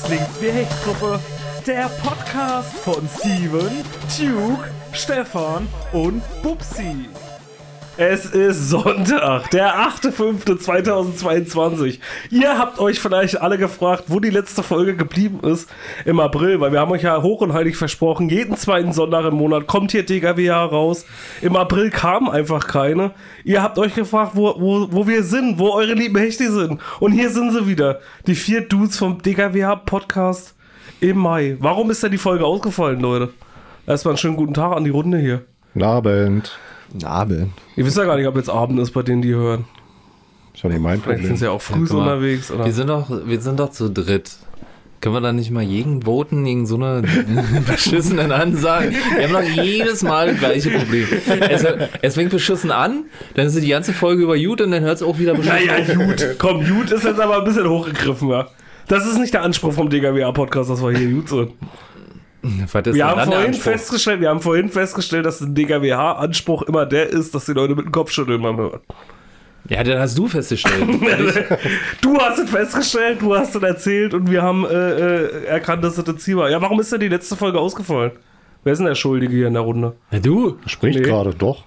Das klingt wie Hechtsuppe. Der Podcast von Steven, Duke, Stefan und Bubsi. Es ist Sonntag, der 8.5.2022. Ihr habt euch vielleicht alle gefragt, wo die letzte Folge geblieben ist im April, weil wir haben euch ja hoch und heilig versprochen, jeden zweiten Sonntag im Monat kommt hier DKWH raus. Im April kam einfach keine. Ihr habt euch gefragt, wo, wo, wo wir sind, wo eure lieben Hechte sind. Und hier sind sie wieder, die vier Dudes vom DKWH Podcast im Mai. Warum ist denn die Folge ausgefallen, Leute? Erstmal einen schönen guten Tag an die Runde hier. Guten Abend. Abend. Ihr wisst ja gar nicht, ob jetzt Abend ist, bei denen die hören. Ist doch nicht mein Vielleicht sind Problem. sie ja auch früh mal. unterwegs. Oder? Wir sind doch, wir sind doch zu dritt. Können wir da nicht mal jeden voten gegen so eine beschissenen Ansagen? Wir haben doch jedes Mal das gleiche Problem. Es, es fängt beschissen an, dann ist die ganze Folge über gut und dann hört es auch wieder beschissen Naja, gut. Komm, gut ist jetzt aber ein bisschen hochgegriffen, ja. Das ist nicht der Anspruch vom DKWA-Podcast, dass wir hier gut sind. Was ist Wir haben, vorhin Anspruch? festgestellt, wir haben vorhin festgestellt, dass ein DKWH-Anspruch immer der ist, dass die Leute mit dem Kopf schütteln beim Hören. Ja, dann hast du festgestellt. Du hast es festgestellt, du hast es erzählt und wir haben äh, äh, erkannt, dass es das Ziel war. Ja, warum ist denn die letzte Folge ausgefallen? Wer ist denn der Schuldige hier in der Runde? Na, du? Spricht Nee. gerade, doch.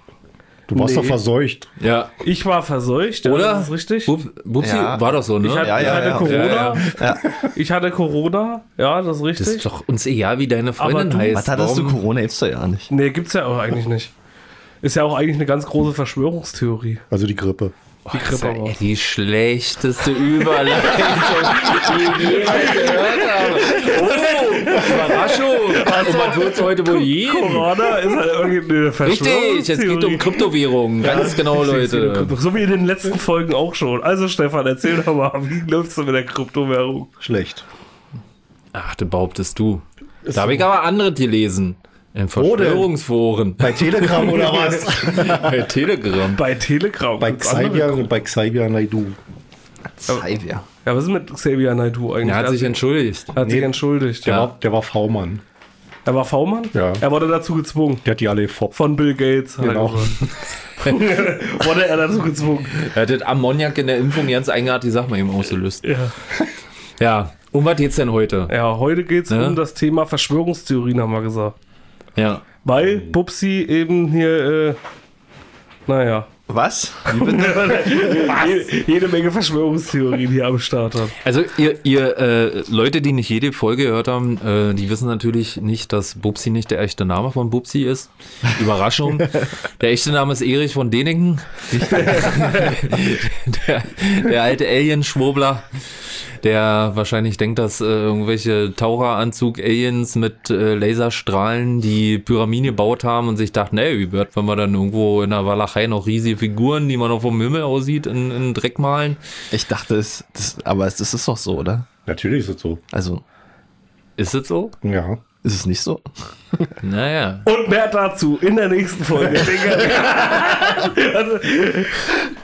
Du warst Nee. doch verseucht. Ja. Ich war verseucht, Oder? das ist richtig. Bub, Bubsi, Ja. war doch so, ne? Ich hatte, Ja, ich ja, hatte ja. Corona. Ja, Ich hatte Corona, ja, das ist richtig. Das ist doch uns egal, wie deine Freundin du- heißt. Was hattest du? Corona gibt's doch ja nicht. Nee, gibt's ja auch eigentlich nicht. Ist ja auch eigentlich eine ganz große Verschwörungstheorie. Also die Grippe. Die Das ist Grippe ja die schlechteste Überleitung, die ich jemals gehört habe. Oh, Überraschung. Und man wird es heute wohl geben. Corona ist halt irgendwie eine Richtig, es geht um Kryptowährungen. Ganz genau, Leute. So wie in den letzten Folgen auch schon. Also Stefan, erzähl doch mal, wie läuft's denn mit der Kryptowährung? Schlecht. Ach, das behauptest du. Da habe ich aber andere gelesen. In? Verschwörungsforen. Bei Telegram oder was? Bei Telegram. Bei Telegram. bei Xavier, bei Xavier Naidu. Zeit, ja. Was ist mit Xavier Naidoo eigentlich? Er hat sich entschuldigt. er hat sich Nee. entschuldigt. Der, Ja. war, der war V-Mann. Er war V-Mann? Ja. Er wurde dazu gezwungen. Der hat die alle gefoppt. Von Bill Gates. Halt Genau. wurde er dazu gezwungen. Er hat das Ammoniak in der Impfung ganz eigenartig, die Sache mal eben ausgelöst. Ja. Ja. Um was geht's denn heute? ja, heute geht's Ja. um das Thema Verschwörungstheorien, haben wir gesagt. Ja. Weil Bubsi eben hier, äh, naja, Was? Bitte? jede, Menge Verschwörungstheorien hier am Start hat. Also ihr, ihr äh, Leute, die nicht jede Folge gehört haben, äh, die wissen natürlich nicht, dass Bubsi nicht der echte Name von Bubsi ist. Überraschung. der echte Name ist Erich von Deniken. der, der alte Alien-Schwurbler, der wahrscheinlich denkt, dass äh, irgendwelche Taucheranzug-Aliens mit äh, Laserstrahlen die Pyramide gebaut haben und sich dachten, ey, wie wird, wenn wir dann irgendwo in der Walachei noch riesige Figuren, die man noch vom Himmel aussieht, in, in Dreck malen? Ich dachte, es, das, aber es, das ist doch so, oder? Natürlich ist es so. Also, Ist es so? Ja. ist es nicht so? Naja. Und mehr dazu in der nächsten Folge.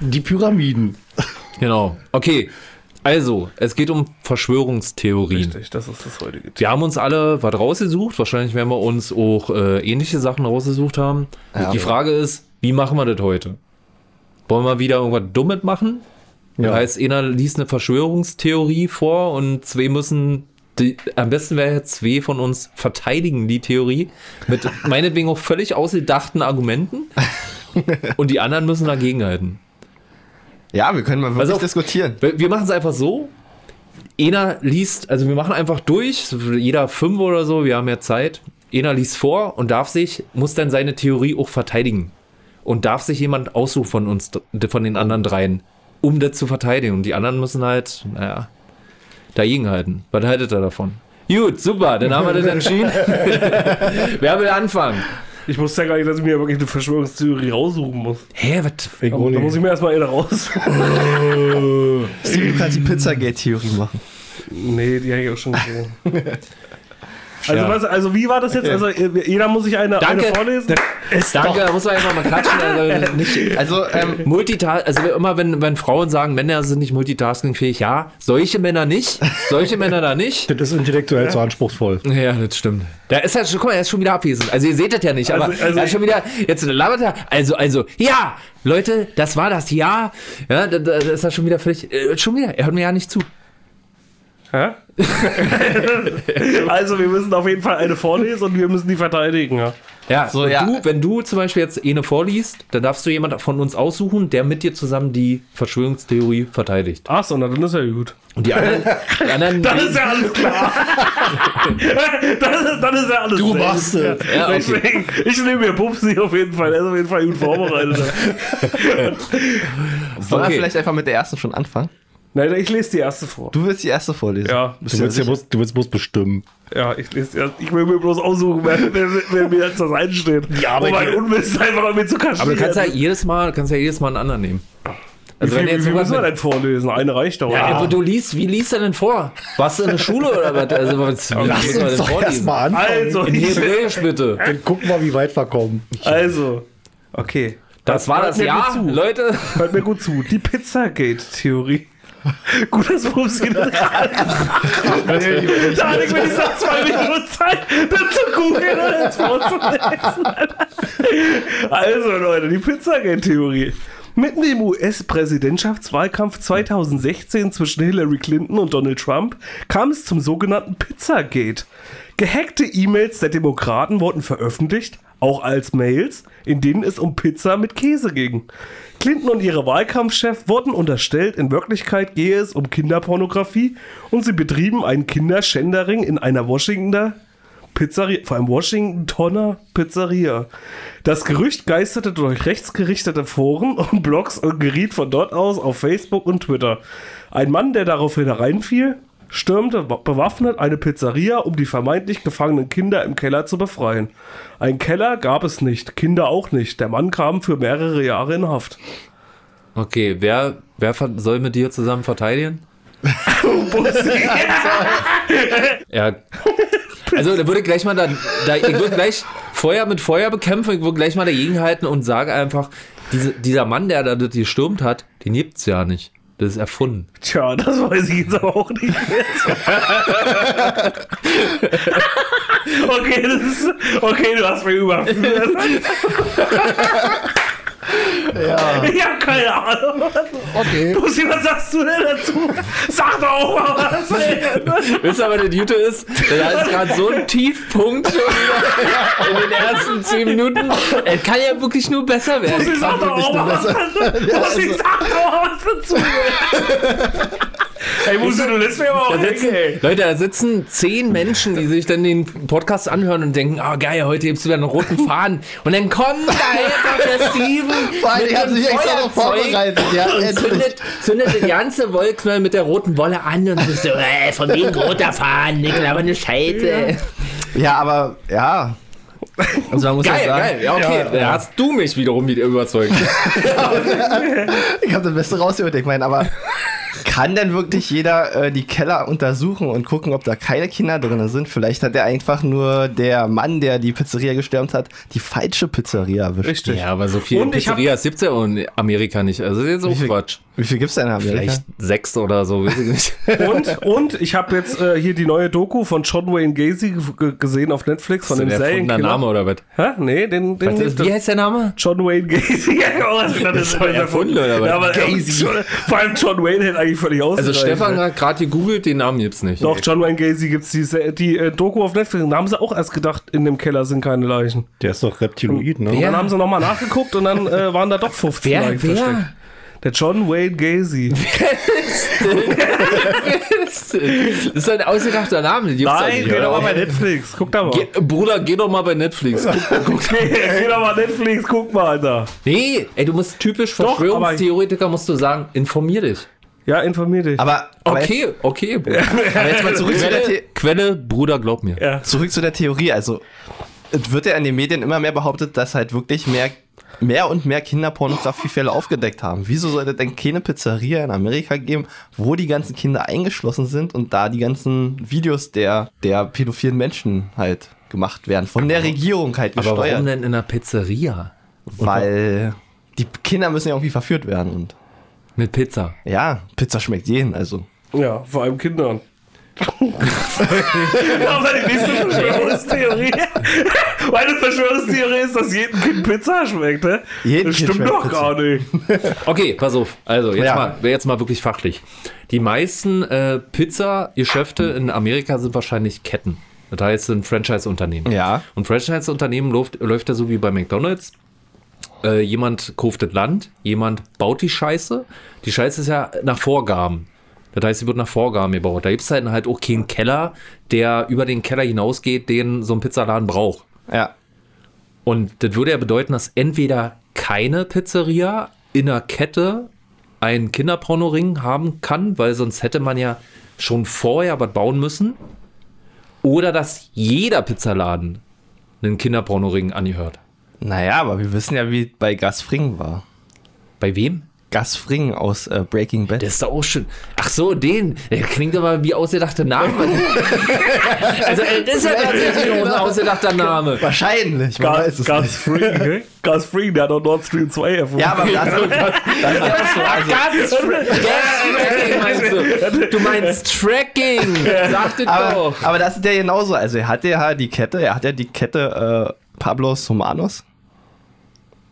Die Pyramiden. Genau. Okay. Also, es geht um Verschwörungstheorien. Richtig, das ist das heutige Thema. Wir haben uns alle was rausgesucht. Wahrscheinlich werden wir uns auch äh, ähnliche Sachen rausgesucht haben. Ja. Die Frage ist, wie machen wir das heute? Wollen wir wieder irgendwas Dummes machen? Ja. Das heißt, einer liest eine Verschwörungstheorie vor und zwei müssen, die, am besten wäre jetzt zwei von uns verteidigen die Theorie mit meinetwegen auch völlig ausgedachten Argumenten und die anderen müssen dagegenhalten. Ja, wir können mal wirklich auf. diskutieren. Wir wir machen es einfach so. Einer liest, also wir machen einfach durch, jeder fünf oder so, wir haben ja Zeit. Einer liest vor und darf sich, muss dann seine Theorie auch verteidigen. Und darf sich jemand aussuchen von uns, von den anderen dreien, um das zu verteidigen. Und die anderen müssen halt, naja, dagegenhalten. Was haltet ihr davon? Gut, super, dann haben wir das entschieden. Wer will anfangen? Ich wusste ja gar nicht, dass ich mir wirklich eine Verschwörungstheorie raussuchen muss. Hä, was? Ich Da muss ich mir erstmal eine raus. Steve, du kannst die Pizzagate-Theorie machen. nee, die habe ich auch schon gesehen. Also, Ja. was, also wie war das jetzt? Also jeder muss sich eine, eine Danke. vorlesen. Danke, da muss man einfach mal klatschen. Also nicht, Also, ähm, Multitask, also immer wenn, wenn Frauen sagen, Männer sind nicht multitaskingfähig, ja, solche Männer nicht, solche Männer da nicht. Das ist intellektuell so anspruchsvoll. Ja, das stimmt. Da ist er schon, guck mal, er ist schon wieder abwesend. Also ihr seht das ja nicht, aber Also- also- er ist schon wieder, jetzt labert er, also, also, ja, Leute, das war das Ja. Ja, da, da ist er schon wieder völlig, äh, schon wieder, er hört mir ja nicht zu. Hä? also, wir müssen auf jeden Fall eine vorlesen und wir müssen die verteidigen. Ja. Ja, So, ja. Du, wenn du zum Beispiel jetzt eine vorliest, dann darfst du jemand von uns aussuchen, der mit dir zusammen die Verschwörungstheorie verteidigt. Ach so, na, dann ist ja gut. Und die anderen, die anderen Dann ist ja alles klar. dann, ist, dann ist ja alles Du machst es. Ja, okay. Ich nehme mir Pupsi auf jeden Fall. Er ist auf jeden Fall gut vorbereitet. Sollen Okay. wir vielleicht einfach mit der ersten schon anfangen? Nein, ich lese die erste vor. Du willst die erste vorlesen. Ja, Du du willst, ja bloß, du willst bloß bestimmen. Ja, ich lese erst. Ich will mir bloß aussuchen, wer, wer, wer mir jetzt das einsteht. Ja, aber um mein Unwissen einfach an mir zu kaschieren. Aber du kannst ja jedes Mal, kannst ja jedes Mal einen anderen nehmen. wie Also wenn wie jetzt viel müssen wir mit, denn vorlesen? Eine reicht doch. ja, aber du liest, wie liest er denn vor? Warst du in der Schule oder was? Also, was wie Lass uns denn doch vorlesen? erstmal anfangen. Also, In ich, Hebräisch bitte. Dann gucken wir, wie weit wir kommen. also. Okay. Das war das Hört mir Jahr, gut zu. Leute. Hört mir gut zu. Die Pizzagate-Theorie. Gut, dass Pupsi das Da hatte ich wenigstens zwei Minuten Zeit, das zu googeln und jetzt vorzulesen. Also, Leute, die Pizzagate-Theorie. Mitten im US-Präsidentschaftswahlkampf 2016 zwischen Hillary Clinton und Donald Trump kam es zum sogenannten Pizzagate. Gehackte E-Mails der Demokraten wurden veröffentlicht, auch als Mails, in denen es um Pizza mit Käse ging. Clinton und ihre Wahlkampfchef wurden unterstellt, in Wirklichkeit gehe es um Kinderpornografie und sie betrieben einen Kinderschändering in einer Washingtoner Pizzeria, vor allem Washingtoner Pizzeria. Das Gerücht geisterte durch rechtsgerichtete Foren und Blogs und geriet von dort aus auf Facebook und Twitter. Ein Mann, der daraufhin hereinfiel, stürmte bewaffnet eine Pizzeria, um die vermeintlich gefangenen Kinder im Keller zu befreien. Ein Keller gab es nicht, Kinder auch nicht. Der Mann kam für mehrere Jahre in Haft. Okay, wer, wer soll mit dir zusammen verteidigen? Ja. Also da würde ich gleich mal da, da ich würde gleich Feuer mit Feuer bekämpfen, ich würde gleich mal dagegen halten und sage einfach, diese, dieser Mann, der da gestürmt hat, den gibt's ja nicht. Das ist erfunden. Tja, das weiß ich jetzt aber auch nicht mehr. okay, das ist, okay, du hast mich überführt. Ja. Ich hab keine Ahnung. Okay. Pussy, was sagst du denn dazu? Sag doch auch mal was. ey. Wisst ihr, was das Gute ist? Da ist gerade so ein Tiefpunkt schon wieder in den ersten zehn Minuten. Es kann ja wirklich nur besser werden. Pussy, sag doch auch mal was. Pussy, sag doch mal was dazu. Ey, Pussy, du lässt mir aber auch Da sitzen, ey. Leute, da sitzen zehn Menschen, die sich dann den Podcast anhören und denken, ah geil, heute gibt's wieder einen roten Faden. Und dann kommt da einfach der Steven Vor allem, dem sich extra noch vorbereitet. Ja, und zündet, zündet die ganze Wollknall mit der roten Wolle an und so, äh, von wegen roter Faden, Nickel, aber eine Scheiße. ja, aber ja. Also muss Geil, ja sagen, geil, ja okay, da hast du mich wiederum wieder überzeugt. ich habe das Beste rausgeholt. Ich meine, aber kann denn wirklich jeder äh, die Keller untersuchen und gucken, ob da keine Kinder drin sind? Vielleicht hat er einfach nur der Mann, der die Pizzeria gestürmt hat, die falsche Pizzeria erwischt. Richtig. Ja, aber so viele Pizzerias gibt's ja in Amerika nicht, also das ist jetzt auch viel- Quatsch. Wie viel gibt's denn in Amerika? Vielleicht sechs oder so, weiß ich nicht. Und, und ich habe jetzt äh, hier die neue Doku von John Wayne Gacy gesehen auf Netflix von dem der Serienkiller. Name oder was? Hä? Nee, den, den Was ist, wie heißt der Name? John Wayne Gacy. ja, genau, das ist doch erfunden, oder was? Ja, aber Gacy. John, vor allem John Wayne hätte eigentlich völlig Also ausgereicht. Stefan hat gerade gegoogelt, den Namen gibt's nicht. Doch, John Wayne Gacy gibt's die, die äh, Doku auf Netflix. Da haben sie auch erst gedacht, in dem Keller sind keine Leichen. Der ist doch Reptiloid, ne? Und dann haben sie nochmal nachgeguckt und dann äh, waren da doch 15 Wer? Leichen Wer? versteckt. Der John Wayne Gacy. Das ist ein ausgedachter Name. Nein, geh oder? doch mal bei Netflix. Guck da mal. Geh, Bruder, geh doch mal bei Netflix. Guck, geh doch mal Netflix, guck mal, Alter. nee, ey, du musst typisch Doch, Verschwörungstheoretiker, musst du sagen, informier dich. Ja, informier dich. Aber, aber jetzt, Okay, okay. Bruder. aber jetzt mal zurück zu, der Quelle, The Quelle, Bruder, glaub mir. ja. zurück zu der Theorie. Also, es wird ja in den Medien immer mehr behauptet, dass halt wirklich mehr, mehr und mehr Kinderpornografiefälle aufgedeckt haben. Wieso sollte denn keine Pizzeria in Amerika geben, wo die ganzen Kinder eingeschlossen sind und da die ganzen Videos der, der pädophilen Menschen halt gemacht werden? Von der Regierung halt Aber warum gesteuert. denn in einer Pizzeria? Weil die Kinder müssen ja irgendwie verführt werden und Mit Pizza. ja, Pizza schmeckt jeden, also. ja, vor allem Kindern. Aber die nächste Verschwörungstheorie. Meine Verschwörungstheorie ist, dass jedem Kind Pizza schmeckt, ne? Jedem das Kind stimmt doch Pizza. gar nicht. Okay, pass auf. Also jetzt, Ja. mal, jetzt mal wirklich fachlich. Die meisten äh, Pizza-Geschäfte in Amerika sind wahrscheinlich Ketten. Das heißt, sind Franchise-Unternehmen. Ja. Und Franchise-Unternehmen läuft, läuft ja so wie bei McDonalds. Äh, jemand kauft das Land, jemand baut die Scheiße. Die Scheiße ist ja nach Vorgaben. Das heißt, sie wird nach Vorgaben gebaut. Da gibt es halt, halt auch keinen Keller, der über den Keller hinausgeht, den so ein Pizzaladen braucht. Ja. Und das würde ja bedeuten, dass entweder keine Pizzeria in einer Kette einen Kinderpornoring haben kann, weil sonst hätte man ja schon vorher was bauen müssen. Oder dass jeder Pizzaladen einen Kinderpornoring angehört. Naja, aber wir wissen ja, wie bei Gus Fring war. Bei wem? Gus Fring aus äh, Breaking Bad. Der ist doch auch schön. Ach so, den. Der klingt aber wie ausgedachte Name. also, äh, das ist ja tatsächlich auch ein ausgedachter Name. Wahrscheinlich. man weiß Gas, es Gas nicht. Free, ne? Gas Free, der hat doch Nord Stream 2 erfunden. Ja, aber das, das ja auch so. Also, Gas-Tracking meinst du? Du meinst Tracking. Sag das aber, doch. aber das ist ja genauso. Also er hat ja die Kette, er hat ja die Kette äh, Pablos Humanos.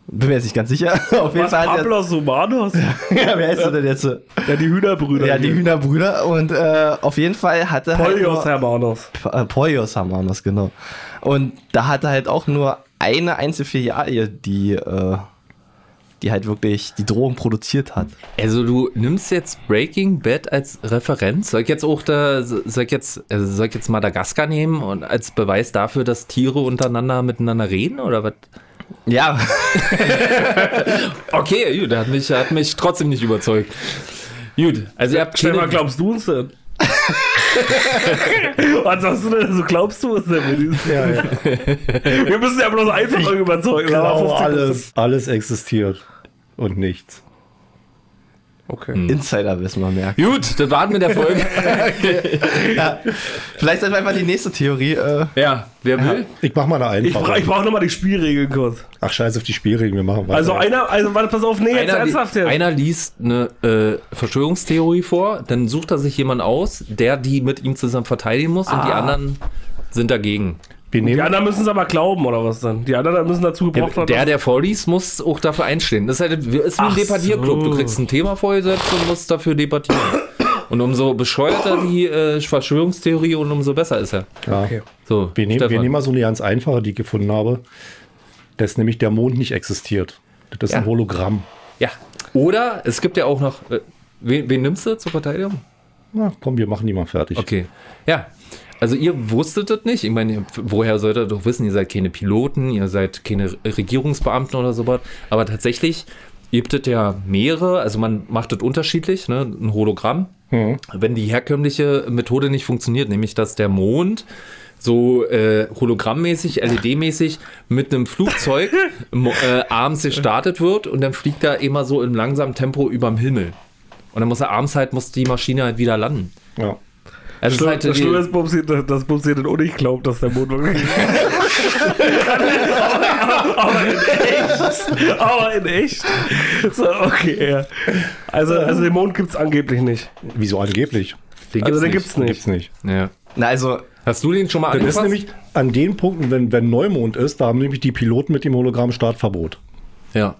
Bin mir jetzt nicht ganz sicher. Auf jeden Was, Fall Humanos? er, ja, wer heißt er denn jetzt? Ja, die Hühnerbrüder. Ja, die Hühnerbrüder. Und äh, auf jeden Fall hatte halt Polios Hermanos. Äh, Poyos Hermanos, genau. Und da hatte halt auch nur eine einzige Filiale, die, äh, die halt wirklich die Drogen produziert hat. Also du nimmst jetzt Breaking Bad als Referenz. Soll ich jetzt auch da, soll ich jetzt, also soll ich jetzt Madagaskar nehmen und als Beweis dafür, dass Tiere untereinander miteinander reden oder was? Ja, Okay, gut, hat mich, hat mich trotzdem nicht überzeugt. Gut, also ihr habt Stefan, keine, glaubst du uns denn? Was sagst du denn? So glaubst du uns denn? Ja, ja. Wir müssen ja bloß einfach überzeugen. aber Genau, 50%. alles, alles existiert. Und nichts. Okay. Insider wissen wir mehr. gut, das warten mit der Folge. Vielleicht ist einfach die nächste Theorie. Äh, ja, wer will? Ich mach mal eine Ich, bra einfache. ich brauche nochmal die Spielregeln kurz. Ach, scheiß auf die Spielregeln, wir machen weiter. Also einer, also warte, pass auf, nee, jetzt Einer, ernsthaft jetzt. einer liest eine äh, Verschwörungstheorie vor, dann sucht er sich jemanden aus, der die mit ihm zusammen verteidigen muss und die anderen sind dagegen. Wir Die anderen müssen es aber glauben, oder was dann? Die anderen müssen dazu gebraucht werden. Der, der vorliest, muss auch dafür einstehen. Das ist, halt, ist wie ein Ach Debattierclub. so. Du kriegst ein Thema vorgesetzt und musst dafür debattieren. Und umso bescheuerter die äh, Verschwörungstheorie und umso besser ist er. ja. Okay. So, wir, nehmen, wir nehmen mal so eine ganz einfache, die ich gefunden habe. Dass nämlich der Mond nicht existiert. Das ist ein Ja. Hologramm. Ja. Oder es gibt ja auch noch. Äh, wen, wen nimmst du zur Verteidigung? Na, komm, wir machen die mal fertig. Okay. Ja. Also ihr wusstet das nicht. Ich meine, woher sollt ihr doch wissen, ihr seid keine Piloten, ihr seid keine Regierungsbeamten oder sowas. Aber tatsächlich gibt es ja mehrere, also man macht das unterschiedlich, ne? ein Hologramm. Wenn die herkömmliche Methode nicht funktioniert, nämlich dass der Mond so äh, hologrammmäßig, LED-mäßig mit einem Flugzeug äh, abends gestartet wird und dann fliegt er immer so im langsamen Tempo überm Himmel. Und dann muss er abends halt, muss die Maschine halt wieder landen. Ja. Also Schlimm, halt Schlimme ist, Bumsi, dass- Bumsi den auch nicht glaubt, dass der Mond wirklich. aber in echt. Aber in echt. So, okay, ja. Also, also den Mond gibt es angeblich nicht. Wieso angeblich? Den Also den gibt's nicht. Gibt's nicht. Ja. na, also, Hast du den schon mal Das ist angefasst? nämlich an den Punkten, wenn, wenn Neumond ist, da haben nämlich die Piloten mit dem Hologramm Startverbot. ja.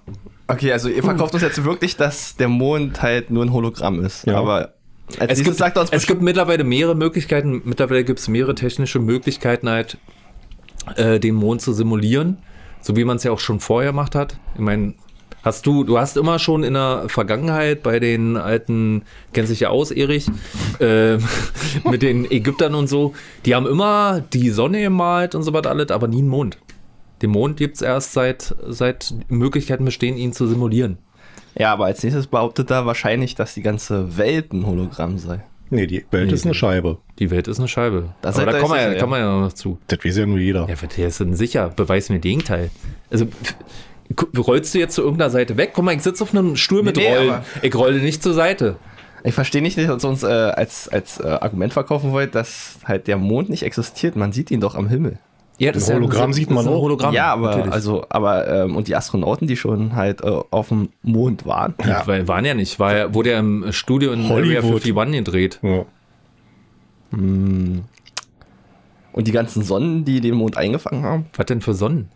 okay, also ihr verkauft uns jetzt wirklich, dass der Mond halt nur ein Hologramm ist. Ja. Aber als Es, gibt, sagt uns es gibt mittlerweile mehrere Möglichkeiten, mittlerweile gibt es mehrere technische Möglichkeiten halt, äh, den Mond zu simulieren, so wie man es ja auch schon vorher gemacht hat. Ich meine, hast du, du hast immer schon in der Vergangenheit bei den alten, kennst dich ja aus, Erich, äh, mit den Ägyptern und so, die haben immer die Sonne gemalt und so was alles, aber nie einen Mond. Den Mond gibt es erst seit, seit Möglichkeiten bestehen, ihn zu simulieren. Ja, aber als nächstes behauptet er wahrscheinlich, dass die ganze Welt ein Hologramm sei. Nee, die Welt Nee, ist eine Scheibe. Die Welt ist eine Scheibe. Das Aber da kommen wir, ja, ja. kommen wir ja noch zu. Das weiß ja nur jeder. Ja, der ist denn sicher. Beweis mir das Gegenteil. Also, rollst du jetzt zu irgendeiner Seite weg? Guck mal, ich sitze auf einem Stuhl mit Nee, Rollen. aber- Ich rolle nicht zur Seite. Ich verstehe nicht, dass ihr uns äh, als, als äh, Argument verkaufen wollt, dass halt der Mond nicht existiert. Man sieht ihn doch am Himmel. Ja, das Ein Hologramm das sieht ist man ein auch. Hologramm, ja, aber natürlich. also, aber ähm, und die Astronauten, die schon halt äh, auf dem Mond waren. Ja. Weil, waren ja nicht. War ja, wurde ja im Studio in Area Hollywood. 51 gedreht. Ja. Hm. Und die ganzen Sonnen, die den Mond eingefangen haben? Was denn für Sonnen?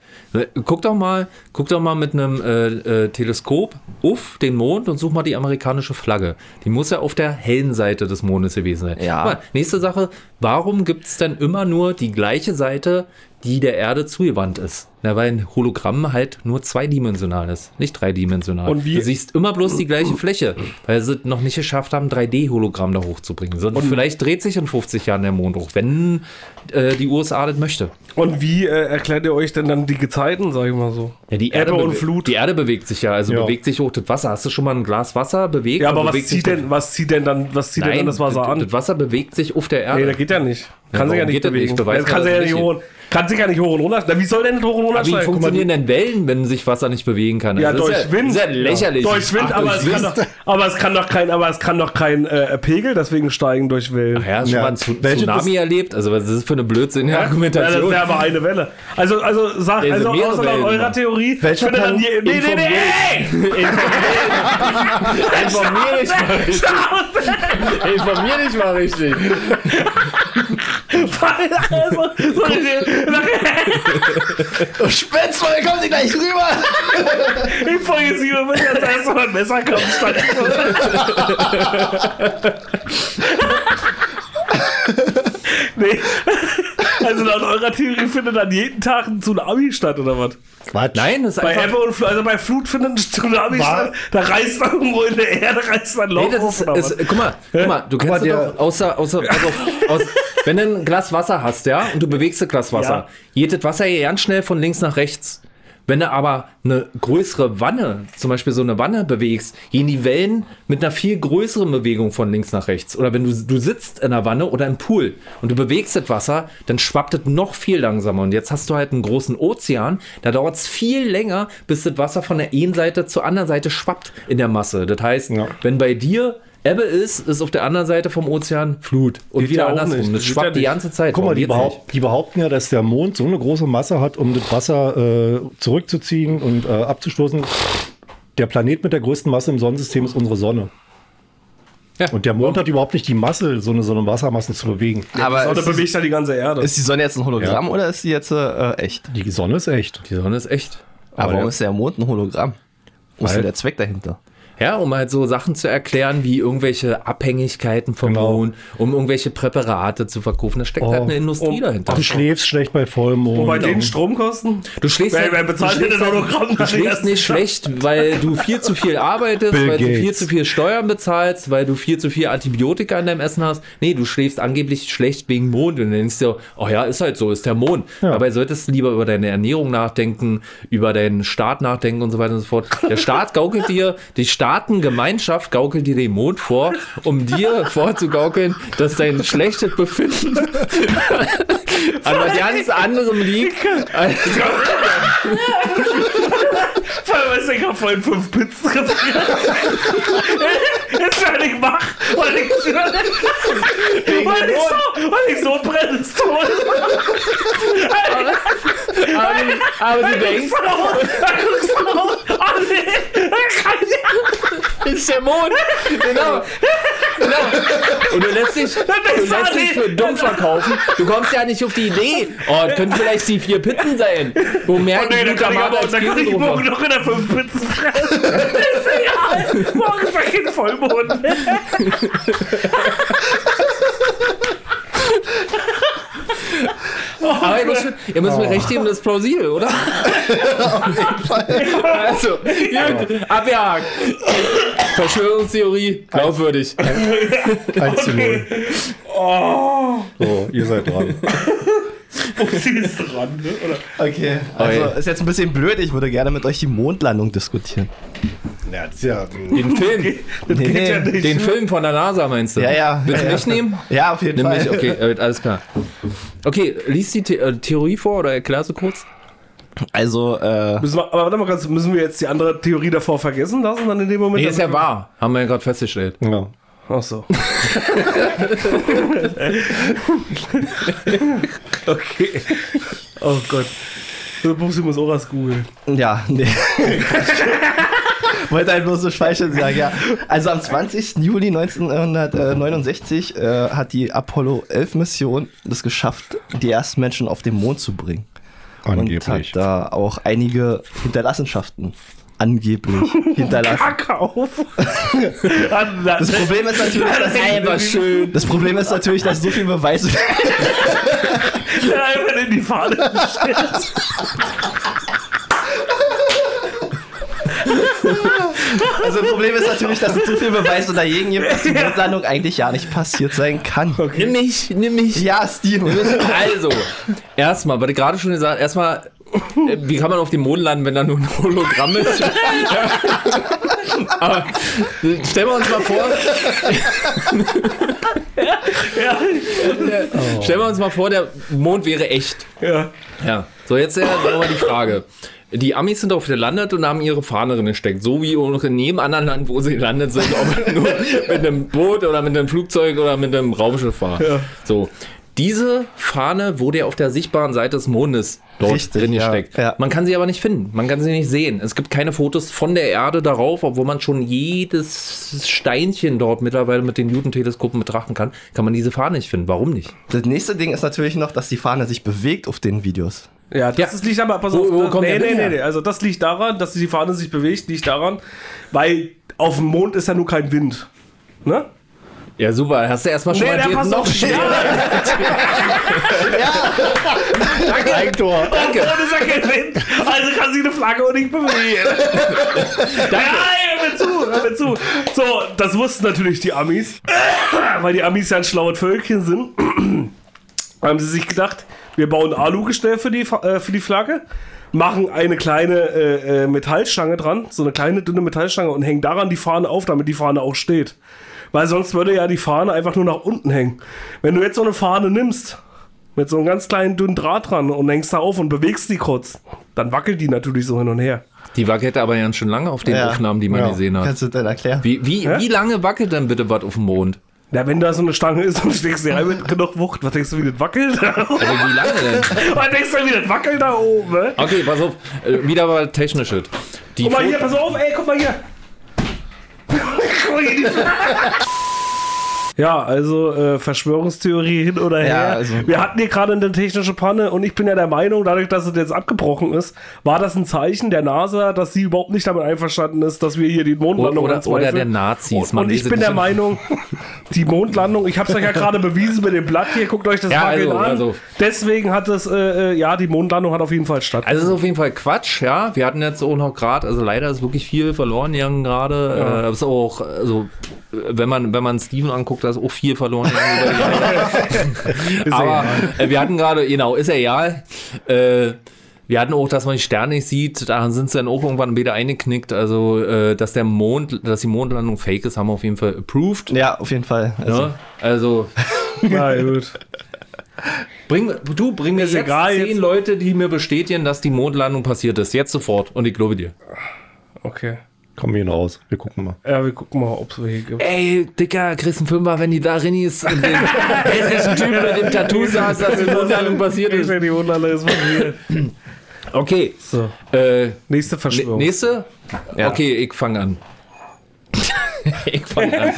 Guck doch mal, guck doch mal mit einem äh, äh, Teleskop auf den Mond und such mal die amerikanische Flagge. Die muss ja auf der hellen Seite des Mondes gewesen sein. Ja. Guck Mal, nächste Sache, warum gibt es denn immer nur die gleiche Seite, die der Erde zugewandt ist? Na, weil ein Hologramm halt nur zweidimensional ist, nicht dreidimensional. Und wie- Du siehst immer bloß die gleiche Fläche, weil sie es noch nicht geschafft haben, 3D-Hologramm da hochzubringen. So, vielleicht dreht sich in 50 Jahren der Mond hoch, wenn äh, die USA das möchte. Und wie äh, erklärt ihr euch denn dann die Gezeiten, sag ich mal so? Ja, die Ebbe Erde und Flut. Die Erde bewegt sich ja, also Ja. bewegt sich hoch das Wasser. Hast du schon mal ein Glas Wasser bewegt? Ja, aber was zieht denn, was zieht denn dann, was zieht denn dann das Wasser an? Das Wasser bewegt sich auf der Erde. Nee, das geht ja nicht. Kann Ja, sich ja nicht bewegen. nicht? Beweis kann sich ja nicht hoch, kann sich ja nicht hoch und runter. Na, wie soll denn das hoch und runter aber wie funktionieren denn Wellen, wenn sich Wasser nicht bewegen kann? Ja, Also das durch ist Wind. Das ist ja lächerlich. Durch Wind, Ach, aber, durch es kann Wind. doch, aber es kann doch kein, aber es kann doch kein äh, Pegel deswegen steigen durch Wellen. Ach ja, du Ja. schon mal ein Tsu- Welche Tsunami erlebt? Also was ist das für eine blödsinnige Ja, das Argumentation? wäre aber eine Welle. Also, also sag, Ja, also außer nach Wellen, eurer. Theorie. Welcher findet dann die, nee, nee, nee, nee! Informier dich mal richtig. Informier dich mal richtig. also, so Oh, Spitzvoll, kommen Sie gleich rüber! in Folge 7 wird jetzt erstmal ein Messerkampf stattfinden. nee. Also laut eurer Theorie findet dann jeden Tag ein Tsunami statt, oder was? Quatsch. Nein, das ist Bei einfach... Ebbe und Flut, also bei Flut findet ein Tsunami War- statt, da reißt dann irgendwo in der Erde, reißt dann Loch Nee, das auf, ist, oder ist, guck mal, guck mal, du kennst mal, doch außer, außer, also, aus, wenn du ein Glas Wasser hast, ja, und du bewegst das Glas Wasser, Ja. geht das Wasser ja ganz schnell von links nach rechts. Wenn du aber eine größere Wanne, zum Beispiel so eine Wanne bewegst, gehen die Wellen mit einer viel größeren Bewegung von links nach rechts. Oder wenn du, du sitzt in einer Wanne oder im Pool und du bewegst das Wasser, dann schwappt es noch viel langsamer. Und jetzt hast du halt einen großen Ozean, da dauert es viel länger, bis das Wasser von der einen Seite zur anderen Seite schwappt in der Masse. Das heißt, Ja. wenn bei dir Ebbe ist, ist auf der anderen Seite vom Ozean Flut. Und Geht wieder ja andersrum. nicht. Das Geht ja schwappt die ganze Zeit. Guck mal, die, behaupt, die behaupten ja, dass der Mond so eine große Masse hat, um das Wasser äh, zurückzuziehen und äh, abzustoßen. Der Planet mit der größten Masse im Sonnensystem ist unsere Sonne. Ja. Und der Mond hat überhaupt nicht die Masse, so eine, so eine Wassermasse zu bewegen. Aber Sonne ist, die- bewegt ja die ganze Erde. ist die Sonne jetzt ein Hologramm oder ist die jetzt äh, echt? Die Sonne ist echt. Die Sonne ist echt. Aber Aber warum ist der Mond ein Hologramm? Wo ist denn der Zweck dahinter? Ja, um halt so Sachen zu erklären, wie irgendwelche Abhängigkeiten vom Genau. Mond, um irgendwelche Präparate zu verkaufen. Da steckt Oh. halt eine Industrie Oh. dahinter. Du schläfst schlecht bei Vollmond. Und bei den Stromkosten? Du schläfst, Wer- halt- wer bezahlt du denn schläfst den halt- Hologramm Du schläfst nicht schlecht, weil du viel zu viel arbeitest, Bill weil du viel Gates. zu viel Steuern bezahlst, weil du viel zu viel Antibiotika in deinem Essen hast. Nee, du schläfst angeblich schlecht wegen Mond und dann denkst du, oh ja, ist halt so, ist der Mond. Ja. Dabei solltest du lieber über deine Ernährung nachdenken, über deinen Staat nachdenken und so weiter und so fort. Der Staat gaukelt dir, die Staatengemeinschaft gaukelt dir den Mond vor, um dir vorzugaukeln, dass dein schlechtes Befinden an was ganz anderem liegt. Vor allem ist ich hab vorhin fünf Pizzen. Jetzt werde ich wach, weil ich, weil ich so, weil ich so brenne, ist tot. aber, aber du denkst, Da guckst du raus. Oh nee, kann ich ist der Mond. Genau. genau. Und du lässt dich, du lässt dich für dumm verkaufen. Du kommst ja nicht auf die Idee. Oh, das können vielleicht die vier Pizzen sein. Wo Oh nee, da kann ich aber als da der fünf Pizzen fressen. ist egal. Morgen ist kein Vollmond. Aber ihr müsst, ihr müsst mir recht geben, das ist plausibel, oder? Also, gut, abgehakt. Verschwörungstheorie, glaubwürdig. 1 zu 0. So, ihr seid dran. Sie ist dran, ne? Oder? Okay, also Okay. ist jetzt ein bisschen blöd. Ich würde gerne mit euch die Mondlandung diskutieren. Ja, ja, Den Film, Das Nee, ja den Film von der NASA meinst du? Ja, ja. Willst du ja, mich nehmen? Ja, auf jeden Nimm Fall. mich, okay, äh, alles klar. Okay, lies die The äh, Theorie vor oder erklär sie kurz. Also, äh, Müssen wir, aber warte mal ganz, müssen wir jetzt die andere Theorie davor vergessen lassen, dann in dem Moment? Nee, ist ja wahr. Haben wir ja gerade festgestellt. ja. Ach so. okay. Oh Gott. Der Bubsi muss auch was googeln. ja, nee. wollte halt bloß so Schweichel sagen, ja. Also am 20. Juli 1969 äh, hat die Apollo 11 Mission es geschafft, die ersten Menschen auf den Mond zu bringen. Und Angeblich. hat da auch einige Hinterlassenschaften angeblich hinterlassen. Kacke auf. Das Problem ist natürlich, dass, Einfach schön. das Problem ist natürlich, dass so viel Beweise einfach in die Fahne gestellt. Also das Problem ist natürlich, dass es so viel Beweise dagegen gibt, dass die Mondlandung eigentlich ja nicht passiert sein kann. Nimm mich, nimm mich. Ja, Steven. Also, erstmal, was ich gerade schon gesagt erstmal, wie kann man auf dem Mond landen, wenn da nur ein Hologramm ist? Aber stellen wir uns mal vor, Ja. stellen wir uns mal vor, der Mond wäre echt. ja. Ja. So, jetzt äh, nochmal die Frage. Die Amis sind darauf gelandet und haben ihre Fahne drin gesteckt. So wie auch in jedem anderen Land, wo sie gelandet sind. Ob nur mit einem Boot oder mit einem Flugzeug oder mit einem Raumschiff war. Ja. So. Diese Fahne wurde ja auf der sichtbaren Seite des Mondes dort Richtig, drin ja, gesteckt. ja. Man kann sie aber nicht finden. Man kann sie nicht sehen. Es gibt keine Fotos von der Erde darauf, obwohl man schon jedes Steinchen dort mittlerweile mit den Newton-Teleskopen betrachten kann. Kann man diese Fahne nicht finden. Warum nicht? Das nächste Ding ist natürlich noch, dass die Fahne sich bewegt auf den Videos. Ja, das Ja. liegt aber, pass Wo- auf, wo kommt nee, nee, nee, nee, also das liegt daran, dass die Fahne sich bewegt, liegt daran, weil auf dem Mond ist ja nur kein Wind. Ne? Ja, super. Hast du erstmal schon Nee, mal der noch schneller. Danke. Eigentor. Danke. Und ist ja kein Wind, also kann sich eine Flagge auch nicht bewegen. Danke. Ja, hör mir zu, hör mir zu. So, das wussten natürlich die Amis, weil die Amis ja ein schlaues Völkchen sind. haben sie sich gedacht, wir bauen Alugestell für die, äh, für die Flagge, machen eine kleine äh, äh, Metallstange dran, so eine kleine dünne Metallstange und hängen daran die Fahne auf, damit die Fahne auch steht. Weil sonst würde ja die Fahne einfach nur nach unten hängen. Wenn du jetzt so eine Fahne nimmst, mit so einem ganz kleinen dünnen Draht dran und hängst da auf und bewegst die kurz, dann wackelt die natürlich so hin und her. Die wackelt aber ja schon lange auf den Ja. Aufnahmen, die man Ja. gesehen hat. Kannst du das erklären? Wie, wie, Hä? wie lange wackelt denn bitte was auf dem Mond? Na, wenn da so eine Stange ist und steckst dir rein mit genug Wucht, was denkst du, wie das wackelt? Also wie lange denn? was denkst du, wie das wackelt da oben, ne? Okay, pass auf. Äh, wieder mal technisches. Die Guck mal hier, pass auf, ey, guck mal hier. Guck mal hier die Ja, also äh, Verschwörungstheorie hin oder her. Ja, also- Wir hatten hier gerade eine technische Panne und ich bin ja der Meinung, dadurch, dass es jetzt abgebrochen ist, war das ein Zeichen der NASA, dass sie überhaupt nicht damit einverstanden ist, dass wir hier die Mondlandung Oder- anzweifeln. oder der Nazis, Und, man und ich bin der in- Meinung, die Mondlandung, ich habe es euch ja gerade bewiesen mit dem Blatt hier, guckt euch das Ja, Wackeln also, an. also. Deswegen hat es, äh, äh, ja, die Mondlandung hat auf jeden Fall statt. Also es ist auf jeden Fall Quatsch, ja. Wir hatten jetzt auch noch gerade, also leider ist wirklich viel verloren gegangen gerade. Ja. Äh, ist auch, also wenn man, wenn man Steven anguckt, auch viel verloren. Aber äh, wir hatten gerade, genau, ist ja egal. Äh, wir hatten auch, dass man die Sterne nicht sieht, da sind sie dann auch irgendwann wieder eingeknickt. Also, äh, dass der Mond, dass die Mondlandung fake ist, haben wir auf jeden Fall approved. Ja, auf jeden Fall. Also, Ne? Also, Na gut. bring, du, bring mir jetzt egal, zehn jetzt- Leute, die mir bestätigen, dass die Mondlandung passiert ist. Jetzt sofort. Und ich glaube dir. Okay. Kommen wir raus. Wir gucken mal. Ja, wir gucken mal, ob es welche gibt. Ey, Dicker, kriegst einen Fünfer, wenn die da drin ist und den hessischen Typen mit dem Tattoo saß, dass die Mondlandung passiert Ich ist. die Mondlandung ist passiert. Okay, So, äh, nächste ne- Verschwörung. nächste? Ja. Okay, ich fange an. ich fange an.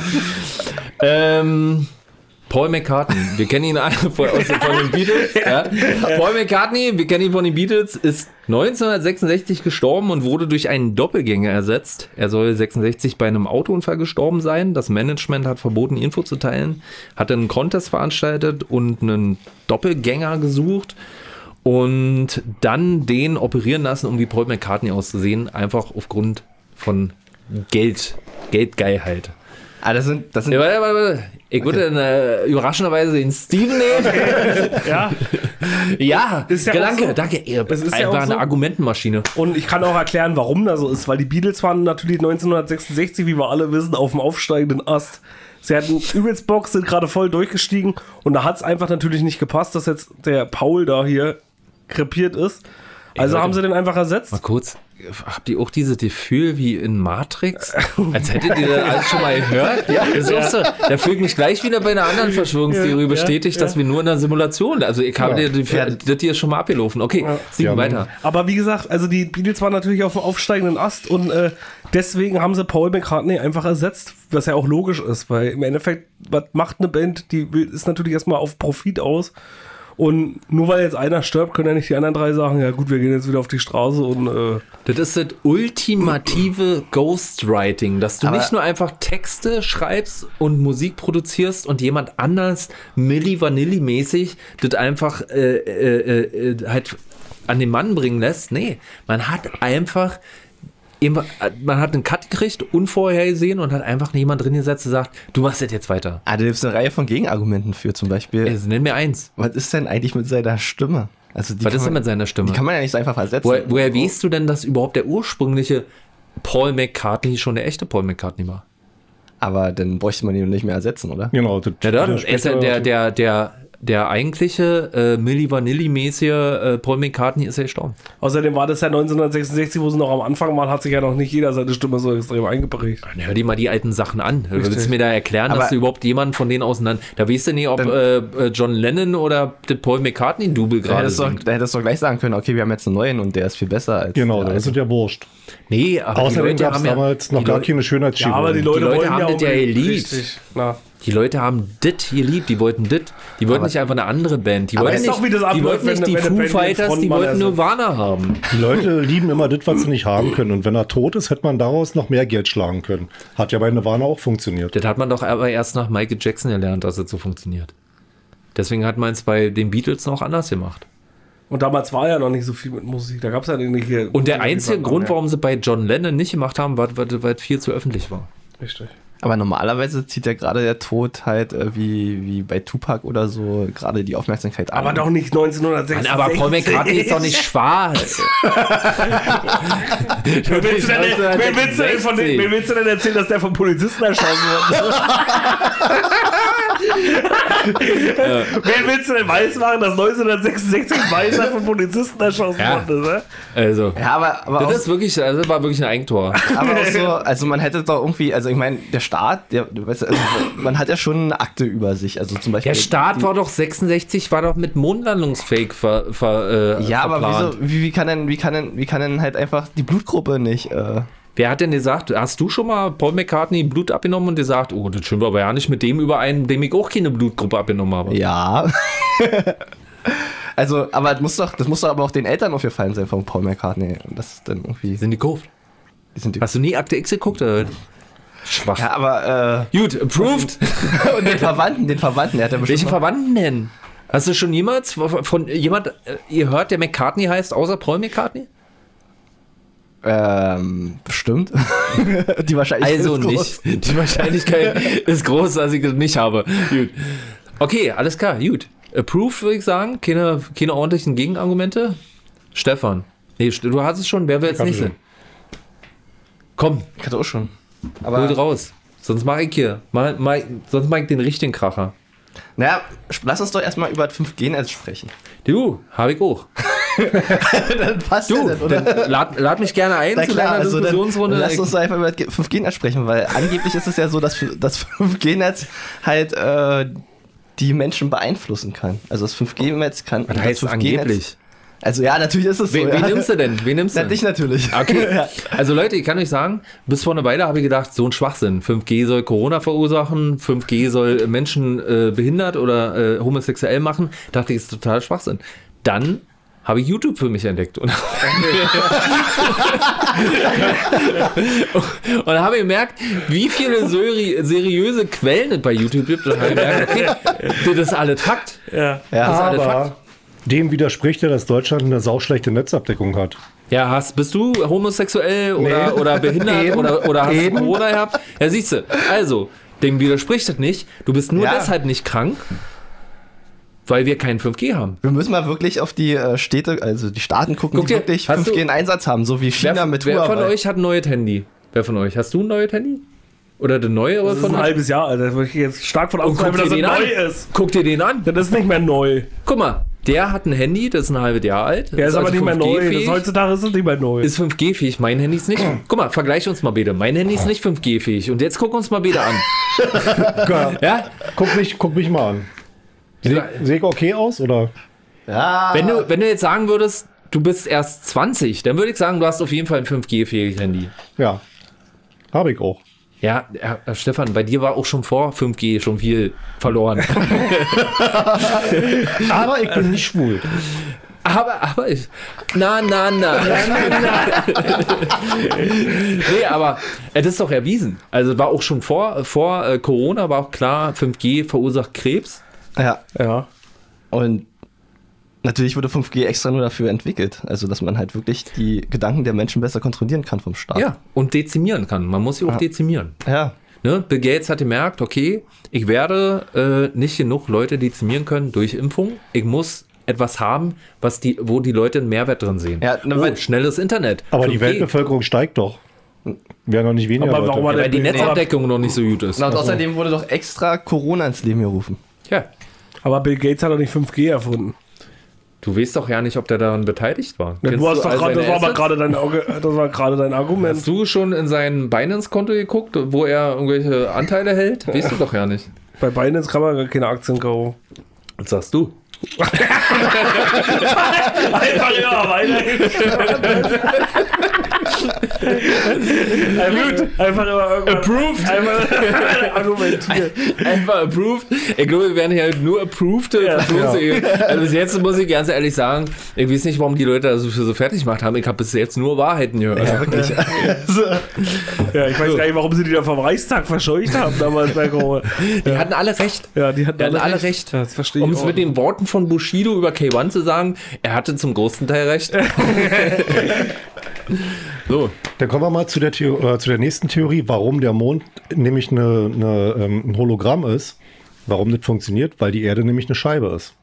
ähm, Paul McCartney, wir kennen ihn alle von, aus, von den Beatles. Ja. Paul McCartney, wir kennen ihn von den Beatles, ist 1966 gestorben und wurde durch einen Doppelgänger ersetzt. Er soll 66 bei einem Autounfall gestorben sein. Das Management hat verboten, Info zu teilen, hat einen Contest veranstaltet und einen Doppelgänger gesucht und dann den operieren lassen, um wie Paul McCartney auszusehen, einfach aufgrund von Geld, Geldgeilheit. ah, das sind, das sind Ja, warte, warte, warte. Ich würde dann, äh, überraschenderweise den Steven nehmen. Ja, ja, Ist ja danke, so. danke. Ihr Es ist ja einfach auch so. eine Argumentenmaschine. und ich kann auch erklären, warum das so ist, weil die Beatles waren natürlich 1966, wie wir alle wissen, auf dem aufsteigenden Ast. Sie hatten übelst Bock, sind gerade voll durchgestiegen und da hat es einfach natürlich nicht gepasst, dass jetzt der Paul da hier krepiert ist. Also Leute. haben sie den einfach ersetzt. Mal kurz, habt ihr auch dieses Gefühl wie in Matrix? Als hättet ihr das alles schon mal gehört? Ja, das ist auch so. Da fühlt mich gleich wieder bei einer anderen Verschwörungstheorie Ja, bestätigt, dass wir nur in einer Simulation, also ich habe Ja. dir die, Ja. das hier schon mal abgelaufen. Okay, Ja, weiter. Aber wie gesagt, also die Beatles waren natürlich auf dem aufsteigenden Ast und äh, deswegen haben sie Paul McCartney einfach ersetzt, was ja auch logisch ist, weil im Endeffekt, was macht eine Band, die will, ist natürlich erstmal auf Profit aus. Und nur weil jetzt einer stirbt, können ja nicht die anderen drei sagen, ja gut, wir gehen jetzt wieder auf die Straße und äh, Das ist das ultimative Ghostwriting, dass du Aber- nicht nur einfach Texte schreibst und Musik produzierst und jemand anders Milli Vanilli mäßig das einfach äh, äh, äh, halt an den Mann bringen lässt. Nee, man hat einfach man hat einen Cut gekriegt, unvorhergesehen und hat einfach jemand drin gesetzt und sagt, du machst das jetzt weiter. Ah, da gibt es eine Reihe von Gegenargumenten für, zum Beispiel. Also nenn mir eins. was ist denn eigentlich mit seiner Stimme? Also die Was ist denn man- mit seiner Stimme? Die kann man ja nicht so einfach versetzen. Woher, woher weißt du denn, dass überhaupt der ursprüngliche Paul McCartney schon der echte Paul McCartney war? Aber dann bräuchte man ihn nicht mehr ersetzen, oder? Genau. Das, Ja, da, das er ist ja der, der, der, der eigentliche äh, Milli Vanilli-mäßige äh, Paul McCartney ist ja gestorben. außerdem war das ja 1966, wo sie noch am Anfang waren, hat sich ja noch nicht jeder seine Stimme so extrem eingeprägt. Dann hör dir mal die alten Sachen an. Willst du mir da erklären, Aber- dass du überhaupt jemanden von denen auseinander. Da weißt du nicht, ob Dann- äh, äh, John Lennon oder der Paul McCartney-Double Da gerade hättest, du, singt. da hättest du gleich sagen können, okay, wir haben jetzt einen neuen und der ist viel besser als Genau, der das ist ja wurscht. Nee, aber die Außerdem Leute gab es haben ja, damals noch die gar Leute, keine Schönheitschirurgie. Ja, aber die Leute, Leute wollen haben ja das ja geliebt. Richtig. Na. Die Leute haben dit geliebt, die wollten dit. Die wollten Aber- nicht einfach eine andere Band. Die wollten nicht, doch, wie das die abläuft, wollten nicht die Foo Fighters, die wollten ersetzt. Nirvana haben. Die Leute lieben immer das, was sie nicht haben können. Und wenn er tot ist, hätte man daraus noch mehr Geld schlagen können. Hat ja bei Nirvana auch funktioniert. Das hat man doch aber erst nach Michael Jackson gelernt, dass es so funktioniert. Deswegen hat man es bei den Beatles noch anders gemacht. Und damals war ja noch nicht so viel mit Musik. Da gab es ja nicht hier. Und der einzige. Grund, warum sie bei John Lennon nicht gemacht haben, war, weil, weil es viel zu öffentlich war. Richtig. Aber normalerweise zieht ja gerade der Tod halt äh, wie, wie bei Tupac oder so gerade die Aufmerksamkeit an. Aber doch nicht 1966. Mann, aber Paul McCartney ist doch nicht schwarz. Wer willst, du denn, wer, willst du denn von den, wer willst du denn erzählen, dass der vom Polizisten erschossen wurde? Wer willst du denn weiß machen, dass 1966 ein Weißer vom Polizisten erschossen Ja. wurde? Ne? Also, Ja, aber, aber, das auch, ist wirklich, also das war wirklich ein Eigentor. aber auch so, also man hätte doch irgendwie, also ich meine, der Staat, der, du weißt, also man hat ja schon eine Akte über sich. Also zum Beispiel. Der Start war doch 66, war doch mit Mondlandungsfake ver, ver, äh, Ja, aber verplant. wieso, wie, wie kann denn, wie kann denn, wie kann denn halt einfach die Blutgruppe nicht, äh, Wer hat denn gesagt, hast du schon mal Paul McCartney Blut abgenommen und gesagt, oh, das stimmt aber ja nicht mit dem überein, dem ich auch keine Blutgruppe abgenommen habe? Ja. also, aber das muss doch, das muss doch aber auch den Eltern aufgefallen sein von Paul McCartney. Das ist dann irgendwie. Sind die gekauft? Die sind die, Hast du nie Akte X geguckt? Oder? Schwach. ja, aber Gut, approved. äh, und den Verwandten, den Verwandten, der hat ja bestimmt. Welche noch- Verwandten denn? Hast du schon jemals von von jemand, äh, ihr hört, der McCartney heißt, außer Paul McCartney? Ähm, bestimmt. die Wahrscheinlichkeit Also ist groß. nicht. Die Wahrscheinlichkeit ist groß, dass ich das nicht habe. Gut. Okay, alles klar, gut. Approved würde ich sagen. Keine, keine ordentlichen Gegenargumente. Stefan. Nee, du hast es schon. Wer will jetzt nicht sein? Komm, Ich hatte auch schon. hol Aber, raus. Sonst mache ich hier. Mal, mal, sonst mache ich den richtigen Kracher. naja, lass uns doch erstmal über das 5G-Netz sprechen. Du, habe ich auch. dann passt Du, ja nicht, dann lad, lad mich gerne ein Na zu klar, deiner also Diskussionsrunde. lass uns einfach über das 5G-Netz sprechen, weil angeblich ist es ja so, dass das 5G-Netz halt äh, die Menschen beeinflussen kann. Also das 5G-Netz kann. Was das heißt 5G-Netz angeblich? Also ja, natürlich ist es so. Wen, ja. wen nimmst du denn? Wen nimmst du? Na, dich natürlich. Okay. Ja. Also Leute, ich kann euch sagen, bis vor einer Weile habe ich gedacht, so ein Schwachsinn. 5G soll Corona verursachen, 5G soll Menschen äh, behindert oder äh, homosexuell machen. Dachte ich, ist total Schwachsinn. Dann habe ich YouTube für mich entdeckt. Und, und dann habe ich gemerkt, wie viele seri seriöse Quellen es bei YouTube gibt. Und habe ich gemerkt, okay, das ist alles Fakt. Ja. Ja. Das ist alles Fakt. Aber dem widerspricht ja, dass Deutschland eine sauschlechte Netzabdeckung hat. Ja, hast, bist du homosexuell oder, Nee. oder behindert Eben. oder, oder hast du Eben. Corona gehabt? Ja, siehst du. Also, dem widerspricht das nicht. Du bist nur Ja. deshalb nicht krank, weil wir kein 5G haben. Wir müssen mal wirklich auf die äh, Städte, also die Staaten gucken, Guck die dir- wirklich hast 5G du- in Einsatz haben, so wie China Wer, mit wer von Huawei. euch hat ein neues Handy? Wer von euch? Hast du ein neues Handy? Oder der neue Das ist von ein euch? halbes Jahr, Alter. Da würde ich jetzt stark von Und ausgehen, guck dass dir er neu an. ist. Guck dir den an. Das ist nicht mehr neu. Guck mal, der hat ein Handy, das ist ein halbes Jahr alt. Der ist aber nicht mehr neu. Das, heutzutage ist es nicht mehr neu. Ist 5G-fähig, mein Handy ist nicht. Guck mal, vergleich uns mal bitte. Mein Handy ist nicht 5G-fähig. Und jetzt guck uns mal bitte an. Ja, Ja? guck, mich, guck mich mal an. Sehe seh ich okay aus? Oder? Ja. Wenn du, wenn du jetzt sagen würdest, du bist erst 20, dann würde ich sagen, du hast auf jeden Fall ein 5G-fähiges Handy. Ja. Habe ich auch. Ja, Herr, Stefan, bei dir war auch schon vor 5G schon viel verloren. Aber ich bin nicht schwul. aber, aber ich. Na, na, na. nee, aber das ist doch erwiesen. Also war auch schon vor, vor äh, Corona, war auch klar, 5G verursacht Krebs. Ja. ja. Und natürlich wurde 5G extra nur dafür entwickelt. Also, dass man halt wirklich die Gedanken der Menschen besser kontrollieren kann vom Staat. Ja, und dezimieren kann. Man muss sie auch dezimieren. Ja. Ne? Bill Gates hat gemerkt, okay, ich werde äh, nicht genug Leute dezimieren können durch Impfung. Ich muss etwas haben, was die, wo die Leute einen Mehrwert drin sehen. Ja, ne, oh, schnelles Internet. Aber die 5G. Weltbevölkerung steigt doch. Wäre noch nicht weniger Aber warum Leute. Ja, weil die Netzabdeckung noch nicht so gut ist. Na, und außerdem wurde doch extra Corona ins Leben gerufen. Ja. Aber Bill Gates hat doch nicht 5G erfunden. Du weißt doch ja nicht, ob der daran beteiligt war. Ja, du hast doch all gerade, das war aber gerade dein, Auge- das war gerade dein Argument. Hast du schon in sein Binance-Konto geguckt, wo er irgendwelche Anteile hält? Weißt du doch ja nicht. Bei Binance kann man gar keine Aktien kaufen. Was sagst du? Einfach immer weiter. Gut. Einfach immer irgendwann. Approved. Einfach argumentieren. Einfach approved. Ich glaube, wir werden hier nur approved. Ja. Verstoße. Also bis jetzt muss ich ganz ehrlich sagen, ich weiß nicht, warum die Leute das so, so fertig gemacht haben. Ich habe bis jetzt nur Wahrheiten gehört. Wirklich. Ja, ich weiß gar nicht, warum sie die da vom Reichstag verscheucht haben damals bei Corona. Die hatten alle recht. Ja, die hatten Die hatten alle recht. Ja, das verstehe ich Um es auch. mit den Worten von Bushido über K1 zu sagen, er hatte zum größten Teil recht. so, Dann kommen wir mal zu der, Theo äh, zu der nächsten Theorie, warum der Mond nämlich eine, eine, ähm, ein Hologramm ist. Warum das funktioniert? Weil die Erde nämlich eine Scheibe ist.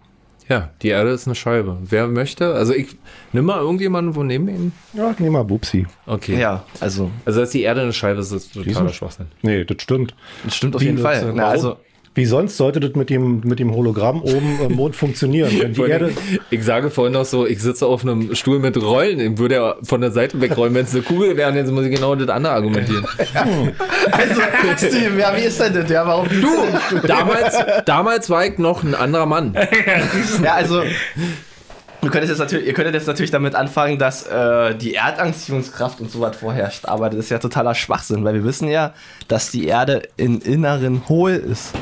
ja, die Erde ist eine Scheibe. Wer möchte, also ich, nimm mal irgendjemanden von neben ihm. Ja, nehmen wir Bubsi. Okay. Ja, also, Also, dass die Erde eine Scheibe ist, ist totaler Schwachsinn. Nee, das stimmt. das stimmt auf Wie jeden Fall. Na, also, Wie sonst sollte das mit dem, mit dem Hologramm oben im Mond funktionieren? Wenn die Erde, Ich sage vorhin noch so, ich sitze auf einem Stuhl mit Rollen, ich würde ja von der Seite wegrollen, wenn es eine Kugel wäre, jetzt muss ich genau das andere argumentieren. also Steve, ja, wie ist denn das? Ja, warum du? damals, damals war ich noch ein anderer Mann. Ja, also. Du könntest jetzt natürlich, ihr könntet jetzt natürlich damit anfangen, dass äh, die Erdanziehungskraft und so was vorherrscht, aber das ist ja totaler Schwachsinn, weil wir wissen ja, dass die Erde im Inneren hohl ist.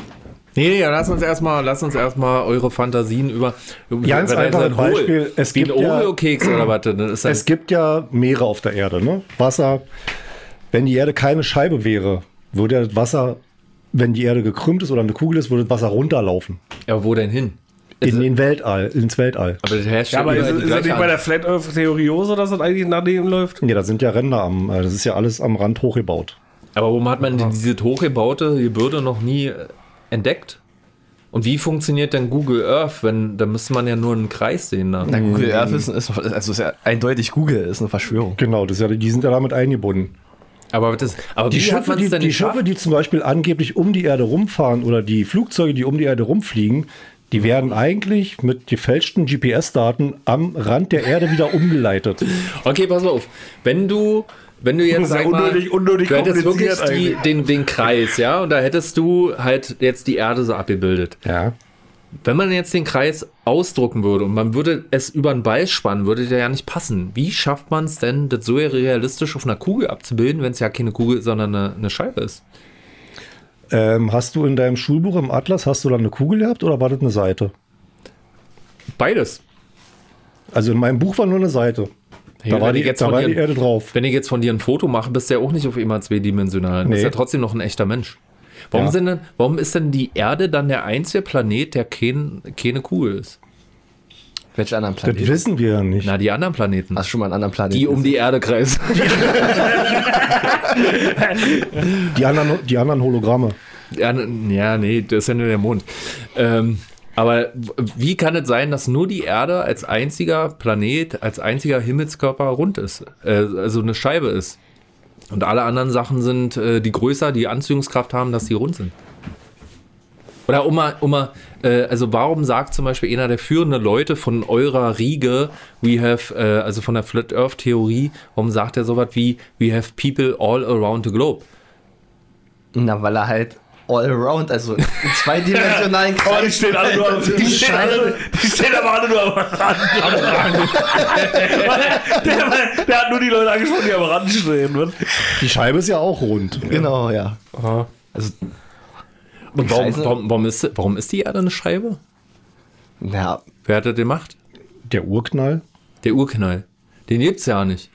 Nee, nee, ja, lass uns erstmal, lass uns erstmal eure Fantasien über. Ganz Wenn er einfaches jetzt ein Hohl- Beispiel, es wie ein gibt ja- Oreo-Keks oder was? Ist es gibt ja Meere auf der Erde, ne? Wasser. Wenn die Erde keine Scheibe wäre, würde das Wasser, wenn die Erde gekrümmt ist oder eine Kugel ist, würde das Wasser runterlaufen. ja, wo denn hin? In den Weltall, ins Weltall. Aber das herrscht Ja, aber ist, ist das nicht gleiche bei der An- Flat Earth Theorie so, dass das eigentlich nach dem läuft? Ja, da sind ja Ränder am, äh, das ist ja alles am Rand hochgebaut. Aber warum hat man die- diese hochgebaute Gebirge noch nie äh, entdeckt? Und wie funktioniert denn Google Earth, wenn da müsste man ja nur einen Kreis sehen? Ne? Na, Google Earth ist, ist, also ist ja eindeutig Google ist eine Verschwörung. Genau, das ist ja, die sind ja damit eingebunden. Aber, das, aber Die Schiffe, die, denn die? Schiffe, die zum Beispiel angeblich um die Erde rumfahren oder die Flugzeuge, die um die Erde rumfliegen, die werden eigentlich mit gefälschten GPS-Daten am Rand der Erde wieder umgeleitet. Okay, pass mal auf. Wenn du, wenn du jetzt ja sag mal, unnötig- unnötig du hättest wirklich die, den, den Kreis, ja, und da hättest du halt jetzt die Erde so abgebildet. Ja. Wenn man jetzt den Kreis ausdrucken würde und man würde es über einen Ball spannen, würde der ja nicht passen. Wie schafft man es denn, das so realistisch auf einer Kugel abzubilden, wenn es ja keine Kugel, sondern eine, eine Scheibe ist? Ähm, hast du in deinem Schulbuch im Atlas, hast du da eine Kugel gehabt oder war das eine Seite? Beides. Also in meinem Buch war nur eine Seite. Hey, Da war, die, da war dir- die Erde drauf. Wenn ich jetzt von dir ein Foto mache, bist du ja auch nicht auf immer zweidimensional. Du bist ja trotzdem noch ein echter Mensch. Warum, Ja. denn, warum ist denn die Erde dann der einzige Planet, der kein, keine Kugel ist? Welche anderen Das Planeten? wissen wir ja nicht. Na, die anderen Planeten. Hast du schon mal einen anderen Planeten? die um die Erde kreisen. Die, anderen, die anderen Hologramme. ja, ja, nee, das ist ja nur der Mond. Ähm, aber wie kann es sein, dass nur die Erde als einziger Planet, als einziger Himmelskörper rund ist? Äh, also eine Scheibe ist. Und alle anderen Sachen sind, äh, die größer die Anziehungskraft haben, dass die rund sind. Oder um mal, um mal äh, also warum sagt zum Beispiel einer der führenden Leute von eurer Riege, we have, äh, also von der Flat Earth Theorie, warum sagt er sowas wie, we have people all around the globe? Na, weil er halt all around, also in zweidimensionalen Oh, die Kreis. stehen alle nur am die stehen, alle, die stehen aber alle nur am Rand. der, der hat nur die Leute angesprochen, die am Rand stehen. Die Scheibe ist ja auch rund. Genau, ja. Also, Und warum, warum, warum, ist, warum ist die Erde eine Scheibe? na, Wer hat das gemacht? Der Urknall. Der Urknall. Den gibt's ja nicht.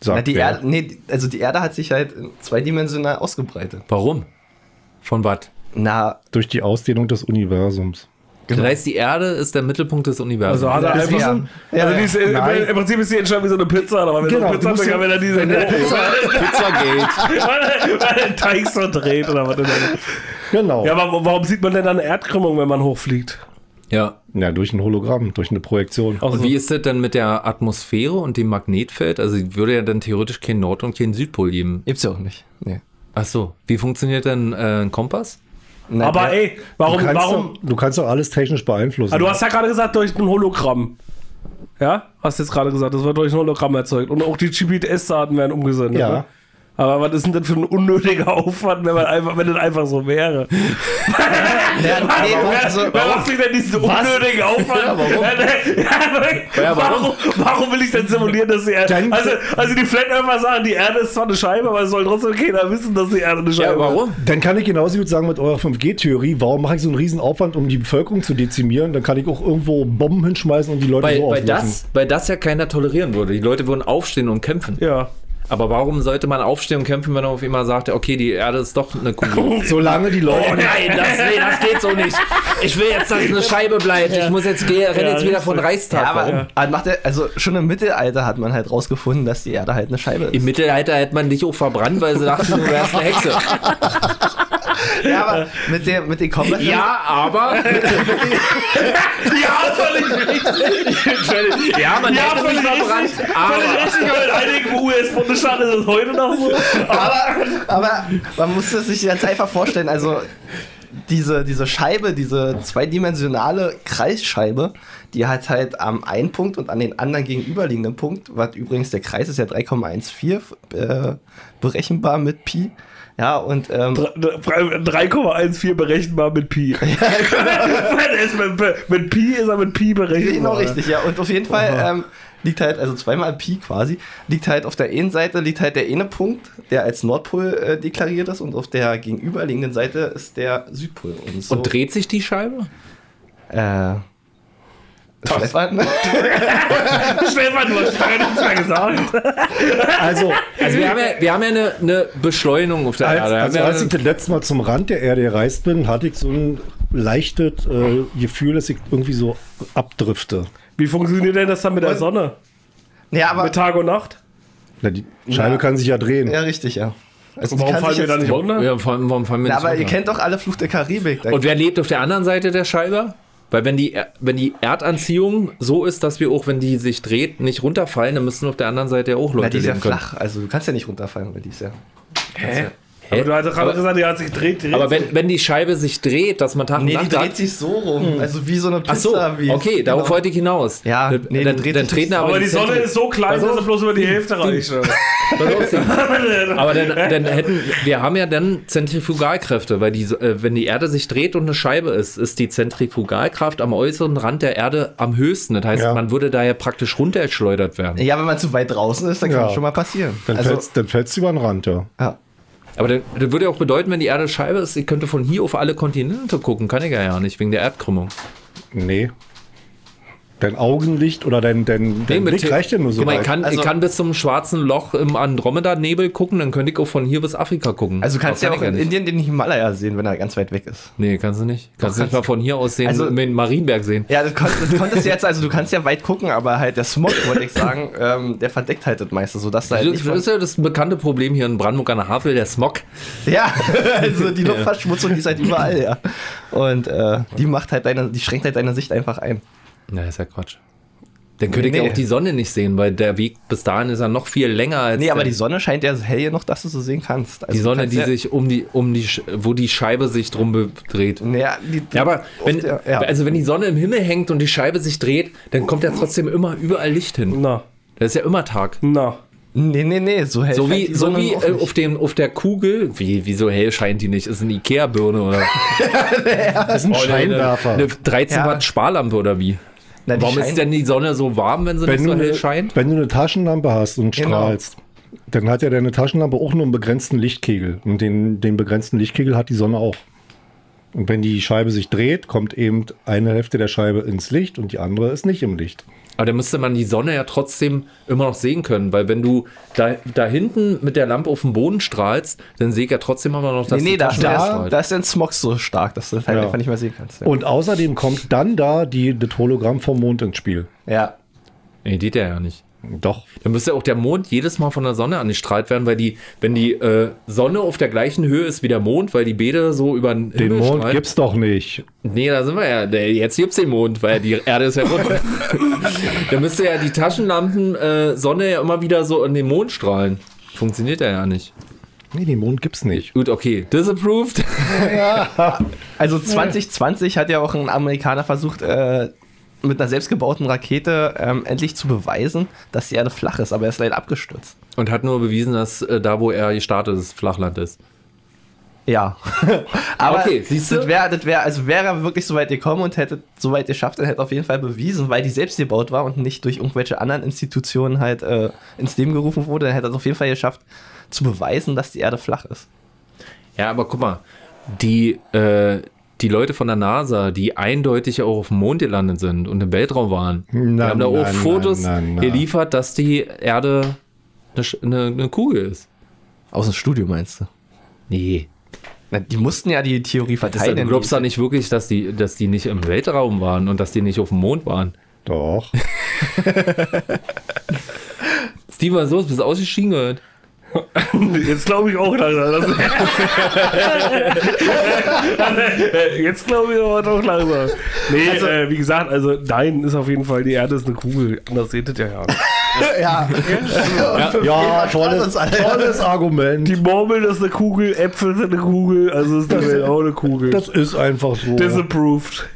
Sagt na die. Erde, nee, also die Erde hat sich halt zweidimensional ausgebreitet. Warum? Von was? Na, Durch die Ausdehnung des Universums. Das heißt, die Erde ist der Mittelpunkt des Universums. Also hat er einfach so. ja, also ja. die ist, im, Prinzip ist die entscheidend wie so eine Pizza, aber wenn Genau, so eine musst Pizza, ja- wenn er diese. Pizzagate. weil weil der Teig so dreht oder was denn? Genau. Ja, aber warum sieht man denn dann eine Erdkrümmung, wenn man hochfliegt? Ja. Ja, durch ein Hologramm, durch eine Projektion. Und wie ist das denn mit der Atmosphäre und dem Magnetfeld? Also würde ja dann theoretisch kein Nord- und kein Südpol geben. gibt's ja auch nicht. Nee. Ach so. Wie funktioniert denn äh, ein Kompass? Na, Aber ey, warum, du, kannst warum? Doch, du kannst doch alles technisch beeinflussen. Ah, du hast ja gerade gesagt, durch ein Hologramm. Ja? Hast jetzt gerade gesagt, das wird durch ein Hologramm erzeugt. Und auch die GPS-Daten werden umgesendet. Ja. Ne? Aber was ist denn das für ein unnötiger Aufwand, wenn man einfach, wenn das einfach so wäre? Ja, nee, Wer, also, wer macht sich denn diesen unnötigen Aufwand? Ja, warum? Ja, warum? warum? warum will ich denn simulieren, dass die Erde. Also, also die Flat Earther sagen, die Erde ist zwar eine Scheibe, aber es soll trotzdem keiner wissen, dass die Erde eine Scheibe Ja, ist. warum? Dann kann ich genauso gut sagen mit eurer 5G-Theorie, warum mache ich so einen riesen Aufwand, um die Bevölkerung zu dezimieren? Dann kann ich auch irgendwo Bomben hinschmeißen und die Leute Weil, so weil, auslöschen. das, weil das ja keiner tolerieren würde. Die Leute würden aufstehen und kämpfen. Ja. Aber warum sollte man aufstehen und kämpfen, wenn er auf einmal sagt, okay, die Erde ist doch eine Kugel? Solange die Leute. Oh nein, das, nee, das geht so nicht. Ich will jetzt, dass es eine Scheibe bleibt. Ich muss jetzt gehen, renn Ja, jetzt wieder von Reichstag. ja, aber, Warum? aber macht er, also schon im Mittelalter hat man halt rausgefunden, dass die Erde halt eine Scheibe ist. Im Mittelalter hätte man dich auch verbrannt, weil sie dachten, du wärst eine Hexe. ja, aber mit, der, mit den Kompass. Ja, aber. Ja, völlig richtig. ja, man Ja, völlig verbrannt. richtig. Völlig Aber. richtig, aber in einigen US-Bundesstaaten ist es heute noch so. aber, aber man muss das sich ganz einfach vorstellen. Also diese, diese Scheibe, diese zweidimensionale Kreisscheibe, die hat halt am einen Punkt und an den anderen gegenüberliegenden Punkt, was übrigens der Kreis ist ja 3,14 äh, berechenbar mit Pi. Ja, und ähm, 3,14 berechenbar mit Pi. Er ist mit, mit Pi ist er mit Pi berechenbar. Genau richtig, ja. Und auf jeden Fall ähm, liegt halt, also zweimal Pi quasi, liegt halt auf der einen Seite liegt halt der eine Punkt, der als Nordpol äh, deklariert ist und auf der gegenüberliegenden Seite ist der Südpol. Und, so, Und dreht sich die Scheibe? äh, Stefan? Stefan, du hast nichts mehr gesagt. Also, Also wir haben ja, wir haben ja eine, eine Beschleunigung auf der als, Erde. Also ja als ich das letzte Mal zum Rand der Erde gereist bin, hatte ich so ein leichtes äh, Gefühl, dass ich irgendwie so abdrifte. Wie funktioniert denn das dann mit der Sonne? ja, aber. Mit Tag und Nacht? Na, die Scheibe Ja. kann sich ja drehen. Ja, richtig, ja. Also, warum fallen wir da nicht runter? ja, warum fallen wir Ja, nicht aber ihr kennt doch alle Fluch der Karibik. Und wer lebt auf der anderen Seite der Scheibe? Weil wenn die, wenn die Erdanziehung so ist, dass wir auch, wenn die sich dreht, nicht runterfallen, dann müssen auf der anderen Seite ja auch Na, Leute die ist ja leben können. flach, also du kannst ja nicht runterfallen, weil die ist ja. Hä? Aber du hattest gerade gesagt, die hat sich dreht. dreht Aber wenn, wenn die Scheibe sich dreht, dass man Tag und Nee, die Nacht dreht hat. sich so rum. Also wie so eine Pizza. Ach so, wie okay, darauf genau. wollte ich hinaus. Ja, dann, nee, die dann, dreht dann sich treten aber, aber die Sonne ist so klein, dass er bloß über die Hälfte reicht. Aber dann, dann hätten, wir haben ja dann Zentrifugalkräfte, weil die, äh, wenn die Erde sich dreht und eine Scheibe ist, ist die Zentrifugalkraft am äußeren Rand der Erde am höchsten. Das heißt, Ja. man würde daher praktisch runtergeschleudert werden. Ja, wenn man zu weit draußen ist, dann kann Ja. das schon mal passieren. Dann, also, fällst, dann fällst du über den Rand, ja. ja. Aber dann, das würde ja auch bedeuten, wenn die Erde Scheibe ist, ich könnte von hier auf alle Kontinente gucken. Kann ich ja, ja nicht, wegen der Erdkrümmung. Nee. Dein Augenlicht oder dein, dein, dein mit Blick reicht ja nur so mal, ich weit. kann, Also- ich kann bis zum schwarzen Loch im Andromeda-Nebel gucken, dann könnte ich auch von hier bis Afrika gucken. also du kannst Das ja auch in Indien den Himalaya sehen, wenn er ganz weit weg ist. Nee, kannst du nicht. Kannst du nicht kannst mal von hier aus sehen, Also- den Marienberg sehen. Ja, das, kon das konntest du jetzt, also du kannst ja weit gucken, aber halt der Smog, wollte ich sagen, ähm, der verdeckt halt das meiste, sodass da halt Das, nicht das von, ist ja das bekannte Problem hier in Brandenburg an der Havel, der Smog. Ja, also die Luftverschmutzung, die ist halt überall, ja. Und äh, die macht halt deine, die schränkt halt deine Sicht einfach ein. Na, ist ja Quatsch. Dann könnte Nee, ich nee. auch die Sonne nicht sehen, weil der Weg bis dahin ist ja noch viel länger als Nee, aber die Sonne scheint ja hell genug, dass du sie sehen kannst. Also die Sonne, kannst die ja, sich um die, um die, wo die Scheibe sich drum dreht. Ja, die, Ja, aber wenn, der- ja. also wenn die Sonne im Himmel hängt und die Scheibe sich dreht, dann kommt ja trotzdem immer überall Licht hin. Na, Das ist ja immer Tag. na. nee, nee, nee, so hell So wie, die so Sonne wie äh, nicht. auf, dem, auf der Kugel, wie, wie so hell scheint die nicht? Ist eine Ikea-Birne oder Das ist ein Scheinwerfer. eine 13 Ja. Watt Sparlampe oder wie? Na, Warum ist denn die Sonne so warm, wenn sie wenn, nicht du so hell eine, scheint? wenn du eine Taschenlampe hast und Genau. strahlst, dann hat ja deine Taschenlampe auch nur einen begrenzten Lichtkegel. Und den, den begrenzten Lichtkegel hat die Sonne auch. Und wenn die Scheibe sich dreht, kommt eben eine Hälfte der Scheibe ins Licht und die andere ist nicht im Licht. Aber da müsste man die Sonne ja trotzdem immer noch sehen können, weil wenn du da, da hinten mit der Lampe auf den Boden strahlst, dann sehe ich ja trotzdem immer noch, dass Nee, nee, die da, da, da ist der Smog so stark, dass du das halt Ja. einfach nicht mehr sehen kannst. Ja. Und außerdem kommt dann da die, das Hologramm vom Mond ins Spiel. ja. Nee, geht ja ja nicht. Doch. Dann müsste auch der Mond jedes Mal von der Sonne angestrahlt werden, weil die, wenn die äh, Sonne auf der gleichen Höhe ist wie der Mond, weil die beide so über den Den Himmel Mond strahlen. gibt's doch nicht. Nee, da sind wir ja. Der- Jetzt gibt's den Mond, weil die Erde ist ja rund. da müsste ja die Taschenlampen äh, Sonne ja immer wieder so in den Mond strahlen. Funktioniert ja ja nicht. Nee, den Mond gibt's nicht. Gut, okay. Disapproved. Also 2020 hat ja auch ein Amerikaner versucht, äh, mit einer selbstgebauten Rakete ähm, endlich zu beweisen, dass die Erde flach ist, aber er ist leider abgestürzt. Und hat nur bewiesen, dass äh, da, wo er gestartet ist, Flachland ist. Ja. aber Okay, siehst du? das wäre, das wär, also wäre er wirklich so weit gekommen und hätte so weit geschafft, dann hätte er auf jeden Fall bewiesen, weil die selbst gebaut war und nicht durch irgendwelche anderen Institutionen halt äh, ins Leben gerufen wurde, dann hätte er es auf jeden Fall geschafft, zu beweisen, dass die Erde flach ist. Ja, aber guck mal, die, äh, die Leute von der NASA, die eindeutig auch auf dem Mond gelandet sind und im Weltraum waren, Na, haben da auch na, Fotos na, na, na. geliefert, dass die Erde eine, eine, eine Kugel ist. Aus dem Studio meinst du? Nee. Na, die mussten ja die Theorie verteidigen. du glaubst doch nicht wirklich, dass die, dass die nicht im Weltraum waren und dass die nicht auf dem Mond waren. Doch. Steve, was ist los? Bist du ausgestiegen gehört? Jetzt glaube ich auch langsam. Jetzt glaube ich aber doch langsam. Nee, äh, wie gesagt, also nein, ist auf jeden Fall, die Erde ist eine Kugel. Anders seht ihr ja. ja. Ja, tolles, uns alle. tolles Argument. Die Murmeln ist eine Kugel, Äpfel sind eine Kugel, also ist die Welt auch eine Kugel. Das ist einfach so. Disapproved.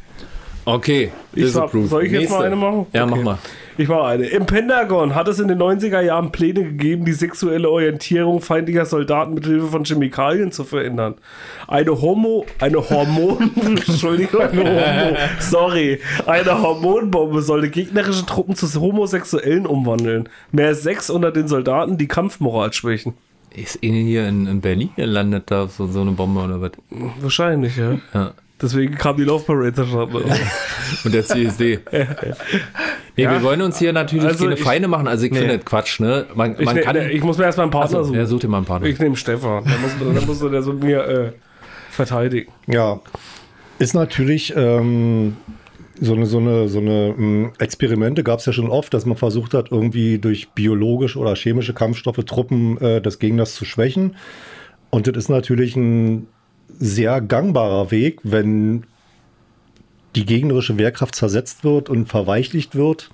Okay. Ich sag, disapproved. soll ich jetzt mal eine machen? Ja, Okay. mach mal. Ich mache eine. Im Pentagon hat es in den 90er Jahren Pläne gegeben, die sexuelle Orientierung feindlicher Soldaten mit Hilfe von Chemikalien zu verändern. Eine Homo, eine Hormon, Entschuldigung, eine Homo, sorry, eine Hormonbombe sollte gegnerische Truppen zu Homosexuellen umwandeln. Mehr Sex unter den Soldaten, die Kampfmoral schwächen. Ist Ihnen hier in, in Berlin gelandet, da so, so eine Bombe oder was? Wahrscheinlich, ja. Ja. Deswegen kam die Love Parade zustande. Und der CSD. Nee, wir wollen uns hier natürlich Also keine ich- Feinde machen. Also ich Nee. finde das Quatsch, ne? Man, Ich, man ne, kann. ne, ich muss mir erstmal einen Partner Achso, suchen. ja, such dir mal einen Partner. Ich nehme Stefan. Dann muss, dann muss der so mir äh, verteidigen. Ja. Ist natürlich ähm, so eine, so eine, so eine ähm, Experimente gab es ja schon oft, dass man versucht hat, irgendwie durch biologische oder chemische Kampfstoffe Truppen äh, des Gegners zu schwächen. Und das ist natürlich ein sehr gangbarer Weg, wenn die gegnerische Wehrkraft zersetzt wird und verweichlicht wird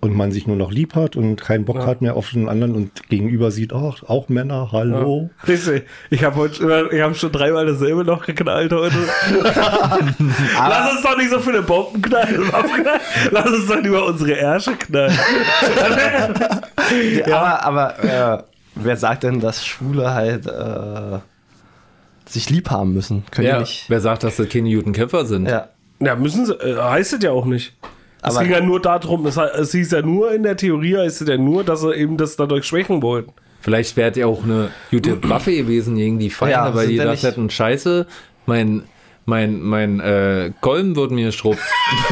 und man sich nur noch lieb hat und keinen Bock Ja. hat mehr auf den anderen und gegenüber sieht, ach, auch Männer, hallo. Richtig. Ich habe heute ich hab schon dreimal dasselbe noch geknallt heute. Lass uns doch nicht so viele Bomben knallen. Lass uns doch lieber unsere Ärsche knallen. Aber, aber äh, wer sagt denn, dass Schwule halt äh, sich lieb haben müssen? Können ja, nicht. wer sagt, dass das keine guten Kämpfer sind? Ja. Ja, müssen sie, äh, heißt es ja auch nicht. Es Aber- ging ja nur darum, es, es hieß ja nur in der Theorie, heißt es ja nur, dass sie eben das dadurch schwächen wollten. Vielleicht wäre ja auch eine gute Waffe gewesen gegen die Feinde, Ja, weil die gedacht hätten, scheiße, mein, mein, mein äh, Kolben wird mir geschrubbt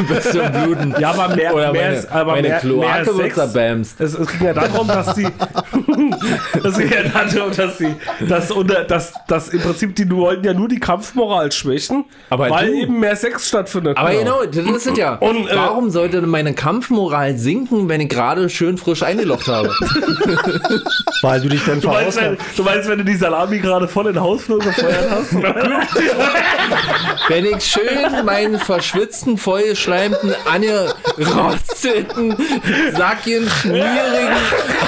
bis zum Bluten. Ja, aber mehr, Oder mehr, meine, ist- aber meine mehr, mehr Kloake wird Sex. zerbämst. Es, es ging ja darum, dass die. es ging ja darum, dass die. Dass, unter, dass, dass im Prinzip die wollten ja nur die Kampfmoral schwächen, Aber weil du- eben mehr Sex stattfindet. Aber genau, das ist ja. Und, äh, Warum sollte meine Kampfmoral sinken, wenn ich gerade schön frisch eingelocht habe? Weil du dich dann Du meinst, wenn, verausgabst. du meinst, wenn du die Salami gerade voll in den Hausflur gefeuert hast? Wenn ich schön meinen verschwitzten, vollgeschleimten, angerosteten, sackigen, schmierigen,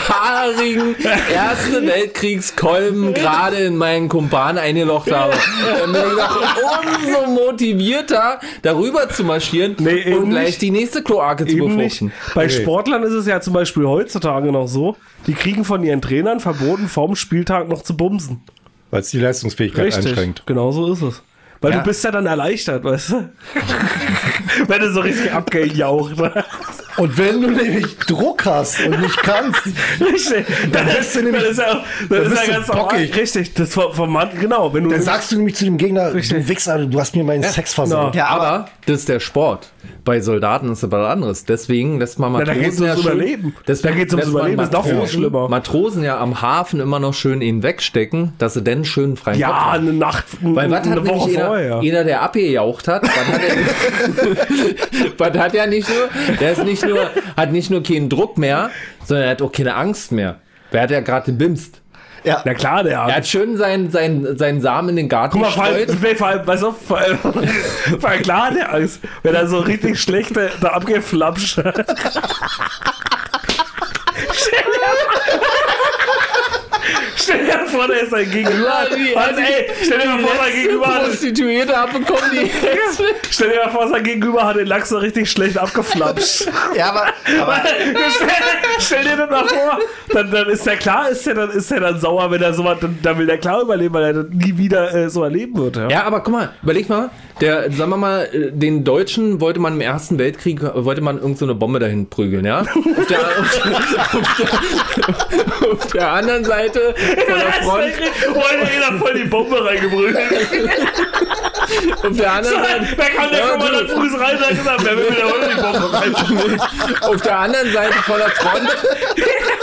haarigen Erste Weltkriegskolben gerade in meinen Kumpan eingelocht habe, dann bin ich doch umso motivierter, darüber zu marschieren Nee, und gleich nicht. die nächste Kloake zu Eben nicht. befruchten. Bei Sportlern ist es ja zum Beispiel heutzutage noch so, die kriegen von ihren Trainern verboten, vorm Spieltag noch zu bumsen. Weil es die Leistungsfähigkeit einschränkt. Genau so ist es. Weil Ja. du bist ja dann erleichtert, weißt du? Wenn du so richtig abgejaucht. Und wenn du nämlich Druck hast und nicht kannst, Richtig. Dann bist du nämlich. Das ist ja, das dann ist bist ja du ganz normal. bockig. Richtig. Das vom, vom Mann, genau. Wenn du. dann sagst du nämlich zu dem Gegner, du Wichser, du hast mir meinen Sex versaut. Ja, aber, Aber das ist der Sport. Bei Soldaten ist es was anderes. Deswegen lässt man da Matrosen geht's ums ja schön- Überleben. Deswegen Da geht's ums lässt man Überleben, das ist noch viel Matrosen- schlimmer. Matrosen ja am Hafen immer noch schön ihn wegstecken, dass sie dann schön freien Kopf ja, haben. eine Nacht, Weil was hat eine nämlich Woche jeder, vorher. jeder, der abgejaucht hat, was hat, er, was hat er nicht nur, der ist nicht nur, hat nicht nur keinen Druck mehr, sondern er hat auch keine Angst mehr. Wer hat ja gerade gebimst? ja, Na klar, der Er hat schön seinen, seinen, seinen Samen in den Garten Guck mal, vor allem, gestreut. vor allem, weißt du, vor allem, vor allem klar hat der Angst, wenn er so richtig schlecht da abgeflamscht hat. Stell dir vor, der ist sein Gegenüber. Also, ey, stell dir mal vor, sein Gegenüber hat, Prostituierte abbekommen, die stell dir mal vor, sein Gegenüber hat den Lachs so richtig schlecht abgeflamscht. ja, aber, aber stell, stell dir das mal vor, dann, dann ist der klar, ist der dann, ist der dann sauer, wenn er sowas, dann, dann will der klar überleben, weil er das nie wieder äh, so erleben wird. Ja? Ja, aber guck mal, überleg mal, der, sagen wir mal, äh, den Deutschen wollte man im Ersten Weltkrieg, wollte man irgend so eine Bombe dahin prügeln, ja? Auf der, auf der, auf der, auf der anderen Seite von der Front, Wollte jeder voll die Bombe reingebrüllt. auf der anderen Seite, Da kam der Kommandant früh rein und gesagt, wer will mir da heute die Bombe rein? auf der anderen Seite von der Front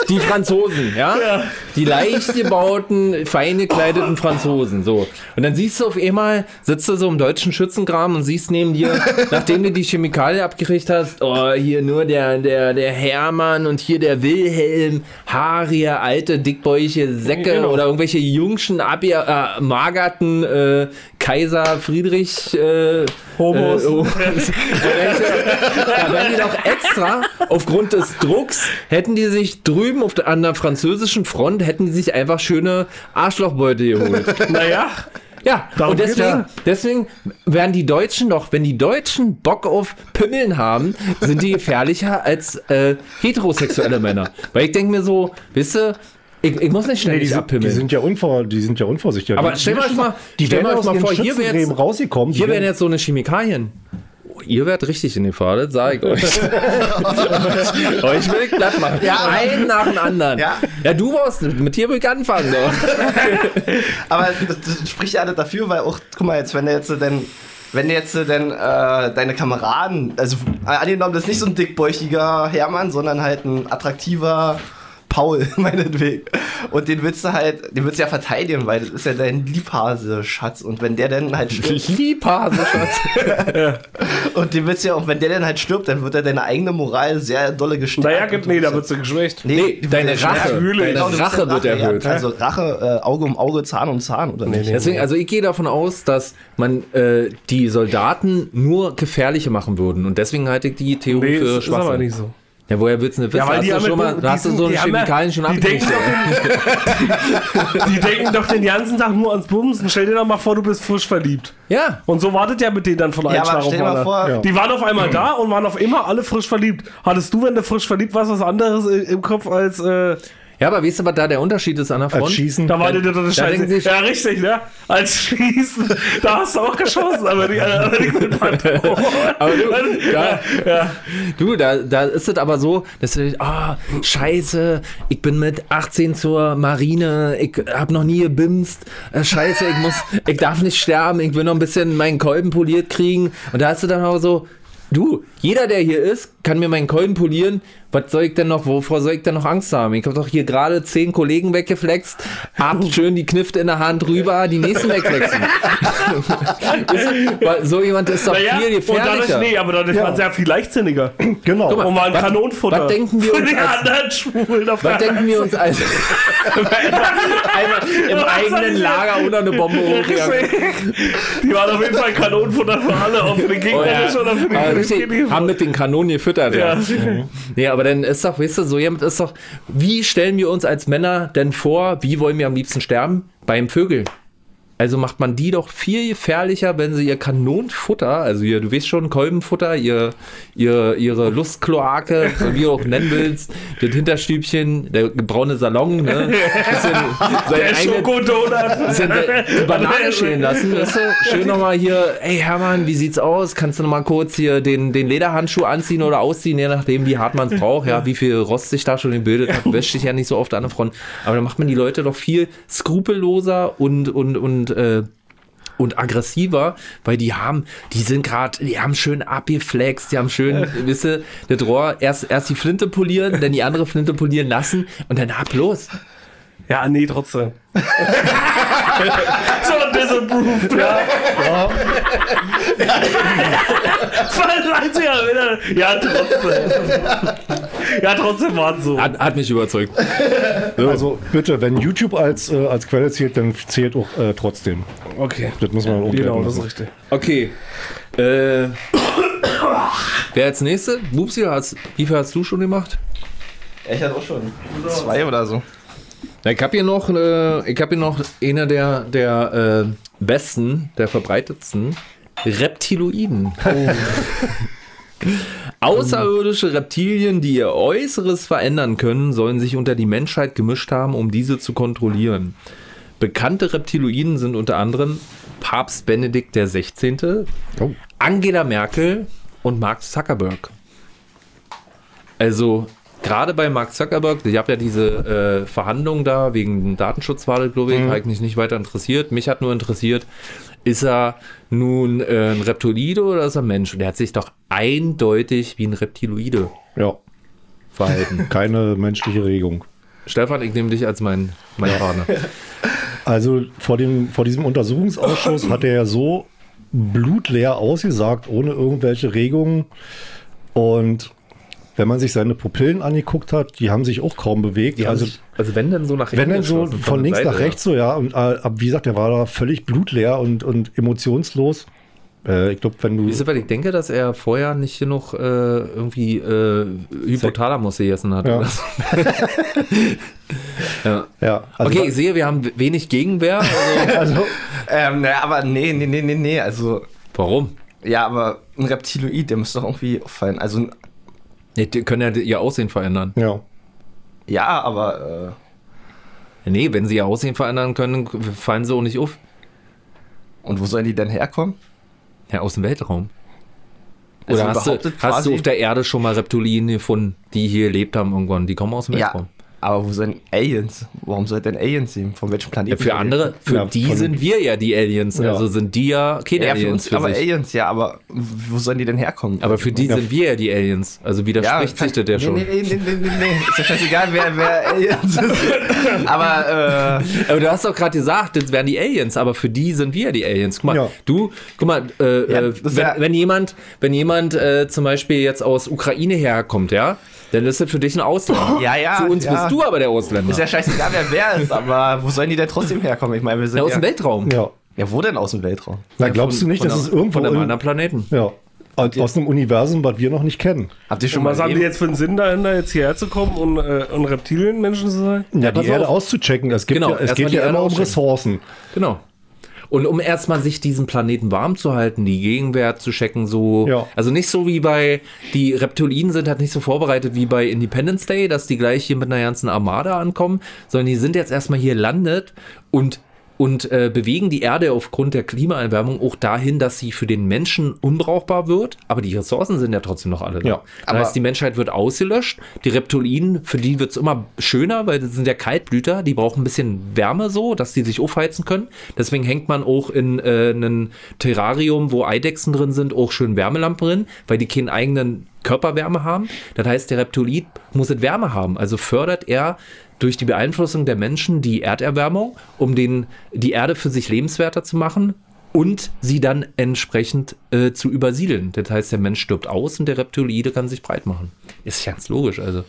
die Franzosen, ja? Ja. Die leicht gebauten, fein gekleideten Franzosen, so. Und dann siehst du auf einmal, sitzt du so im deutschen Schützengraben und siehst neben dir, nachdem du die Chemikalie abgekriegt hast, oh, hier nur der, der, der Hermann und hier der Wilhelm, haarige, alte, dickbäuche Säcke Genau. oder irgendwelche jungschen, abgemagerten äh, Kaiser Friedrich äh, Homos. Äh, oh. Da werden die doch extra, aufgrund des Drucks, hätten die sich drüben auf der, an der französischen Front, hätten die sich einfach schöne Arschlochbeute geholt. Naja, Ja, Darum und deswegen, ja. deswegen werden die Deutschen doch, wenn die Deutschen Bock auf Pimmeln haben, sind die gefährlicher als äh, heterosexuelle Männer. Weil ich denke mir so, wisst ihr, ich, ich muss nicht Die ständig sind, die, abpimmeln. sind ja unvor, die sind ja unvorsichtig. Aber die, stell mal mal, die stell werden mal mal vor, hier wäre jetzt, rausgekommen. hier die wären werden- jetzt so eine Chemikalien. Oh, Ihr werdet richtig in Gefahr, das sage ich euch. euch will ich platt machen. Ja. Einen nach dem anderen. Ja. ja du brauchst, mit dir will ich anfangen. Doch. Aber das, das spricht ja alles dafür, weil auch, guck mal jetzt, wenn du jetzt denn, wenn du jetzt denn äh, deine Kameraden, also angenommen, das ist nicht so ein dickbäuchiger Hermann, sondern halt ein attraktiver Paul, meinetwegen. Und den willst du halt, den willst du ja verteidigen, weil das ist ja dein Liebhase-Schatz. Und wenn der dann halt stirbt, Liebhase, Schatz. und den willst du ja auch, wenn der dann halt stirbt, dann wird er deine eigene Moral sehr dolle gestärkt. naja, du nee, da wird sie geschwächt. Nee, die deine Rache. Deine Genau, Rache wird erhöht. Ja. Also Rache, äh, Auge um Auge, Zahn um Zahn, oder nicht? Deswegen, also ich gehe davon aus, dass man äh, die Soldaten nur gefährlicher machen würden. Und deswegen halte ich die Theorie Nee, für das ist aber nicht so. Ja, woher willst du nicht wissen? Ja, weil hast die du schon mal, die hast du so eine ja- Chemikalien schon die denken? Die denken doch den ganzen Tag nur ans Bumsen. Stell dir doch mal vor, du bist frisch verliebt. Ja. Und so wartet ja mit denen dann von einem Ja, aber Schlag stell dir auf vor, anderen. Die waren auf einmal da und waren auf immer alle frisch verliebt. Hattest du, wenn du frisch verliebt warst, was anderes im Kopf als äh, Ja, aber weißt du, was da der Unterschied ist an der Front? als Schießen. da war dir das da Scheiße. Ja, richtig, ne? Als Schießen. Da hast du auch geschossen, aber nicht, aber nicht mit. Aber du, da, ja. du da, da ist es aber so, dass du, ah, scheiße, ich bin mit 18 zur Marine, ich hab noch nie gebimst, äh, scheiße, ich muss, ich darf nicht sterben, ich will noch ein bisschen meinen Kolben poliert kriegen. Und da hast du dann auch so, Du, jeder, der hier ist, kann mir meinen Kolben polieren. Was soll ich denn noch, wovor soll ich denn noch Angst haben? Ich habe doch hier gerade zehn Kollegen weggeflext, hab schön die Knifte in der Hand rüber, die nächsten wegflexen. ist, weil so jemand ist doch Naja, viel und dadurch, gefährlicher. nee, aber dadurch Ja. war es ja viel leichtsinniger. Genau. Und mal ein was- Kanonenfutter. was denken wir uns als- anderen Schwulen Was denken wir uns als einmal im eigenen Lager unter eine Bombe hochgegangen? Die waren auf jeden Fall Kanonenfutter für alle, ob für die Oh, ja. oder für die haben mit den Kanonen gefüttert, ja. Ja. Nee, aber dann ist doch, weißt du, so jemand ist doch, wie stellen wir uns als Männer denn vor, wie wollen wir am liebsten sterben? Beim Vögeln. Also macht man die doch viel gefährlicher, wenn sie ihr Kanonenfutter, also ihr, du weißt schon, Kolbenfutter, ihr, ihr, ihre Lustkloake, wie du auch nennen willst, das Hinterstübchen, der braune Salon, ne? Bisschen Der Schokodonut. die Banane schälen lassen, weißt du? Schön nochmal hier, ey Hermann, wie sieht's aus? Kannst du nochmal kurz hier den, den Lederhandschuh anziehen oder ausziehen, je nachdem, wie hart man es braucht, ja, wie viel Rost sich da schon gebildet hat, wäscht sich ja nicht so oft an der Front. Aber dann macht man die Leute doch viel skrupelloser und, und, und, äh, und aggressiver, weil die haben, die sind gerade, die haben schön abgeflext, die haben schön, wisst ihr, das Rohr, erst, erst die Flinte polieren, dann die andere Flinte polieren lassen und dann ab los. Ja, nee, trotzdem. so disapproved. Ja, Ja, Weiß ja, wieder. ja, trotzdem. Ja, trotzdem war es so. Hat, hat mich überzeugt. also bitte, wenn YouTube als, äh, als Quelle zählt, dann zählt auch äh, trotzdem. Okay. Das muss man auch Genau, das ist richtig. Okay. Äh, wer als nächste? Bubsi, wie viel hast du schon gemacht? Ich hatte auch schon zwei oder so. Na, Ich habe hier noch, äh, ich habe hier noch einer der, der äh, besten, der verbreitetsten Reptiloiden. Außerirdische Reptilien, die ihr Äußeres verändern können, sollen sich unter die Menschheit gemischt haben, um diese zu kontrollieren. Bekannte Reptiloiden sind unter anderem Papst Benedikt XVI., Oh. Angela Merkel und Mark Zuckerberg. Also gerade bei Mark Zuckerberg, ich habe ja diese äh, Verhandlungen da wegen Datenschutz war das, glaube ich, Mhm. eigentlich nicht weiter interessiert. Mich hat nur interessiert, ist er nun äh, ein Reptiloide oder ist er Mensch? Und er hat sich doch eindeutig wie ein Reptiloide Ja, verhalten. keine menschliche Regung. Stefan, ich nehme dich als mein, mein Partner. Also vor, dem, vor diesem Untersuchungsausschuss hat er ja so blutleer ausgesagt, ohne irgendwelche Regungen. Und wenn man sich seine Pupillen angeguckt hat, die haben sich auch kaum bewegt. also, also also wenn denn so nach wenn dann so von der links Seite, nach rechts so, ja. Und äh, wie gesagt, der war da völlig blutleer und, und emotionslos. Äh, ich glaube, wenn du. Ihr, weil ich denke, dass er vorher nicht genug äh, irgendwie äh, Hypothalamus gegessen hat. Ja. Oder so. ja. Ja, also okay, ich sehe, wir haben wenig Gegenwehr. Also, Also, Ähm, naja, aber nee, nee, nee, nee, nee. Also, warum? ja, aber ein Reptiloid, der müsste doch irgendwie auffallen. Also, Ja, die können ja ihr Aussehen verändern. ja. ja, aber Nee, wenn sie ihr Aussehen verändern können, fallen sie auch nicht auf. äh, und wo sollen die denn herkommen? Ja, aus dem Weltraum. Also Oder hast, du, hast du auf der Erde schon mal Reptilien gefunden, die hier gelebt haben irgendwann? Die kommen aus dem Weltraum. Ja, aber wo sind Aliens? Warum soll denn Aliens sehen? Von welchem Ja, Planeten? für andere, für Ja, die sind wir ja die Aliens. Ja. Also sind die ja keine Ja, für Aliens uns, für aber sich. Aliens, ja, aber wo sollen die denn herkommen? Aber für die Ja. sind wir ja die Aliens. Also widerspricht sich das ja nee, schon. Nee, nee, nee, nee, nee, nee. Ist ja scheißegal, wer, wer Aliens ist. Aber, äh, Aber du hast doch gerade gesagt, das wären die Aliens, aber für die sind wir die Aliens. Guck mal, Ja. du, guck mal, äh, Ja, äh, wenn, ja- wenn jemand, wenn jemand äh, zum Beispiel jetzt aus Ukraine herkommt, ja, dann ist das für dich ein Ausländer. Ja, ja, Für uns ja. bist du aber der Ausländer. ist ja scheißegal, wer wer ist, aber wo sollen die denn trotzdem herkommen? Ich meine, wir sind Ja, aus ja, dem Weltraum. ja. Ja, wo denn aus dem Weltraum? Na, glaubst du nicht, dass von es irgendwo von einem in, anderen Planeten? ja, aus, aus einem Universum, was wir noch nicht kennen? Habt ihr schon Und mal was haben die jetzt für einen Sinn dahinter, jetzt hierher zu kommen und, äh, und Reptilienmenschen zu sein? Ja, pass die Erde auf. auszuchecken. Es, gibt Genau, ja, es geht ja immer um. Ressourcen. Genau. Und um erstmal sich diesen Planeten warm zu halten, die Gegenwert zu checken, so. Ja. Also nicht so wie bei, die Reptilien sind halt nicht so vorbereitet wie bei Independence Day, dass die gleich hier mit einer ganzen Armada ankommen, sondern die sind jetzt erstmal hier landet und und äh, bewegen die Erde aufgrund der Klimaerwärmung auch dahin, dass sie für den Menschen unbrauchbar wird, aber die Ressourcen sind ja trotzdem noch alle da. Ja, das heißt, die Menschheit wird ausgelöscht, die Reptilien, für die wird es immer schöner, weil das sind ja Kaltblüter, die brauchen ein bisschen Wärme so, dass die sich aufheizen können. Deswegen hängt man auch in äh, ein Terrarium, wo Eidechsen drin sind, auch schön Wärmelampen drin, weil die keinen eigenen Körperwärme haben. Das heißt, der Reptilit muss es Wärme haben. Also fördert er durch die Beeinflussung der Menschen die Erderwärmung, um den, die Erde für sich lebenswerter zu machen und sie dann entsprechend äh, zu übersiedeln. Das heißt, der Mensch stirbt aus und der Reptiloide kann sich breit machen. Ist ganz logisch. Also.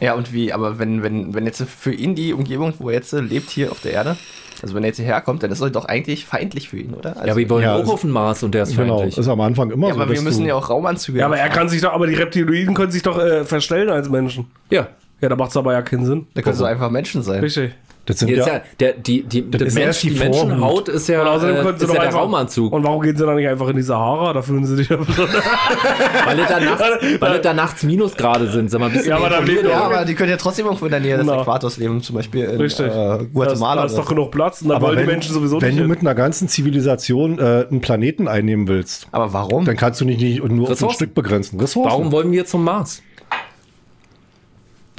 Ja, und wie, aber wenn, wenn, wenn jetzt für ihn die Umgebung, wo er jetzt lebt, hier auf der Erde, also wenn er jetzt hierher kommt, dann ist er doch eigentlich feindlich für ihn, oder? Also, ja, wir wollen ja, auch also- auf den Mars und der ist Genau, feindlich. ist am Anfang immer ja so. aber wir müssen ja auch Raumanzüge Ja, aber er haben. kann sich doch, aber die Reptiloiden können sich doch äh, verstellen als Menschen. ja. Ja, da macht es aber ja keinen Sinn. Da können so einfach Menschen sein. Richtig. Das sind Jetzt ja, ja, der, die, die, der ist Mensch, die. Menschenhaut ist ja, Und außerdem äh, können sie ist doch ja der einfach, Raumanzug. Und warum gehen sie dann nicht einfach in die Sahara? Da fühlen sie sich ja Weil es da nachts, weil da nachts Minusgrade sind. Sag mal, ein bisschen Ja, aber da informiert. lebt Ja, aber die können ja trotzdem irgendwo in der Nähe des Genau. Äquators leben, zum Beispiel in Richtig. äh, Da ist, Guatemala. da ist doch genug Platz und da aber wollen die wenn, Menschen sowieso wenn nicht. du mit einer ganzen Zivilisation äh, einen Planeten einnehmen willst, aber warum? dann kannst du nicht, nicht nur auf ein Ressourcen. Stück begrenzen. Ressourcen. Warum wollen wir zum Mars?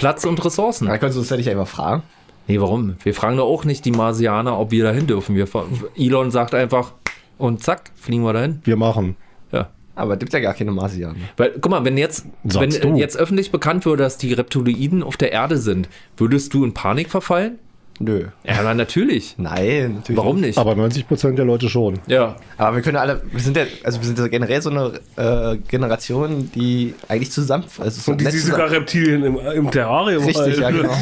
Platz und Ressourcen. Dann kannst du uns ja nicht einfach fragen. Nee, warum? Wir fragen doch auch nicht die Marsianer, ob wir dahin dürfen. Wir, Elon sagt einfach, und zack, fliegen wir dahin. Wir machen. Ja. Aber es gibt ja gar keine Marsianer. Weil, guck mal, wenn jetzt, wenn du. jetzt öffentlich bekannt würde, dass die Reptiloiden auf der Erde sind, würdest du in Panik verfallen? Nö. Ja, na, natürlich. Nein, natürlich. Warum nicht? Aber 90% der Leute schon. Ja. Aber wir können alle, wir sind ja, also wir sind ja generell so eine äh, Generation, die eigentlich zusammen, also so Und die zusammen- sogar Reptilien im, im Terrarium Richtig, ja, halten. genau.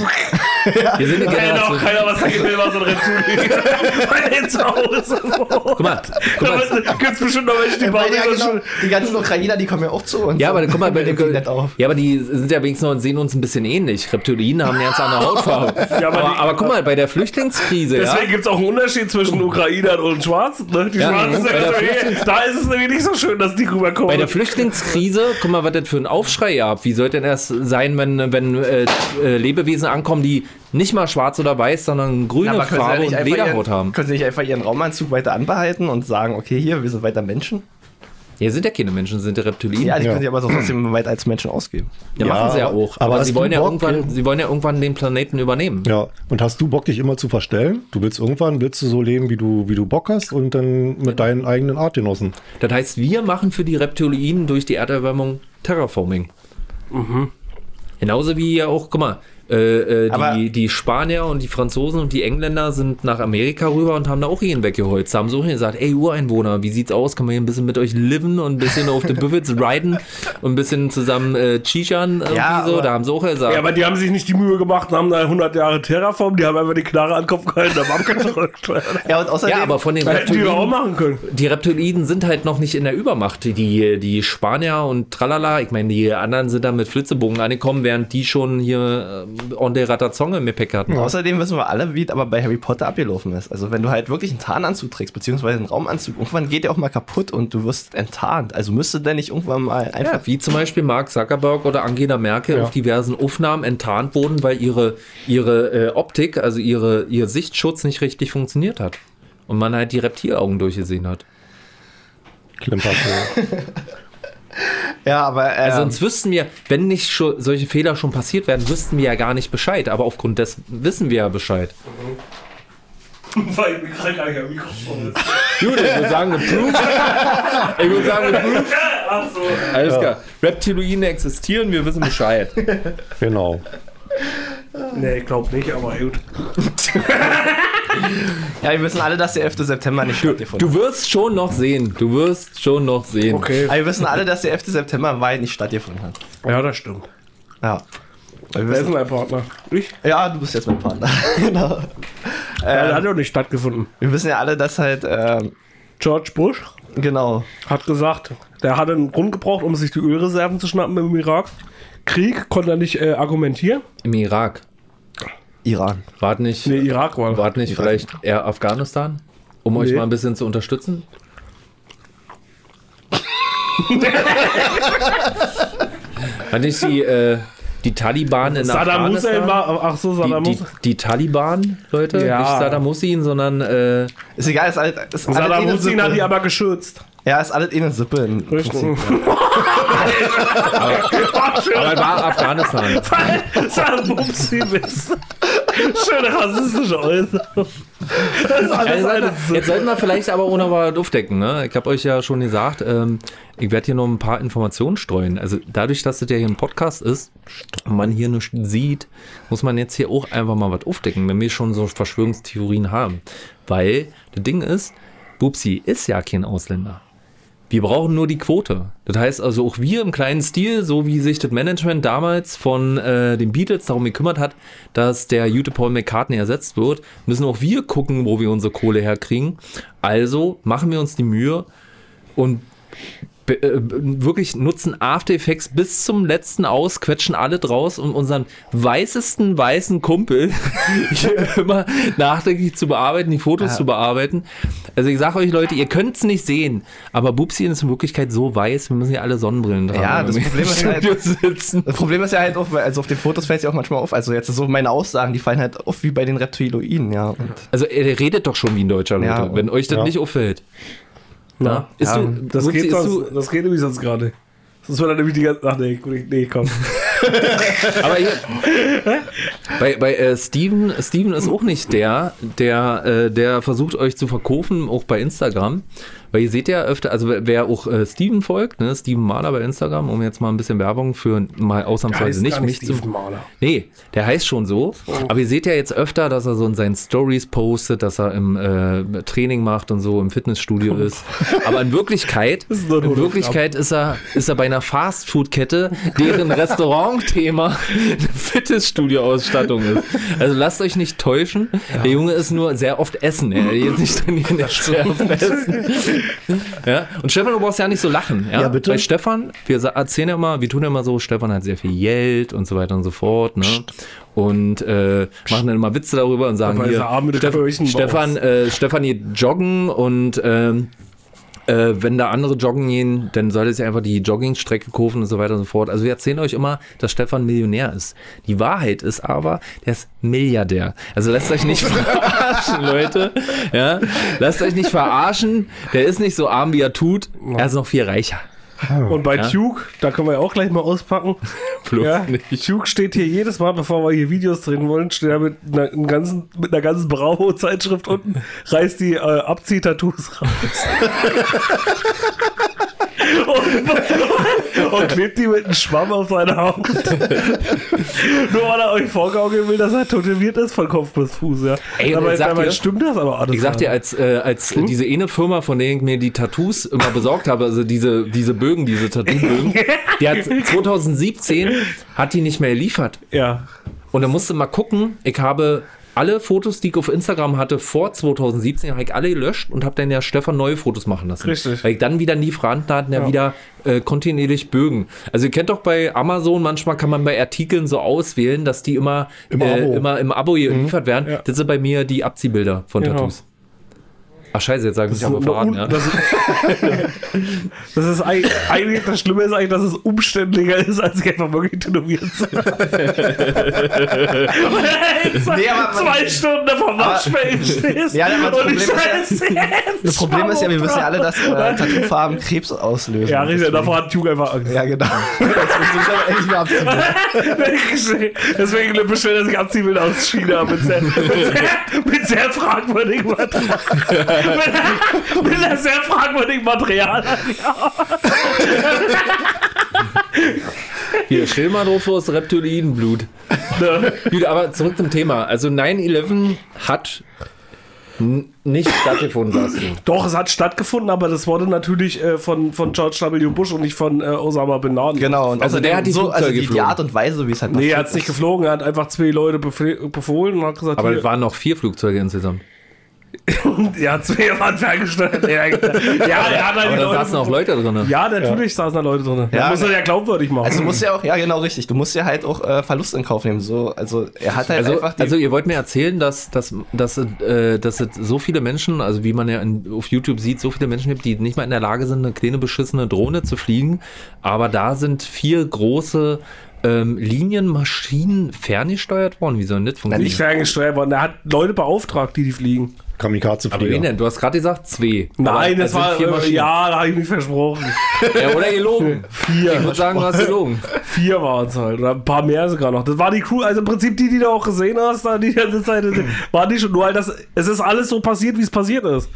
Wir sind eine Keiner, Generation. keiner was sagen will, was so ein Reptilien bei zu Hause. Guck mal, guck mal, Da gibt es bestimmt noch Welche, die ja, das genau, schon. die ganzen Ukrainer, die kommen ja auch zu uns. Ja, aber guck mal, bei, auf. ja, aber die sind ja wenigstens noch und sehen uns ein bisschen ähnlich. Reptilien haben eine ganz andere Hautfarbe. Ja, aber aber, die- aber guck mal, bei der Flüchtlingskrise, ja, Deswegen gibt es auch einen Unterschied zwischen Ukrainern und Schwarzen. Ne? Die Ja, Schwarzen sind bei so, hey, da ist es nämlich nicht so schön, dass die rüberkommen. bei der Flüchtlingskrise, guck mal, was das für ein Aufschrei gab. Wie sollte denn das sein, wenn, wenn äh, äh, Lebewesen ankommen, die nicht mal schwarz oder weiß, sondern grüne Ja, ja Farbe nicht und Lederhaut ihren, haben? können sie nicht einfach ihren Raumanzug weiter anbehalten und sagen, okay, hier, wir sind weiter Menschen? Hier sind ja keine Menschen, sind ja Reptilien. Ja, die Ja. können sich aber so trotzdem weiter als Menschen ausgeben. Ja, Ja, machen sie ja aber- auch. aber Aber, sie wollen, ja Bock, irgendwann, ja? sie wollen ja irgendwann den Planeten übernehmen. Ja. Und hast du Bock, dich immer zu verstellen? Du willst irgendwann, willst du so leben, wie du, wie du Bock hast und dann mit deinen eigenen Artgenossen. Das heißt, wir machen für die Reptilien durch die Erderwärmung Terraforming. Genauso wie ja auch, guck mal, äh, äh, die, die Spanier und die Franzosen und die Engländer sind nach Amerika rüber und haben da auch jeden weggeholzt. Da haben so gesagt, ey Ureinwohner, wie sieht's aus? Kann man hier ein bisschen mit euch liven und ein bisschen auf den Büffels riden und ein bisschen zusammen äh, chichern irgendwie Ja, so? aber- Da haben sie auch gesagt. ja, aber die haben sich nicht die Mühe gemacht und haben da 100 Jahre Terraform, die haben einfach die Knarre an den Kopf gehalten, haben abgedrückt. Ja, und außerdem, ja, aber von den Hätten die auch Reptilien, machen können. die Reptiliden sind halt noch nicht in der Übermacht. Die, die Spanier und tralala, ich meine, die anderen sind da mit Flitzebogen angekommen, während die schon hier äh, on der Ratazonge im Gepäck hatten. außerdem wissen wir alle, wie es aber bei Harry Potter abgelaufen ist. Also wenn du halt wirklich einen Tarnanzug trägst, beziehungsweise einen Raumanzug, irgendwann geht der auch mal kaputt und du wirst enttarnt. Also müsste der nicht irgendwann mal einfach... Ja, wie zum Beispiel Mark Zuckerberg oder Angela Merkel Ja. auf diversen Aufnahmen enttarnt wurden, weil ihre, ihre äh, Optik, also ihre, ihr Sichtschutz nicht richtig funktioniert hat. Und man halt die Reptilaugen durchgesehen hat. Klimpert. Ja, aber... Äh, Also sonst wüssten wir, wenn nicht schon solche Fehler schon passiert wären, wüssten wir ja gar nicht Bescheid. Aber aufgrund dessen wissen wir ja Bescheid. Weil ich gerade gar nicht am Mikrofon ist. Gut, ich würde sagen, approved. Ich würde sagen, approved. Ach so. Alles klar. Reptiloiden existieren, wir wissen Bescheid. Genau. Nee, ich glaube nicht, aber gut. ja, wir wissen alle, dass der 11. September nicht stattgefunden Du wirst schon noch sehen. Du wirst schon noch sehen. Okay. hat. Aber wir wissen alle, dass der 11. September Wahl nicht stattgefunden hat. Ja, das stimmt. Ja. Wer ist denn wissen, mein Partner? Ich? ja, du bist jetzt mein Partner. genau. Ja, der hat ja nicht stattgefunden. Wir wissen ja alle, dass halt, ähm, George Bush genau, hat gesagt, der hatte einen Grund gebraucht, um sich die Ölreserven zu schnappen im Irak. Krieg konnte er nicht äh, argumentieren. Im Irak. Iran. Wart nicht, Nee, Irak war. wart nicht vielleicht eher Afghanistan? Um euch Nee. mal ein bisschen zu unterstützen? Hat nicht die, äh, die Taliban in Saddam Hussein Afghanistan. war, ach so, Saddam Die, Hussein. die, die Taliban, Leute, Ja. nicht Saddam Hussein, sondern äh, Ist egal, ist alles, ist alles eh Saddam eine Hussein hat die aber geschützt. Ja, ist alles eh eine Sippe. im Richtig. Prinzip. aber war Afghanistan. Saddam Hussein ist. Schöne rassistische Äußerung. Also, jetzt sollten wir vielleicht aber ohne was aufdecken. Ne? Ich habe euch ja schon gesagt, ähm, ich werde hier noch ein paar Informationen streuen. Also dadurch, dass das ja hier ein Podcast ist und man hier nichts sieht, muss man jetzt hier auch einfach mal was aufdecken, wenn wir schon so Verschwörungstheorien haben. Weil das Ding ist, Bubsi ist ja kein Ausländer. Wir brauchen nur die Quote. Das heißt also auch wir im kleinen Stil, so wie sich das Management damals von äh, den Beatles darum gekümmert hat, dass der gute Paul McCartney ersetzt wird, müssen auch wir gucken, wo wir unsere Kohle herkriegen. Also machen wir uns die Mühe und wirklich nutzen After Effects bis zum letzten aus, quetschen alle draus, um unseren weißesten weißen Kumpel immer nachdenklich zu bearbeiten, die Fotos zu bearbeiten. Also ich sage euch Leute, ihr könnt es nicht sehen, aber Bubsi ist in Wirklichkeit so weiß, wir müssen ja alle Sonnenbrillen tragen. Ja, das Problem ist halt- Studio sitzen. Das Problem ist ja halt auch, weil also auf den Fotos fällt es ja auch manchmal auf. Also jetzt so meine Aussagen, die fallen halt auf wie bei den Reptiloiden, ja. Und Also ihr redet doch schon wie ein Deutscher, Leute, Ja, wenn euch das ja. nicht auffällt. Na, ist Ja, du, Das Bubsi, geht, sonst, du, das geht nämlich sonst gerade. Das wird dann nämlich die ganze. Ach nee, nee, komm. Aber hier, bei, bei äh, Steven, Steven ist auch nicht der, der, äh, der versucht euch zu verkaufen, auch bei Instagram. Weil ihr seht ja öfter, also wer- auch äh, Steven folgt, ne, Steven Mahler bei Instagram, um jetzt mal ein bisschen Werbung für mal ausnahmsweise nicht mich zu. Maler. Nee, der heißt schon so. Aber ihr seht ja jetzt öfter, dass er so in seinen Stories postet, dass er im äh, Training macht und so im Fitnessstudio ist. Aber in Wirklichkeit, in. Wirklichkeit ist er, ist er bei einer Fastfood-Kette, deren Restaurantthema eine Fitnessstudio-Ausstattung ist. Also lasst euch nicht täuschen. Der Junge ist nur sehr oft essen. Er jetzt nicht trainieren, der ist sehr oft essen. Ja? Und Stefan, du brauchst ja nicht so lachen. Ja, Ja, bitte. Bei Stefan, wir erzählen ja immer, wir tun ja immer so, Stefan hat sehr viel Geld und so weiter und so fort. Ne? Und äh, machen dann immer Witze darüber und sagen hier, er Kirchen Stefan, äh, Stefan geht joggen und ähm, äh, wenn da andere joggen gehen, dann soll es ja einfach die Joggingstrecke kaufen und so weiter und so fort. Also wir erzählen euch immer, dass Stefan Millionär ist. Die Wahrheit ist aber, der ist Milliardär. Also lasst euch nicht verarschen, Leute. Ja, lasst euch nicht verarschen. Der ist nicht so arm, wie er tut. Er ist noch viel reicher. Und bei Ja. Duke, da können wir ja auch gleich mal auspacken. Bloß Ja, nicht. Duke steht hier jedes Mal, bevor wir hier Videos drehen wollen, steht er mit einer, ganzen, mit einer ganzen Bravo-Zeitschrift unten, reißt die äh, Abzieh-Tattoos raus. und, und klebt die mit einem Schwamm auf seine Haut. Nur weil er euch vorgaukeln will, dass er tätowiert ist von Kopf bis Fuß. Ja. Ey, ich sag dabei dir- stimmt das aber alles. Ich sag dir, als, äh, als diese eine Firma, von der ich mir die Tattoos immer besorgt habe, also diese, diese Bögen, diese Tattoo-Bögen, die hat 2017 hat die nicht mehr geliefert. Ja. Und dann musste mal gucken, ich habe alle Fotos, die ich auf Instagram hatte vor 2017, habe ich alle gelöscht und habe dann ja Stefan neue Fotos machen lassen. Richtig. Weil ich dann wieder Lieferanten hatten, ja, wieder äh, kontinuierlich Bögen. Also ihr kennt doch bei Amazon, manchmal kann man bei Artikeln so auswählen, dass die immer Im äh, Abo. immer im Abo geliefert werden. Ja. Das sind bei mir die Abziehbilder von Genau. Tattoos. Ach scheiße, jetzt sagen sie Das aber ist, verraten, un- ja. das, ist, das ist eigentlich, eigentlich das Schlimme ist eigentlich, dass es umständlicher ist, als sich einfach wirklich tätowiert zu Nee, aber man- zwei Stunden vom Waschbecken stehst Ja, das und ich Problem ist scheiße Das Problem ist ja, wir wissen ja alle, dass äh, Tattoofarben Krebs auslösen. Ja, richtig, davor hat Duke einfach Angst. Ja, genau. Jetzt müssen wir aber endlich mal abziehen. Deswegen bestellt er sich Abziehbild aus China mit sehr, mit sehr, mit sehr fragwürdigem Material. Mit, mit einer sehr fragwürdigen Material. Hier, stell dir mal drauf vor, das Reptilienblut. Ne? Gut, aber zurück zum Thema. Also 9-11 hat nicht stattgefunden, sagst du. Doch, es hat stattgefunden, aber das wurde natürlich äh, von, von George W. Bush und nicht von äh, Osama Bin Laden. Genau. Und Also der außerdem hat die so, also die, die. Art und Weise, wie es halt Nee, er hat es nicht geflogen, er hat einfach zwei Leute befohlen und hat gesagt, Aber es waren noch vier Flugzeuge insgesamt. ja, zwei waren ferngesteuert. ja, ja, er hat halt da Leute saßen auch Leute drin. Ja, natürlich saßen da Leute drin. Ja, Ja, muss er ja glaubwürdig machen. Also du musst ja auch, ja genau richtig, du musst ja halt auch äh, Verlust in Kauf nehmen. So, also er hat halt Also, einfach die also ihr wollt mir erzählen, dass, dass, dass, äh, dass es so viele Menschen, also wie man ja in, auf YouTube sieht, so viele Menschen gibt, die nicht mal in der Lage sind, eine kleine beschissene Drohne zu fliegen. Aber da sind vier große ähm, Linienmaschinen ferngesteuert worden. Wie soll denn das Nicht funktionieren? ferngesteuert worden. Er hat Leute beauftragt, die die fliegen. Aber wen Kamikaze-Flieger. denn? Du hast gerade gesagt zwei. Nein, Aber das war. vier Maschinen. ja, da habe ich mich versprochen. ja. Oder gelogen. Vier. Ich würde sagen, du hast gelogen. Vier waren es halt. Oder ein paar mehr sogar noch. Das war die Crew, also im Prinzip die, die du auch gesehen hast, da die ganze Zeit. War die schon. Nur halt, das, es ist alles so passiert, wie es passiert ist.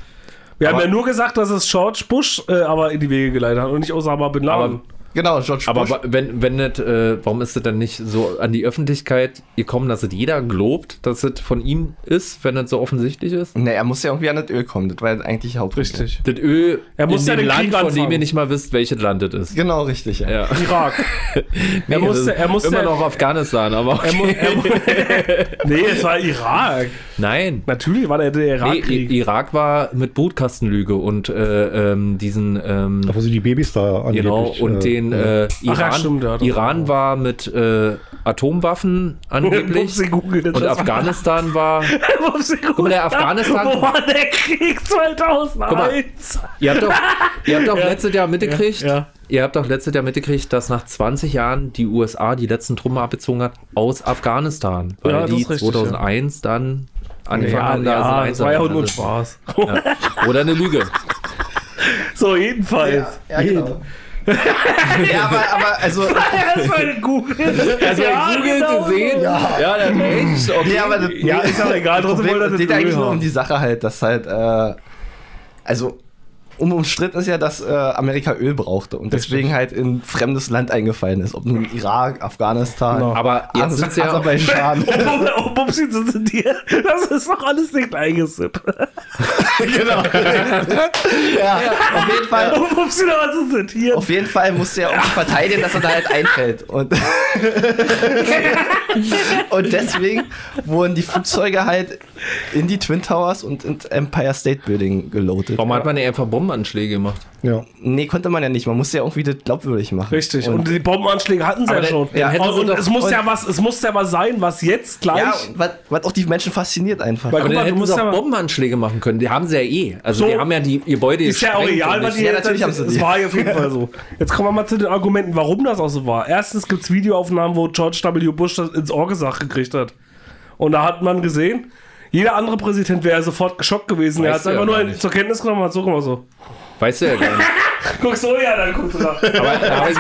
Wir haben Aber- ja nur gesagt, dass es George Bush äh, aber in die Wege geleitet hat und nicht Osama Bin Laden. Genau, George Aber Bush. wenn, wenn nicht, äh, warum ist es dann nicht so an die Öffentlichkeit gekommen, dass es jeder glaubt, dass es von ihm ist, wenn es so offensichtlich ist? Ne, er muss ja irgendwie an das Öl kommen. Das war eigentlich die Hauptproblem. Richtig. Das Öl Er muss in ja dem den Land, Krieg von dem ihr nicht mal wisst, welches Land es ist. Genau, richtig, ja. Ja. Irak. Nee, musste- das ist er musste- immer noch Afghanistan, aber Er mu okay. er mu nee, es war Irak. Nein. Natürlich war der, der Nee, Irakkrieg. I- Irak war mit Brutkastenlüge und äh, ähm, diesen ähm, Da wo sie die Babys da angeblich... Genau, und äh, den ja. äh, Ach ja, Iran, stimmt, ja, doch. Iran war mit äh, Atomwaffen angeblich. Und Afghanistan war. Guck mal, der Afghanistan- Wo war der Krieg 2001? Ihr habt doch, ihr habt doch letztes Jahr mitgekriegt, Ja, ja. ihr habt doch letztes Jahr mitgekriegt, dass nach 20 Jahren die USA die letzten Truppen abgezogen hat aus Afghanistan. Weil Ja, das die ist richtig, 2001 dann angefangen Ja, haben, da ja, das war ja nur Spaß. ja. Oder eine Lüge. So, jedenfalls. Ja, genau. ja, aber, aber also, Das war eine Google. Also Ja, Google genau gesehen? Ja, ja der recht. Okay. nee, aber das, Ja, ist auch egal, das trotzdem wollte es geht das eigentlich nur um die Sache halt, dass halt, äh, also unumstritten ist ja, dass äh, Amerika Öl brauchte und deswegen halt in fremdes Land eingefallen ist. Ob nun Irak, Afghanistan, Genau. Aber jetzt Aser- sind's ja- Aserbaidschan. Oh, Bumsi sind dir. Das ist doch alles nicht eingesippt. genau. ja, auf jeden Fall. Oh, Bumsi, da was sind hier. Auf jeden Fall musste er irgendwie verteidigen, dass er da halt einfällt. Und, und deswegen wurden die Flugzeuge halt in die Twin Towers und ins Empire State Building geloadet. Warum hat man nicht einfach Bombenanschläge gemacht? Ja. Nee, konnte man ja nicht. Man musste ja irgendwie das glaubwürdig machen. Richtig. Und, Und, die Bombenanschläge hatten sie ja schon. hätten und sie und doch- es muss ja was, es muss ja was sein, was jetzt gleich. ja, was, was auch die Menschen fasziniert einfach. Weil- Aber Guck dann mal, du musst ja Bombenanschläge machen können. Die haben sie ja eh. Also So. die haben ja die Gebäude ist ja auch und was die Ja, jetzt natürlich haben sie Es die. war auf jeden Fall so. Jetzt kommen wir mal zu den Argumenten, warum das auch so war. Erstens gibt es Videoaufnahmen, wo George W. Bush das ins Ohr gesagt gekriegt hat. Und da hat man gesehen, jeder andere Präsident wäre sofort geschockt gewesen. er hat Weißt es einfach ja nur gar nicht. zur Kenntnis genommen und hat so mal so. Weißt du ja gar nicht. Guckst du, ja, dann guckst du da. Aber da habe ich,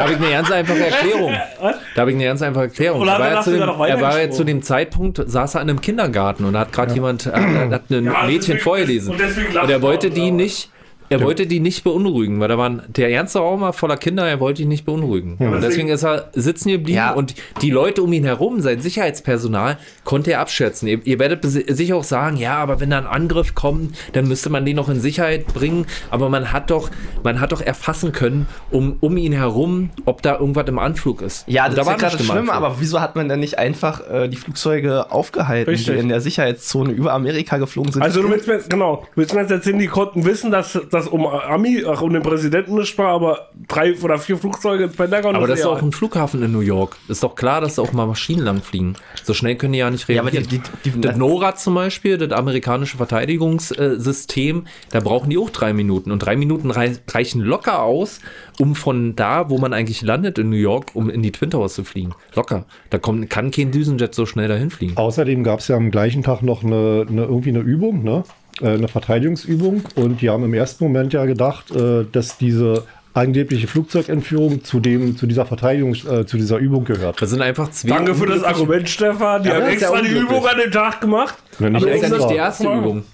hab ich eine ganz einfache Erklärung. Da habe ich eine ganz einfache Erklärung. Oder Er hat war, er ja zu dem, er war ja zu dem Zeitpunkt, saß er in einem Kindergarten und hat gerade jemand, äh, hat ein Ja, Mädchen deswegen- vorgelesen. und Und er wollte die nicht, er wollte die nicht beunruhigen, weil da waren, der ganze Raum war voller Kinder, er wollte die nicht beunruhigen. und deswegen ist er sitzen geblieben Ja. und die Leute um ihn herum, sein Sicherheitspersonal, konnte er abschätzen. Ihr, ihr werdet sicher auch sagen, ja, aber wenn da ein Angriff kommt, dann müsste man den noch in Sicherheit bringen. Aber man hat doch, man hat doch erfassen können, um, um ihn herum, ob da irgendwas im Anflug ist. Ja, Und das ist ja nichts gerade im schlimm, aber wieso hat man denn nicht einfach äh, die Flugzeuge aufgehalten, Richtig. die in der Sicherheitszone über Amerika geflogen sind? Also du willst mir jetzt, genau, du willst mir jetzt erzählen, die konnten wissen, dass das um Ami, ach, um den Präsidenten nicht war, aber drei oder vier Flugzeuge ins Pentagon. Aber das ist ja- auch ein Flughafen in New York. Ist doch klar, dass da auch mal Maschinen lang fliegen. So schnell können die ja nicht Ja, aber reagieren. die- die- die- das NORAD zum Beispiel, das amerikanische Verteidigungssystem, da brauchen die auch drei Minuten. Und drei Minuten rei reichen locker aus, um von da, wo man eigentlich landet in New York, um in die Twin Towers zu fliegen. Locker. Da kommt, kann kein Düsenjet so schnell dahin fliegen. Außerdem gab es ja am gleichen Tag noch eine, eine, irgendwie eine Übung, ne? Äh, eine Verteidigungsübung. Und die haben im ersten Moment ja gedacht, äh, dass diese angebliche Flugzeugentführung zu, dem, zu dieser Verteidigungs-, äh, zu dieser Übung gehört. Das sind einfach zwei. Danke für das Argument, Stefan. Die Ja, haben das extra die. Übung an dem Tag gemacht. Wenn nicht Aber das ist extra. nicht die erste. Übung.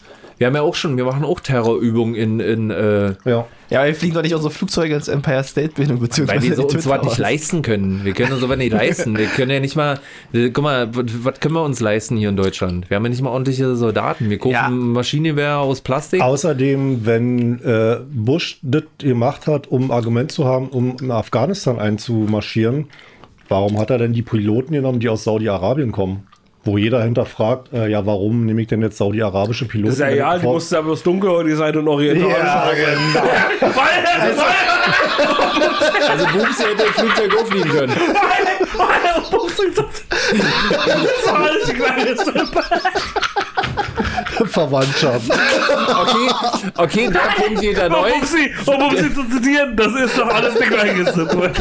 Wir haben ja auch schon, wir machen auch Terrorübungen in, in äh, Ja. ja, wir fliegen doch nicht unsere Flugzeuge ins Empire State Building, Weil beziehungsweise wir so, uns Twin was nicht leisten können. Wir können uns sowas nicht leisten. Wir können ja nicht mal, äh, guck mal, was können wir uns leisten hier in Deutschland? Wir haben ja nicht mal ordentliche Soldaten. Wir kaufen Ja. Maschinengewehr aus Plastik. Außerdem, wenn äh, Bush das gemacht hat, um ein Argument zu haben, um in Afghanistan einzumarschieren, warum hat er denn die Piloten genommen, die aus Saudi-Arabien kommen? Wo jeder hinterfragt, äh, ja, warum nehme ich denn jetzt saudi-arabische Piloten? Das ist ja egal, die mussten ja bloß dunkelhäutig sein und orientalisch. Ja, genau. Weil, weil, Also Bubsi hätte im Flugzeug auch fliegen können. weil, Bumsi, das das war alles die gleiche Suppe. Verwandtschaft. Okay, okay, der Punkt geht Um erneut. Bumsi, um Bumsi zu zitieren, das ist doch alles die gleiche Suppe.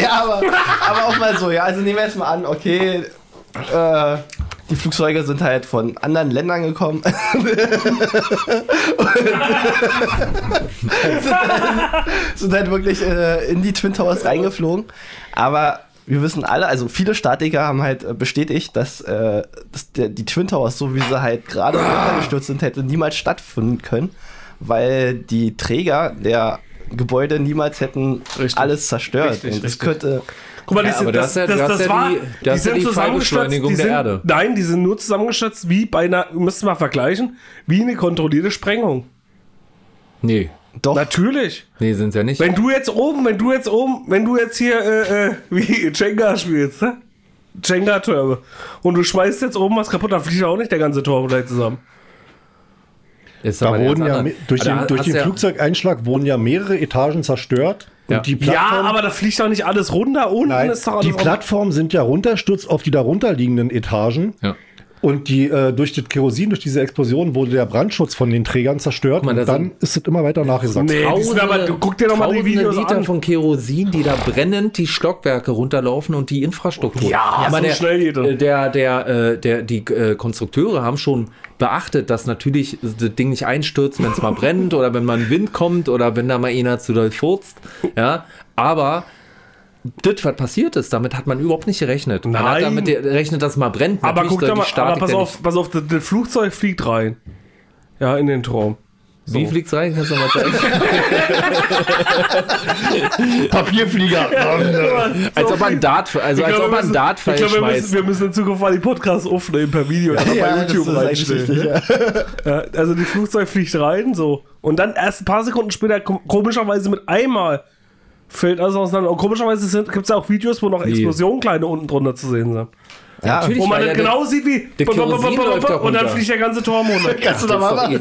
Ja, aber, aber auch mal so, ja. Also nehmen wir jetzt mal an, okay, äh, die Flugzeuge sind halt von anderen Ländern gekommen. Und sind halt wirklich äh, in die Twin Towers reingeflogen. Aber wir wissen alle, also viele Statiker haben halt äh, bestätigt, dass, äh, dass der, die Twin Towers, so wie sie halt gerade runtergestürzt sind, hätte niemals stattfinden können, weil die Träger der Gebäude niemals hätten Richtig. alles zerstört. Richtig, Und das richtig. könnte Guck mal, die Ja, sind, aber das das, das, das war, die- das ist ja die zusammengestürzt, Fallbeschleunigung die der Erde. Nein, die sind nur zusammengestürzt wie bei einer, müssen wir mal vergleichen, wie eine kontrollierte Sprengung. Nee. Doch. Natürlich. Nee, sind ja nicht. Wenn du jetzt oben, wenn du jetzt oben, wenn du jetzt hier äh, äh, wie Jenga spielst, ne? Jenga-Türme. Und du schmeißt jetzt oben was kaputt, dann fliegt auch nicht der ganze Turm gleich zusammen. Ist Da aber wurden ja durch da den, durch den ja- Flugzeugeinschlag wurden ja mehrere Etagen zerstört. Ja. Und die Ja, aber da fliegt doch nicht alles runter. Unten nein, ist doch alles die Plattformen sind ja runterstürzt auf die darunter liegenden Etagen. Ja. Und die äh, durch das Kerosin, durch diese Explosion wurde der Brandschutz von den Trägern zerstört. mal, und dann ist es immer weiter nachgesagt. Nee, sind aber, du, guck dir doch mal die tausende Videos Liter an. von Kerosin, die da brennend die Stockwerke runterlaufen und die Infrastruktur. Ja, Aber so der, schnell geht das. äh, der, der, äh, der, die äh, Konstrukteure haben schon beachtet, dass natürlich das Ding nicht einstürzt, wenn es mal brennt oder wenn mal ein Wind kommt oder wenn da mal einer zu doll furzt. Ja, aber das, was passiert ist, damit hat man überhaupt nicht gerechnet. Man hat Nein. damit gerechnet, dass es mal brennt. Aber Natürlich guck die mal, aber pass auf, pass auf, das, das Flugzeug fliegt rein. Ja, in den Turm. nicht- Wie fliegt's rein? Kannst du mal zeigen? Papierflieger! als ob man Dart, also als ob man Dart ich glaube, wir müssen, wir müssen in Zukunft mal die Podcasts aufnehmen per Video und dann Ja, bei YouTube reinstellen. ja. Also die Flugzeug fliegt rein, so. Und dann erst ein paar Sekunden später, kom komischerweise mit einmal, fällt alles auseinander. Und komischerweise gibt es ja auch Videos, wo noch Explosionen kleine unten drunter zu sehen sind. Ja, Natürlich. Wo man ja genau sieht, wie. und dann fliegt der ganze Turm runter. Kannst du da mal eh-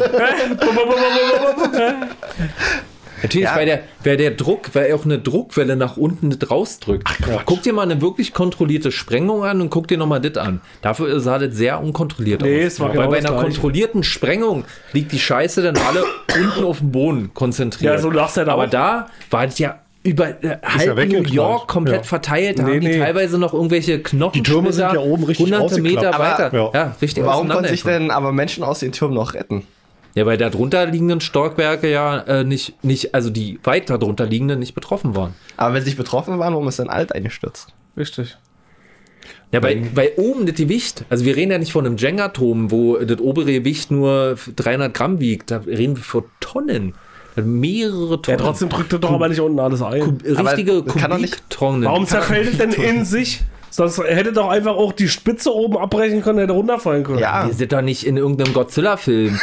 Natürlich, Ja. weil, der, weil der Druck, weil auch eine Druckwelle nach unten nicht rausdrückt. guck dir mal eine wirklich kontrollierte Sprengung an und guck dir nochmal das an. Dafür sah das sehr unkontrolliert Nee, aus. es war weil genau bei einer kontrollierten Sprengung liegt die Scheiße dann alle unten auf dem Boden konzentriert. Ja, so lachst du da Aber auch. da war das ja über äh, halb ja New. York komplett Ja. verteilt. Nee, haben die nee. teilweise noch irgendwelche Knochen. Die Türme sind ja oben richtig hunderte Meter ausgeklappt. weiter. Aber- ja. richtig Warum konnten sich denn aber Menschen aus den Türmen noch retten? Ja, weil da drunter liegenden Stockwerke ja äh, nicht, nicht, also die weiter drunter liegenden nicht betroffen waren. Aber wenn sie nicht betroffen waren, warum ist denn alt eingestürzt? Richtig. Ja, weil, weil oben das Gewicht, also wir reden ja nicht von einem Jenga-Turm, wo das obere Gewicht nur 300 Gramm wiegt, da reden wir von Tonnen. Mehrere Ja, Tonnen. trotzdem drückt er doch aber nicht unten alles ein. Richtige doch nicht- Kubiktonnen. Warum zerfällt es denn in sich? Sonst hätte doch einfach auch die Spitze oben abbrechen können, hätte runterfallen können. Ja, Wir sind doch nicht in irgendeinem Godzilla-Film.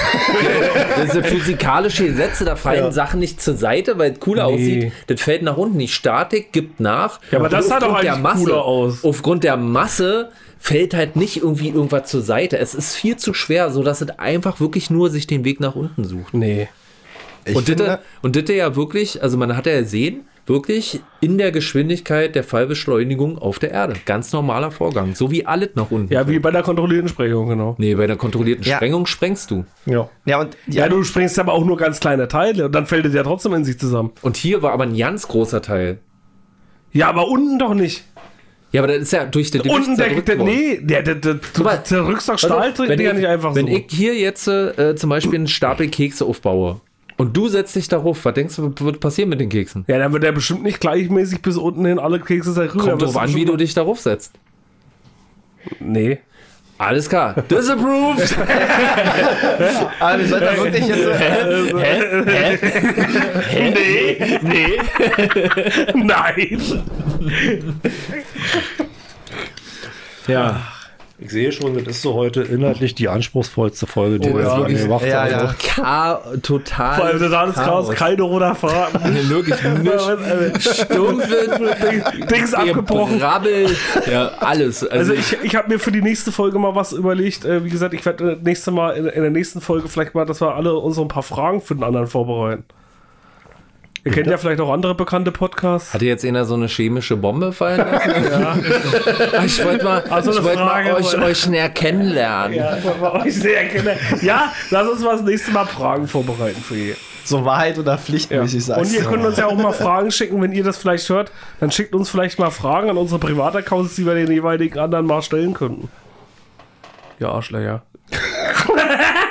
das sind physikalische Gesetze, da fallen Sachen nicht zur Seite, weil es cooler Nee. aussieht. Das fällt nach unten. Die Statik gibt nach. Ja, aber Und das sah doch aufgrund der eigentlich Masse, cooler aus. Aufgrund der Masse fällt halt nicht irgendwie irgendwas zur Seite. Es ist viel zu schwer, sodass es einfach wirklich nur sich den Weg nach unten sucht. Nee. Ich und finde, das, und das ja wirklich, also man hat ja gesehen, wirklich in der Geschwindigkeit der Fallbeschleunigung auf der Erde. Ganz normaler Vorgang. So wie alles nach unten. Ja, wie bei der kontrollierten Sprengung, genau. Nee, bei der kontrollierten Ja. Sprengung sprengst du. Ja. ja, und Ja, du sprengst aber auch nur ganz kleine Teile und dann fällt es ja trotzdem in sich zusammen. Und hier war aber ein ganz großer Teil. Ja, aber unten doch nicht. Ja, aber das ist ja durch den Gewicht unten der, der nee, der, der, der, du zerrückst doch Stahl, wenn ja ich, nicht einfach wenn so. ich hier jetzt äh, zum Beispiel einen Stapel Kekse aufbaue und du setzt dich darauf, was denkst du, wird passieren mit den Keksen? ja, dann wird er bestimmt nicht gleichmäßig bis unten hin alle Kekse zerrühren. Kommt drauf an, wie du dich darauf setzt. Nee. Alles klar. Disapproved. aber wir sollten da wirklich jetzt. Nee, nee. Nein. ja. Ich sehe schon, das ist so heute inhaltlich die anspruchsvollste Folge, die Oh wir ja, gemacht Ja, haben. ja. Ka total. Vor allem totales Chaos, keine roter Faden. Wirklich stumpf Dings abgebrochen. Rabbel. Ja, alles. Also Also, ich, ich habe mir für die nächste Folge mal was überlegt. Äh, wie gesagt, ich werde nächste Mal in, in der nächsten Folge vielleicht mal, dass wir alle uns so ein paar Fragen für den anderen vorbereiten. Ihr kennt ja vielleicht auch andere bekannte Podcasts. Hatte jetzt einer so eine chemische Bombe fallen lassen? Ja. Ich wollte mal, Also ich wollte mal euch, euch näher kennenlernen. Ja, euch sehr gerne. ja, lass uns mal das nächste Mal Fragen vorbereiten für, je- so Wahrheit oder Pflicht, Ja. mäßig sagst. Und ihr könnt uns ja auch mal Fragen schicken, wenn ihr das vielleicht hört. Dann schickt uns vielleicht mal Fragen an unsere Privataccounts, die wir den jeweiligen anderen mal stellen könnten. Ja, Arschlöcher.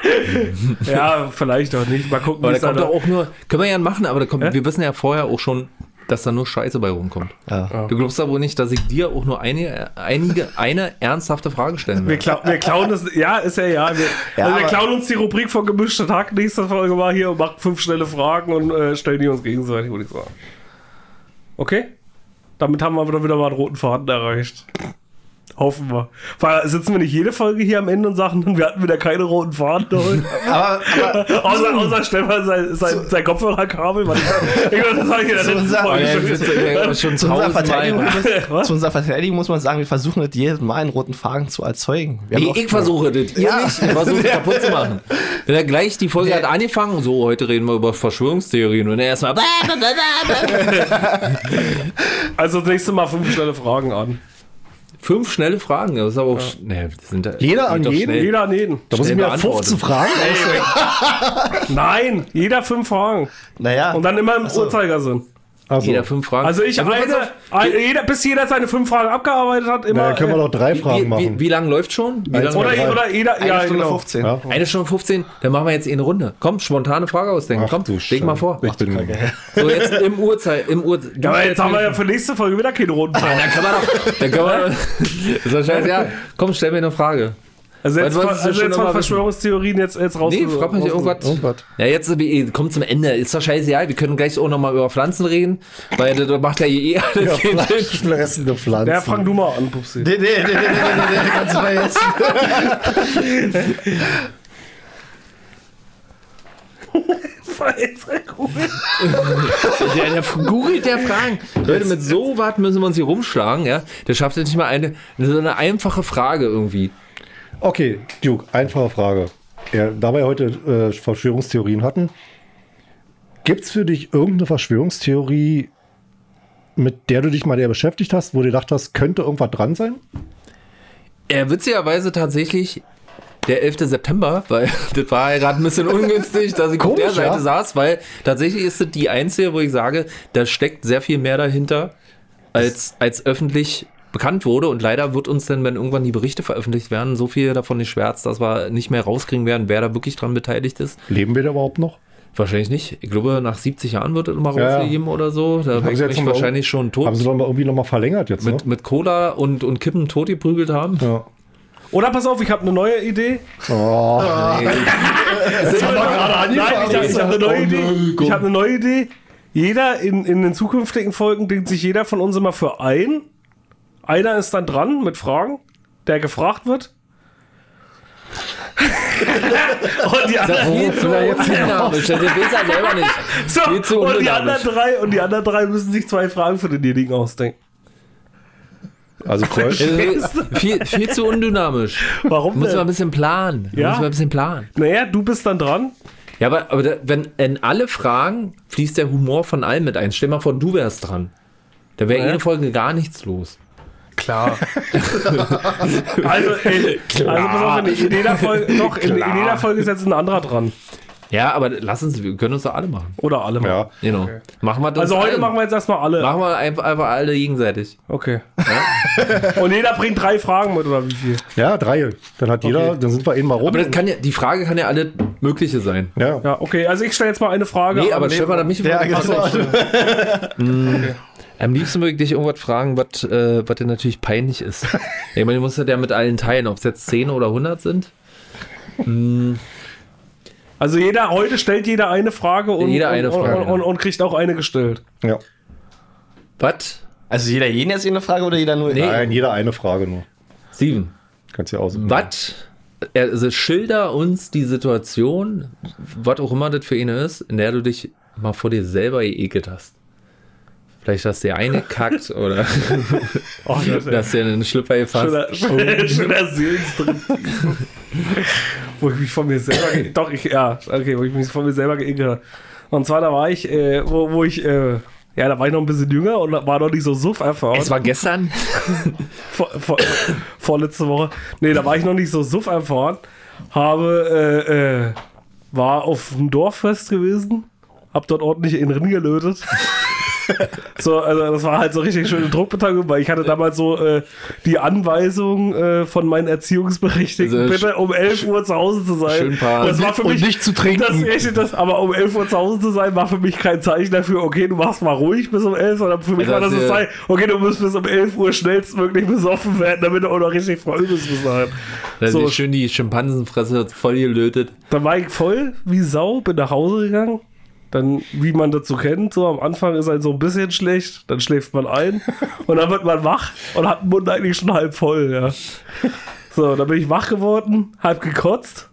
ja, vielleicht auch nicht. Mal gucken, Aber da kommt doch auch nur, können wir ja machen, aber da kommt, Hä? wir wissen ja vorher auch schon, dass da nur Scheiße bei rumkommt. Ja. Du glaubst aber nicht, dass ich dir auch nur eine, einige, eine ernsthafte Frage stellen Wir, werde. klau wir klauen das, ja, ist ja ja. Wir, Ja, also wir klauen uns die Rubrik von gemischter Tag. Nächste Folge mal hier und machen fünf schnelle Fragen und äh, stellen die uns gegenseitig, würde ich sagen. Okay? Damit haben wir wieder, wieder mal einen roten Faden erreicht. Hoffen wir. Weil sitzen wir nicht jede Folge hier am Ende und sagen, wir hatten wieder keine roten Faden heute. Aber, aber außer, außer Stefan sein, sein, sein Kopfhörerkabel. Ich, glaube, das habe ich in der letzten Folge Ja, schon zu unserer. Verteidigung, Was? zu unserer Verteidigung muss man sagen, wir versuchen nicht jedes Mal einen roten Faden zu erzeugen. Nee, ich versuche das. Ihr Ja. nicht. Ich versuche es kaputt zu machen. Wenn er gleich die Folge hat angefangen, so, heute reden wir über Verschwörungstheorien und er erstmal. Also das nächste Mal fünf schnelle Fragen an. Fünf schnelle Fragen. Das ist aber auch. sch- Nee, das sind, Jeder an jeden? schnell. Jeder an jeden. Da muss ich mir 15 Fragen. Nein, jeder fünf Fragen. Naja, Und dann immer im Uhrzeigersinn. Also, Jeder fünf Fragen. Also ich Ja, eine, auf, ein, jeder, bis jeder seine fünf Fragen abgearbeitet hat, immer. na, dann können wir äh, doch drei Fragen wie, machen. wie, wie lange läuft schon? Wie lang oder, oder jeder, eine ja, Stunde genau. 15. Ja. Eine Stunde 15, dann machen wir jetzt eh eine Runde. Komm, spontane Frage ausdenken. Ach Komm, du leg mal vor. Ich bin, So, jetzt im Uhrzeit. Im Uhr Ja, aber jetzt haben wir ja für nächste Folge wieder keine Runden. Dann können wir doch. Dann können wir. ist doch scheiße, Komm, stell mir eine Frage. Also jetzt, ja also jetzt wissen. Verschwörungstheorien jetzt, jetzt raus. Nee, frag mich irgendwas. Irgendwas. Ja, jetzt kommt zum Ende. Ist doch scheißegal. Wir können gleich auch nochmal über Pflanzen reden, weil das macht ja eh alles Ja, fleischfressende Pflanzen. Ja, fang du mal an, Pupsi. Nee, nee, nee, nee, nee, nee, nee, kannst du vergessen. Der, der googelt der Fragen. Leute, mit so was müssen wir uns hier rumschlagen, ja. Der schafft jetzt nicht mal eine, so eine einfache Frage irgendwie. Okay, Duke, einfache Frage. Ja, da wir heute äh, Verschwörungstheorien hatten, gibt es für dich irgendeine Verschwörungstheorie, mit der du dich mal der beschäftigt hast, wo du gedacht hast, könnte irgendwas dran sein? Äh, witzigerweise tatsächlich der 11. September, weil das war ja gerade ein bisschen ungünstig, dass ich auf der Komisch, Seite ja. saß, weil tatsächlich ist es die einzige, wo ich sage, da steckt sehr viel mehr dahinter, als, als öffentlich bekannt wurde. Und leider wird uns dann, wenn irgendwann die Berichte veröffentlicht werden, so viel davon geschwärzt, dass wir nicht mehr rauskriegen werden, wer da wirklich dran beteiligt ist. Leben wir da überhaupt noch? Wahrscheinlich nicht. Ich glaube, nach 70 Jahren wird es immer Ja, ja. rausgegeben oder so. Da Haben wird sie jetzt ich noch mal- wahrscheinlich schon tot Haben sie doch mal irgendwie noch mal verlängert jetzt, ne? mit, mit Cola und, und Kippen tot geprügelt haben. Ja. Oder pass auf, ich habe eine neue Idee. Oh, Nee. Nein, ich habe ich hab eine neue Idee. Ich habe eine neue Idee. Jeder in, in den zukünftigen Folgen denkt sich jeder von uns immer für ein. Einer ist dann dran mit Fragen, der gefragt wird. und die anderen, drei und die anderen drei müssen sich zwei Fragen für denjenigen ausdenken. also voll. Also, viel, viel zu undynamisch. Warum Muss man ein bisschen planen. Ja. Muss man ein bisschen planen. Naja, du bist dann dran. Ja, aber, aber da, wenn in alle Fragen fließt der Humor von allen mit ein. Stell mal vor, du wärst dran. Da wäre Ja. jede Folge gar nichts los. Klar. also, ey, also pass auf, in, in jeder Folge, doch, in, in Klar. jeder Folge ist jetzt ein anderer dran. Ja, aber lass uns, wir können uns doch alle machen. Oder alle mal. Ja. Genau. Machen wir das Also heute allen. machen wir jetzt erstmal alle. Machen wir einfach, einfach alle gegenseitig. Okay. Und jeder bringt drei Fragen mit, oder wie viel? ja, drei. Dann hat jeder, dann sind wir eben mal rum. Aber das kann ja, die Frage kann ja alle mögliche sein. ja. Ja, okay. Also ich stelle jetzt mal eine Frage. Nee, an aber den- Stefan hat mich Ja, genau. Am liebsten würde ich dich irgendwas fragen, was, äh, was dir natürlich peinlich ist. ich meine, du musst ja mit allen teilen, ob es jetzt 10 oder 100 sind. Also jeder, heute stellt jeder eine Frage und, Jeder eine und, Frage, und, und, und kriegt auch eine gestellt. ja. Was? Also jeder jeden jetzt eine Frage oder jeder nur? Nee. Nein, jeder eine Frage nur. Steven, Kannst du ja aussuchen. was? Also schilder uns die Situation, was auch immer das für eine ist, in der du dich mal vor dir selber geekelt hast. Vielleicht hast du dir eingekackt oder Oh, das hast dir einen Schlüpper gefasst. schöner, schöner Seelenstrip. wo ich mich von mir selber, doch, ich, ja, okay, wo ich mich von mir selber geekelt habe. Und zwar, da war ich, äh, wo, wo ich, äh, ja, da war ich noch ein bisschen jünger und war noch nicht so suff erfahren. Es war gestern. vor, vor, vorletzte Woche. Nee, da war ich noch nicht so suff erfahren. Habe, äh, äh, war auf dem Dorffest gewesen hab dort ordentlich in den Ring gelötet. So, also das war halt so richtig schöne Druckbetankung, weil ich hatte damals so äh, die Anweisung äh, von meinen Erziehungsberechtigten, Also, bitte um 11 Uhr zu Hause zu sein. Schön paar- das war für und mich, nicht zu trinken. Das, das, aber um 11 Uhr zu Hause zu sein, war für mich kein Zeichen dafür, okay, du machst mal ruhig bis um 11, sondern für mich Also war das das du- Zeichen, okay, du musst bis um 11 Uhr schnellstmöglich besoffen werden, damit du auch noch richtig voll bist So. so. schön die Schimpansenfresse voll gelötet. Dann war ich voll wie Sau, bin nach Hause gegangen. Dann, wie man dazu kennt, so am Anfang ist halt so ein bisschen schlecht, dann schläft man ein und dann wird man wach und hat den Mund eigentlich schon halb voll, ja. So, dann bin ich wach geworden, halb gekotzt,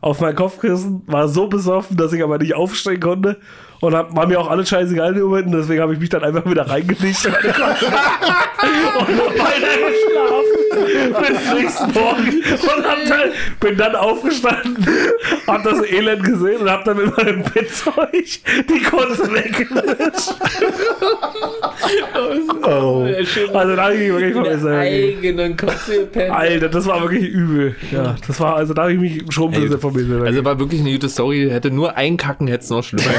auf mein Kopfkissen, war so besoffen, dass ich aber nicht aufstehen konnte und hab, war mir auch alles scheißegal in dem Moment, deswegen habe ich mich dann einfach wieder reingelegt und hab weiter geschlafen bis nächsten Morgen und hab dann, bin dann aufgestanden, hab das Elend gesehen und hab dann mit meinem Bettzeug die Kotze weggewischt. Oh. Also da hab ich mich wirklich von mir selber gegeben. eigenen Kopf gepennt. Alter, das war wirklich übel. Ja, das war, also da habe ich mich schon ein bisschen von mir selber Also war wirklich eine gute Story. Hätte nur einkacken, hätte es noch schlimmer.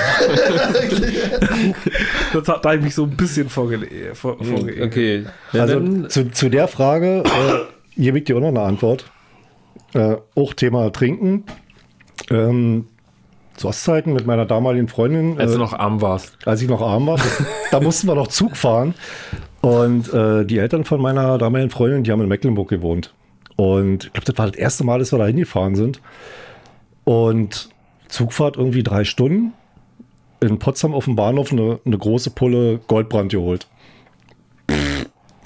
Das hat, da habe ich mich so ein bisschen vorgele vor, vorgeekelt. okay. Ja, Also dann, zu, zu der Frage gebe ich dir auch noch eine Antwort. Äh, auch Thema Trinken. Ähm, zu Ostzeiten mit meiner damaligen Freundin, als äh, du noch arm warst. als ich noch arm war, da mussten wir noch Zug fahren. Und äh, die Eltern von meiner damaligen Freundin, die haben in Mecklenburg gewohnt. Und ich glaube, das war das erste Mal, dass wir da hingefahren sind. Und Zugfahrt irgendwie drei Stunden. In Potsdam auf dem Bahnhof eine, eine große Pulle Goldbrand geholt.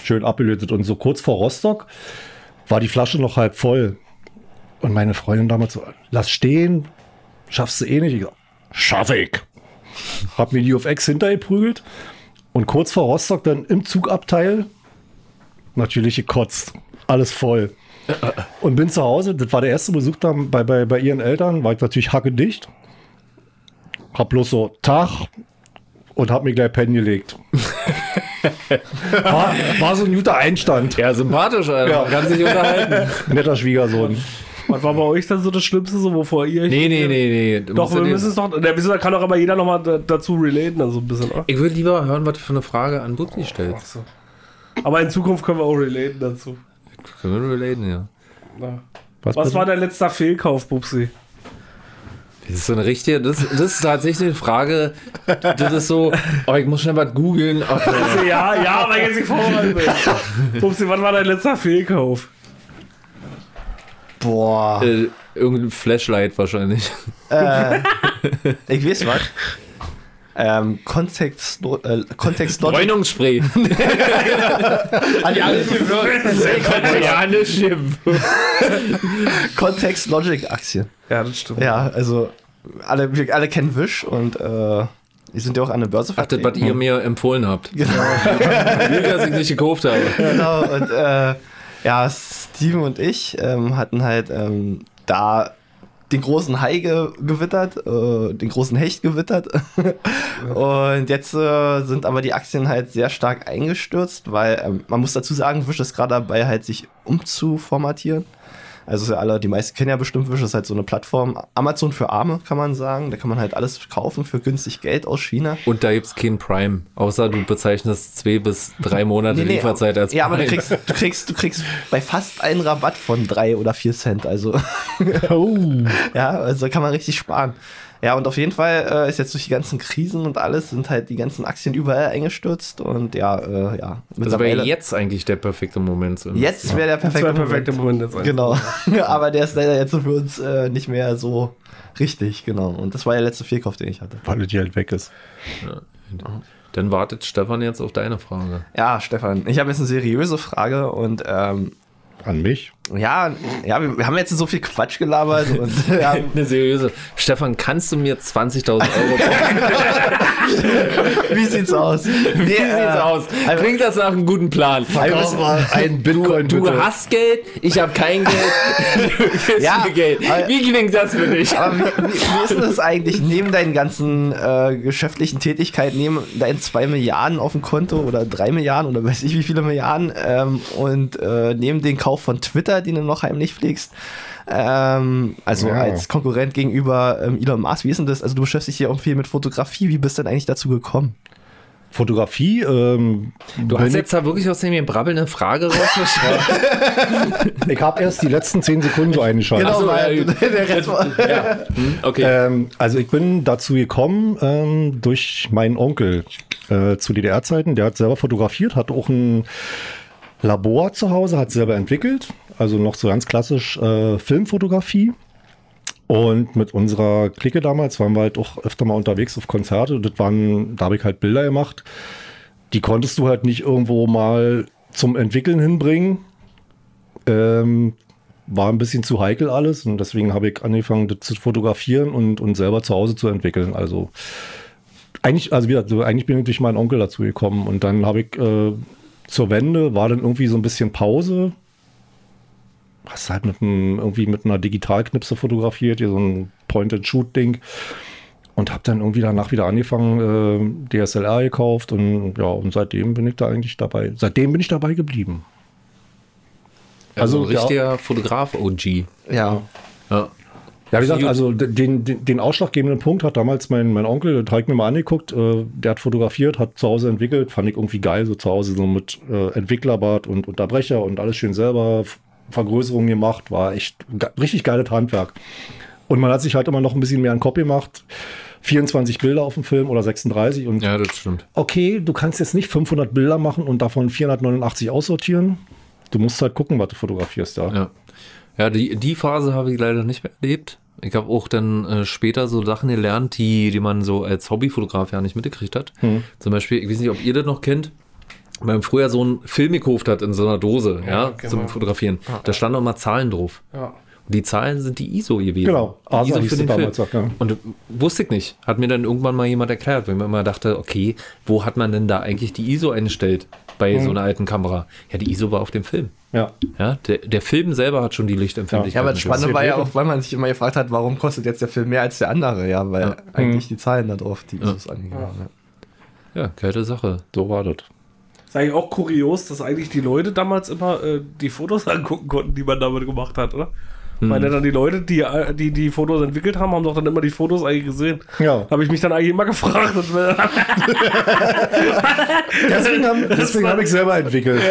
Schön abgelötet. Und so kurz vor Rostock war die Flasche noch halb voll. Und meine Freundin damals so, lass stehen, schaffst du eh nicht. Ich so, schaff ich. Hab mir die auf Ex hintergeprügelt. Und kurz vor Rostock dann im Zugabteil natürlich gekotzt. Alles voll. Und bin zu Hause. Das war der erste Besuch da bei, bei, bei ihren Eltern. War ich natürlich hackedicht. Hab bloß so Tag und hab mir gleich pennen gelegt. war, war so ein guter Einstand. Ja, sympathisch, Alter. Ja. Man kann sich unterhalten. Netter Schwiegersohn. Was war bei euch dann so das Schlimmste, so wovor ihr Nee, nee, nee, nee. Du Doch, wir müssen es doch. Der da kann doch aber jeder nochmal dazu relaten, dann so ein bisschen. oder? Ich würde lieber hören, was du für eine Frage an Butzi stellst. Aber in Zukunft können wir auch relaten dazu. Können wir relaten, ja. Na. Was, Was war dein letzter Fehlkauf, Bubsi? Das ist so eine richtige, das, das ist tatsächlich eine Frage, das ist so, oh, ich muss schnell was googeln. Ach, ja. Ja, weil ich jetzt nicht vorbereitet bin. Bubsi, wann war dein letzter Fehlkauf? Boah. äh, irgendein Flashlight wahrscheinlich. Äh, ich weiß was. Ähm, Kontext, äh, Kontextlogic. Bräunungsspray. An die alle Koreanisch. Kontext Logic Aktien. Ja, das stimmt. Ja, also alle, wir alle kennen Wish und äh, die sind ja auch an der Börse Ach, das, was ihr mir empfohlen habt. Genau, Wie dass ich nicht gekauft habe. genau. Und äh, ja, Steven und ich ähm, hatten halt ähm, da den großen Hai ge gewittert, äh, den großen Hecht gewittert. und jetzt äh, sind aber die Aktien halt sehr stark eingestürzt, weil ähm, man muss dazu sagen, Wish ist gerade dabei, halt sich umzuformatieren. Also ja alle, die meisten kennen ja bestimmt Wish, das ist halt so eine Plattform. Amazon für Arme, kann man sagen. Da kann man halt alles kaufen für günstig Geld aus China. Und da gibt es kein Prime. Außer du bezeichnest zwei bis drei Monate Nee, nee, Lieferzeit als ja, aber du Prime. kriegst, du kriegst, du kriegst bei fast einen Rabatt von drei oder vier Cent. Also Oh. ja, also kann man richtig sparen. Ja, und auf jeden Fall äh, ist jetzt durch die ganzen Krisen und alles sind halt die ganzen Aktien überall eingestürzt und ja, äh, ja. Das wäre jetzt eigentlich der perfekte Moment. zu investieren. jetzt wäre der Das perfekte, war der perfekte Moment einfach. Genau. aber der ist leider jetzt für uns äh, nicht mehr so richtig, genau. Und das war der letzte Fehlkauf, den ich hatte. Weil die halt weg ist. Dann wartet Stefan jetzt auf deine Frage. Ja, Stefan, ich habe jetzt eine seriöse Frage und ähm, An mich. ja, ja, wir, haben jetzt so viel Quatsch gelabert und ja, Eine seriöse. Stefan, kannst du mir 20.000 Euro Wie sieht's aus? Wie Wie sieht's aus? Klingt das nach einem guten Plan? Verkauf mal ein Bitcoin, Du bitte. hast Geld, ich habe kein Geld, du gibst Ja, mir Geld. Wie klingt das für dich? Aber wie, wie, wie ist denn das eigentlich neben deinen ganzen äh, geschäftlichen Tätigkeiten, neben deinen zwei Milliarden auf dem Konto oder drei Milliarden oder weiß ich wie viele Milliarden ähm, und äh, neben den Kauf von Twitter, den du noch heimlich pflegst, ähm, also Ja. als Konkurrent gegenüber ähm, Elon Musk, wie ist denn das? Also du beschäftigst dich ja auch viel mit Fotografie, wie bist du denn eigentlich dazu gekommen? Fotografie. Ähm, Du hast jetzt da wirklich aus dem Brabbel eine Frage rausgeschrieben. ich habe erst die letzten zehn Sekunden so eingeschaltet. Ach so, weil ja, der Rest war, ja. Hm, okay. Ähm, also ich bin dazu gekommen ähm, durch meinen Onkel äh, zu DDR-Zeiten. Der hat selber fotografiert, hat auch ein Labor zu Hause, hat selber entwickelt. Also noch so ganz klassisch äh, Filmfotografie. Und mit unserer Clique damals waren wir halt auch öfter mal unterwegs auf Konzerte. Das waren, da habe ich halt Bilder gemacht. Die konntest du halt nicht irgendwo mal zum Entwickeln hinbringen. Ähm, war ein bisschen zu heikel alles und deswegen habe ich angefangen, das zu fotografieren und, und selber zu Hause zu entwickeln. Also eigentlich, also wieder, eigentlich bin ich durch meinen Onkel dazu gekommen und dann habe ich äh, zur Wende war dann irgendwie so ein bisschen Pause. Hast halt mit einem, irgendwie mit einer Digitalknipse fotografiert, hier so ein Point-and-Shoot-Ding. Und habe dann irgendwie danach wieder angefangen, äh, DSLR gekauft und ja, und seitdem bin ich da eigentlich dabei. Seitdem bin ich dabei geblieben. also also ein richtiger Fotograf-OG. ja. Ja. Ja, wie gesagt, also den, den, den ausschlaggebenden Punkt hat damals mein, mein Onkel, der hat mir mal angeguckt, äh, der hat fotografiert, hat zu Hause entwickelt, fand ich irgendwie geil, so zu Hause so mit äh, Entwicklerbad und Unterbrecher und alles schön selber, Vergrößerungen gemacht, war echt richtig geiles Handwerk. Und man hat sich halt immer noch ein bisschen mehr an Kopf gemacht, 24 Bilder auf dem Film oder 36 und ja, das stimmt. okay, du kannst jetzt nicht 500 Bilder machen und davon 489 aussortieren. Du musst halt gucken, was du fotografierst, ja. Ja, ja die, die Phase habe ich leider nicht mehr erlebt. Ich habe auch dann äh, später so Sachen gelernt, die, die man so als Hobbyfotograf ja nicht mitgekriegt hat. Hm. Zum Beispiel, ich weiß nicht, ob ihr das noch kennt, wenn man früher so einen Film gekauft hat in so einer Dose, ja, genau. zum Fotografieren. Da standen auch mal Zahlen drauf. Ja. Und die Zahlen sind die ISO gewesen. Genau. ASA ISO für den Film. auch, ja. Und wusste ich nicht. Hat mir dann irgendwann mal jemand erklärt, weil man immer dachte, okay, wo hat man denn da eigentlich die ISO eingestellt bei Mhm. so einer alten Kamera? Ja, die ISO war auf dem Film. Ja. Ja, der, der Film selber hat schon die Lichtempfindlichkeit. Ja, aber das. Spannende war ja auch, weil man sich immer gefragt hat, warum kostet jetzt der Film mehr als der andere, ja, weil Ja. eigentlich die Zahlen da drauf, die angegeben haben. Ja. Ja, geile Sache. So war das. Ist eigentlich auch kurios, dass eigentlich die Leute damals immer äh, die Fotos angucken konnten, die man damit gemacht hat, oder? Hm. Weil dann die Leute, die, äh, die die Fotos entwickelt haben, haben doch dann immer die Fotos eigentlich gesehen. Ja. Habe ich mich dann eigentlich immer gefragt. Äh, Deswegen habe hab ich selber entwickelt.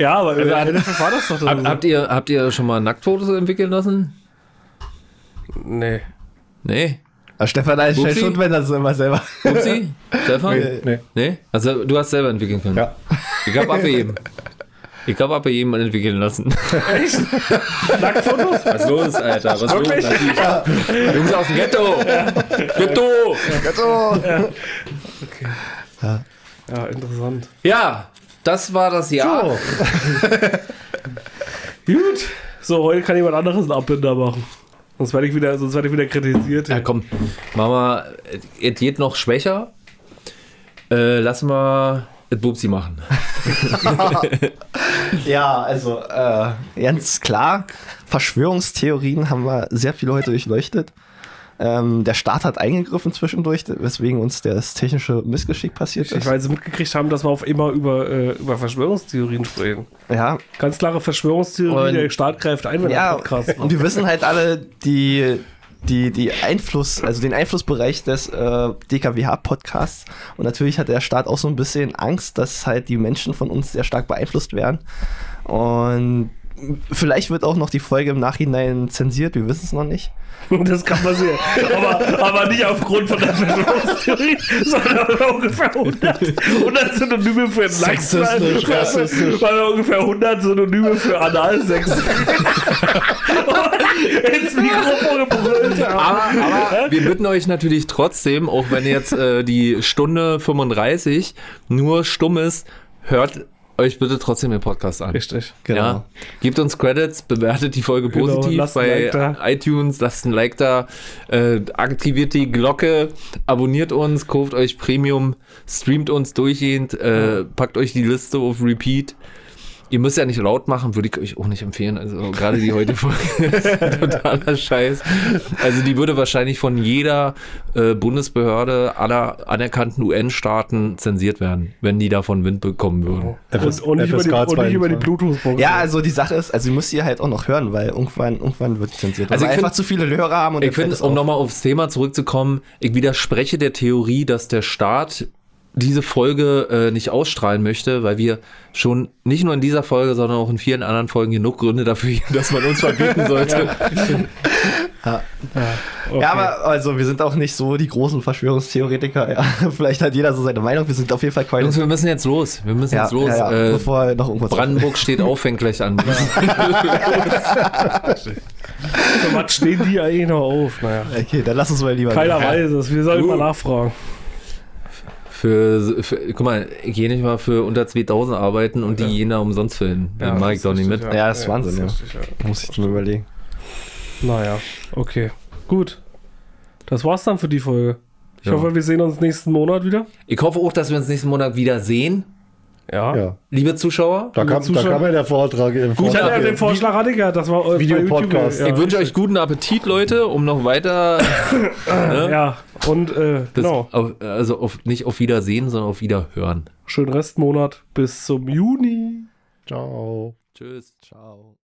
Ja, aber Also, im hat- Endeffekt war das doch Hab, dann habt, ihr, habt ihr schon mal Nacktfotos entwickeln lassen? so. Nee. Nee. Aber Stefan ist schnell Upsi. schuld, wenn er es immer selber. Upsi? Stefan? Nee, nee. Nee? Also du hast selber entwickeln können. Ja. Ich hab abgegeben. Ich hab abgegeben und entwickeln lassen. Nacktfotos? Was los, Alter? Was los? Natürlich. Jungs aus dem Ghetto! Ghetto! Ja, interessant. Ja, das war das Jahr. Gut. So, heute kann jemand anderes einen Abbinder machen. Sonst werde ich wieder, sonst werde ich wieder kritisiert. Ja, komm, Mama, es geht noch schwächer. Äh, lass mal das Bubsi machen. Ja, also äh, ganz klar, Verschwörungstheorien haben wir sehr viele heute durchleuchtet. Ähm, der Staat hat eingegriffen zwischendurch, weswegen uns das technische Missgeschick passiert Ich ist. weil sie mitgekriegt haben, dass wir auf immer über, äh, über Verschwörungstheorien sprechen. Ja, Ganz klare Verschwörungstheorie, Und- der Staat greift ein, wenn ja er Podcast und wir wissen halt alle die, die, die Einfluss, also den Einflussbereich des äh, DKWH-Podcasts. Und natürlich hat der Staat auch so ein bisschen Angst, dass halt die Menschen von uns sehr stark beeinflusst werden. Und vielleicht wird auch noch die Folge im Nachhinein zensiert, wir wissen es noch nicht. Das kann passieren. aber, aber nicht aufgrund von der Verschwörungstheorie, sondern ungefähr 100, 100 Synonyme für Sexistisch, rassistisch. Weil wir ungefähr 100 Synonyme für Analsex ins Mikrofon gebrüllt haben. Aber, aber wir bitten euch natürlich trotzdem, auch wenn jetzt äh, die Stunde 35 nur stumm ist, hört euch bitte trotzdem den Podcast an. Richtig. Genau. Ja. Gebt uns Credits, bewertet die Folge Genau, positiv bei Like iTunes, lasst ein Like da, äh, aktiviert die Glocke, abonniert uns, kauft euch Premium, streamt uns durchgehend, äh, packt euch die Liste auf Repeat. Ihr müsst ja nicht laut machen, würde ich euch auch nicht empfehlen. Also gerade die heutige Folge ist totaler Scheiß. Also die würde wahrscheinlich von jeder äh, Bundesbehörde aller anerkannten UN-Staaten zensiert werden, wenn die davon Wind bekommen würden. Und, und, nicht über die, und nicht über die 22. Bluetooth-Box. Ja, also die Sache ist, also ihr müsst ihr halt auch noch hören, weil irgendwann, irgendwann wird zensiert. Also Also ich einfach find- zu viele Hörer haben und Ich finde, es um nochmal aufs Thema zurückzukommen, ich widerspreche der Theorie, dass der Staat diese Folge äh, nicht ausstrahlen möchte, weil wir schon nicht nur in dieser Folge, sondern auch in vielen anderen Folgen genug Gründe dafür, dass man uns verbieten sollte. Okay. Ja, aber also wir sind auch nicht so die großen Verschwörungstheoretiker. Ja. Vielleicht hat jeder so seine Meinung. Wir sind auf jeden Fall keine. Jungs, wir müssen jetzt los. Wir müssen ja, jetzt los. ja, ja, Äh, bevor noch irgendwas Brandenburg steht auf, fängt gleich an. Für was stehen die eigentlich noch auf? Naja. Okay, dann lass uns mal lieber. Keiner weiß es. Wir sollen Du- mal nachfragen. Für, für, guck mal, ich gehe nicht mal für unter 2000 arbeiten und die gehen da umsonst filmen. Dann mache ich doch nicht mit. Ja, das ist Wahnsinn, ja. richtig, ja. Muss ich mal überlegen. Naja, okay. Gut. Das war's dann für die Folge. Ich Ja. hoffe, wir sehen uns nächsten Monat wieder. Ich hoffe auch, dass wir uns nächsten Monat wieder sehen, Ja. Ja, liebe Zuschauer. da kam, da Zuschauer- kam ja der Vortrag. Im Ich hatte ja Vortrag den Vorschlag hatte ich ja, das war bei Videopodcast. YouTube, Ich wünsche euch guten Appetit, Leute, um noch weiter. Ja, ja. und äh, Das, genau. auf, also auf, nicht auf Wiedersehen, sondern auf Wiederhören. Schönen Restmonat bis zum Juni. Ciao. Tschüss. Ciao.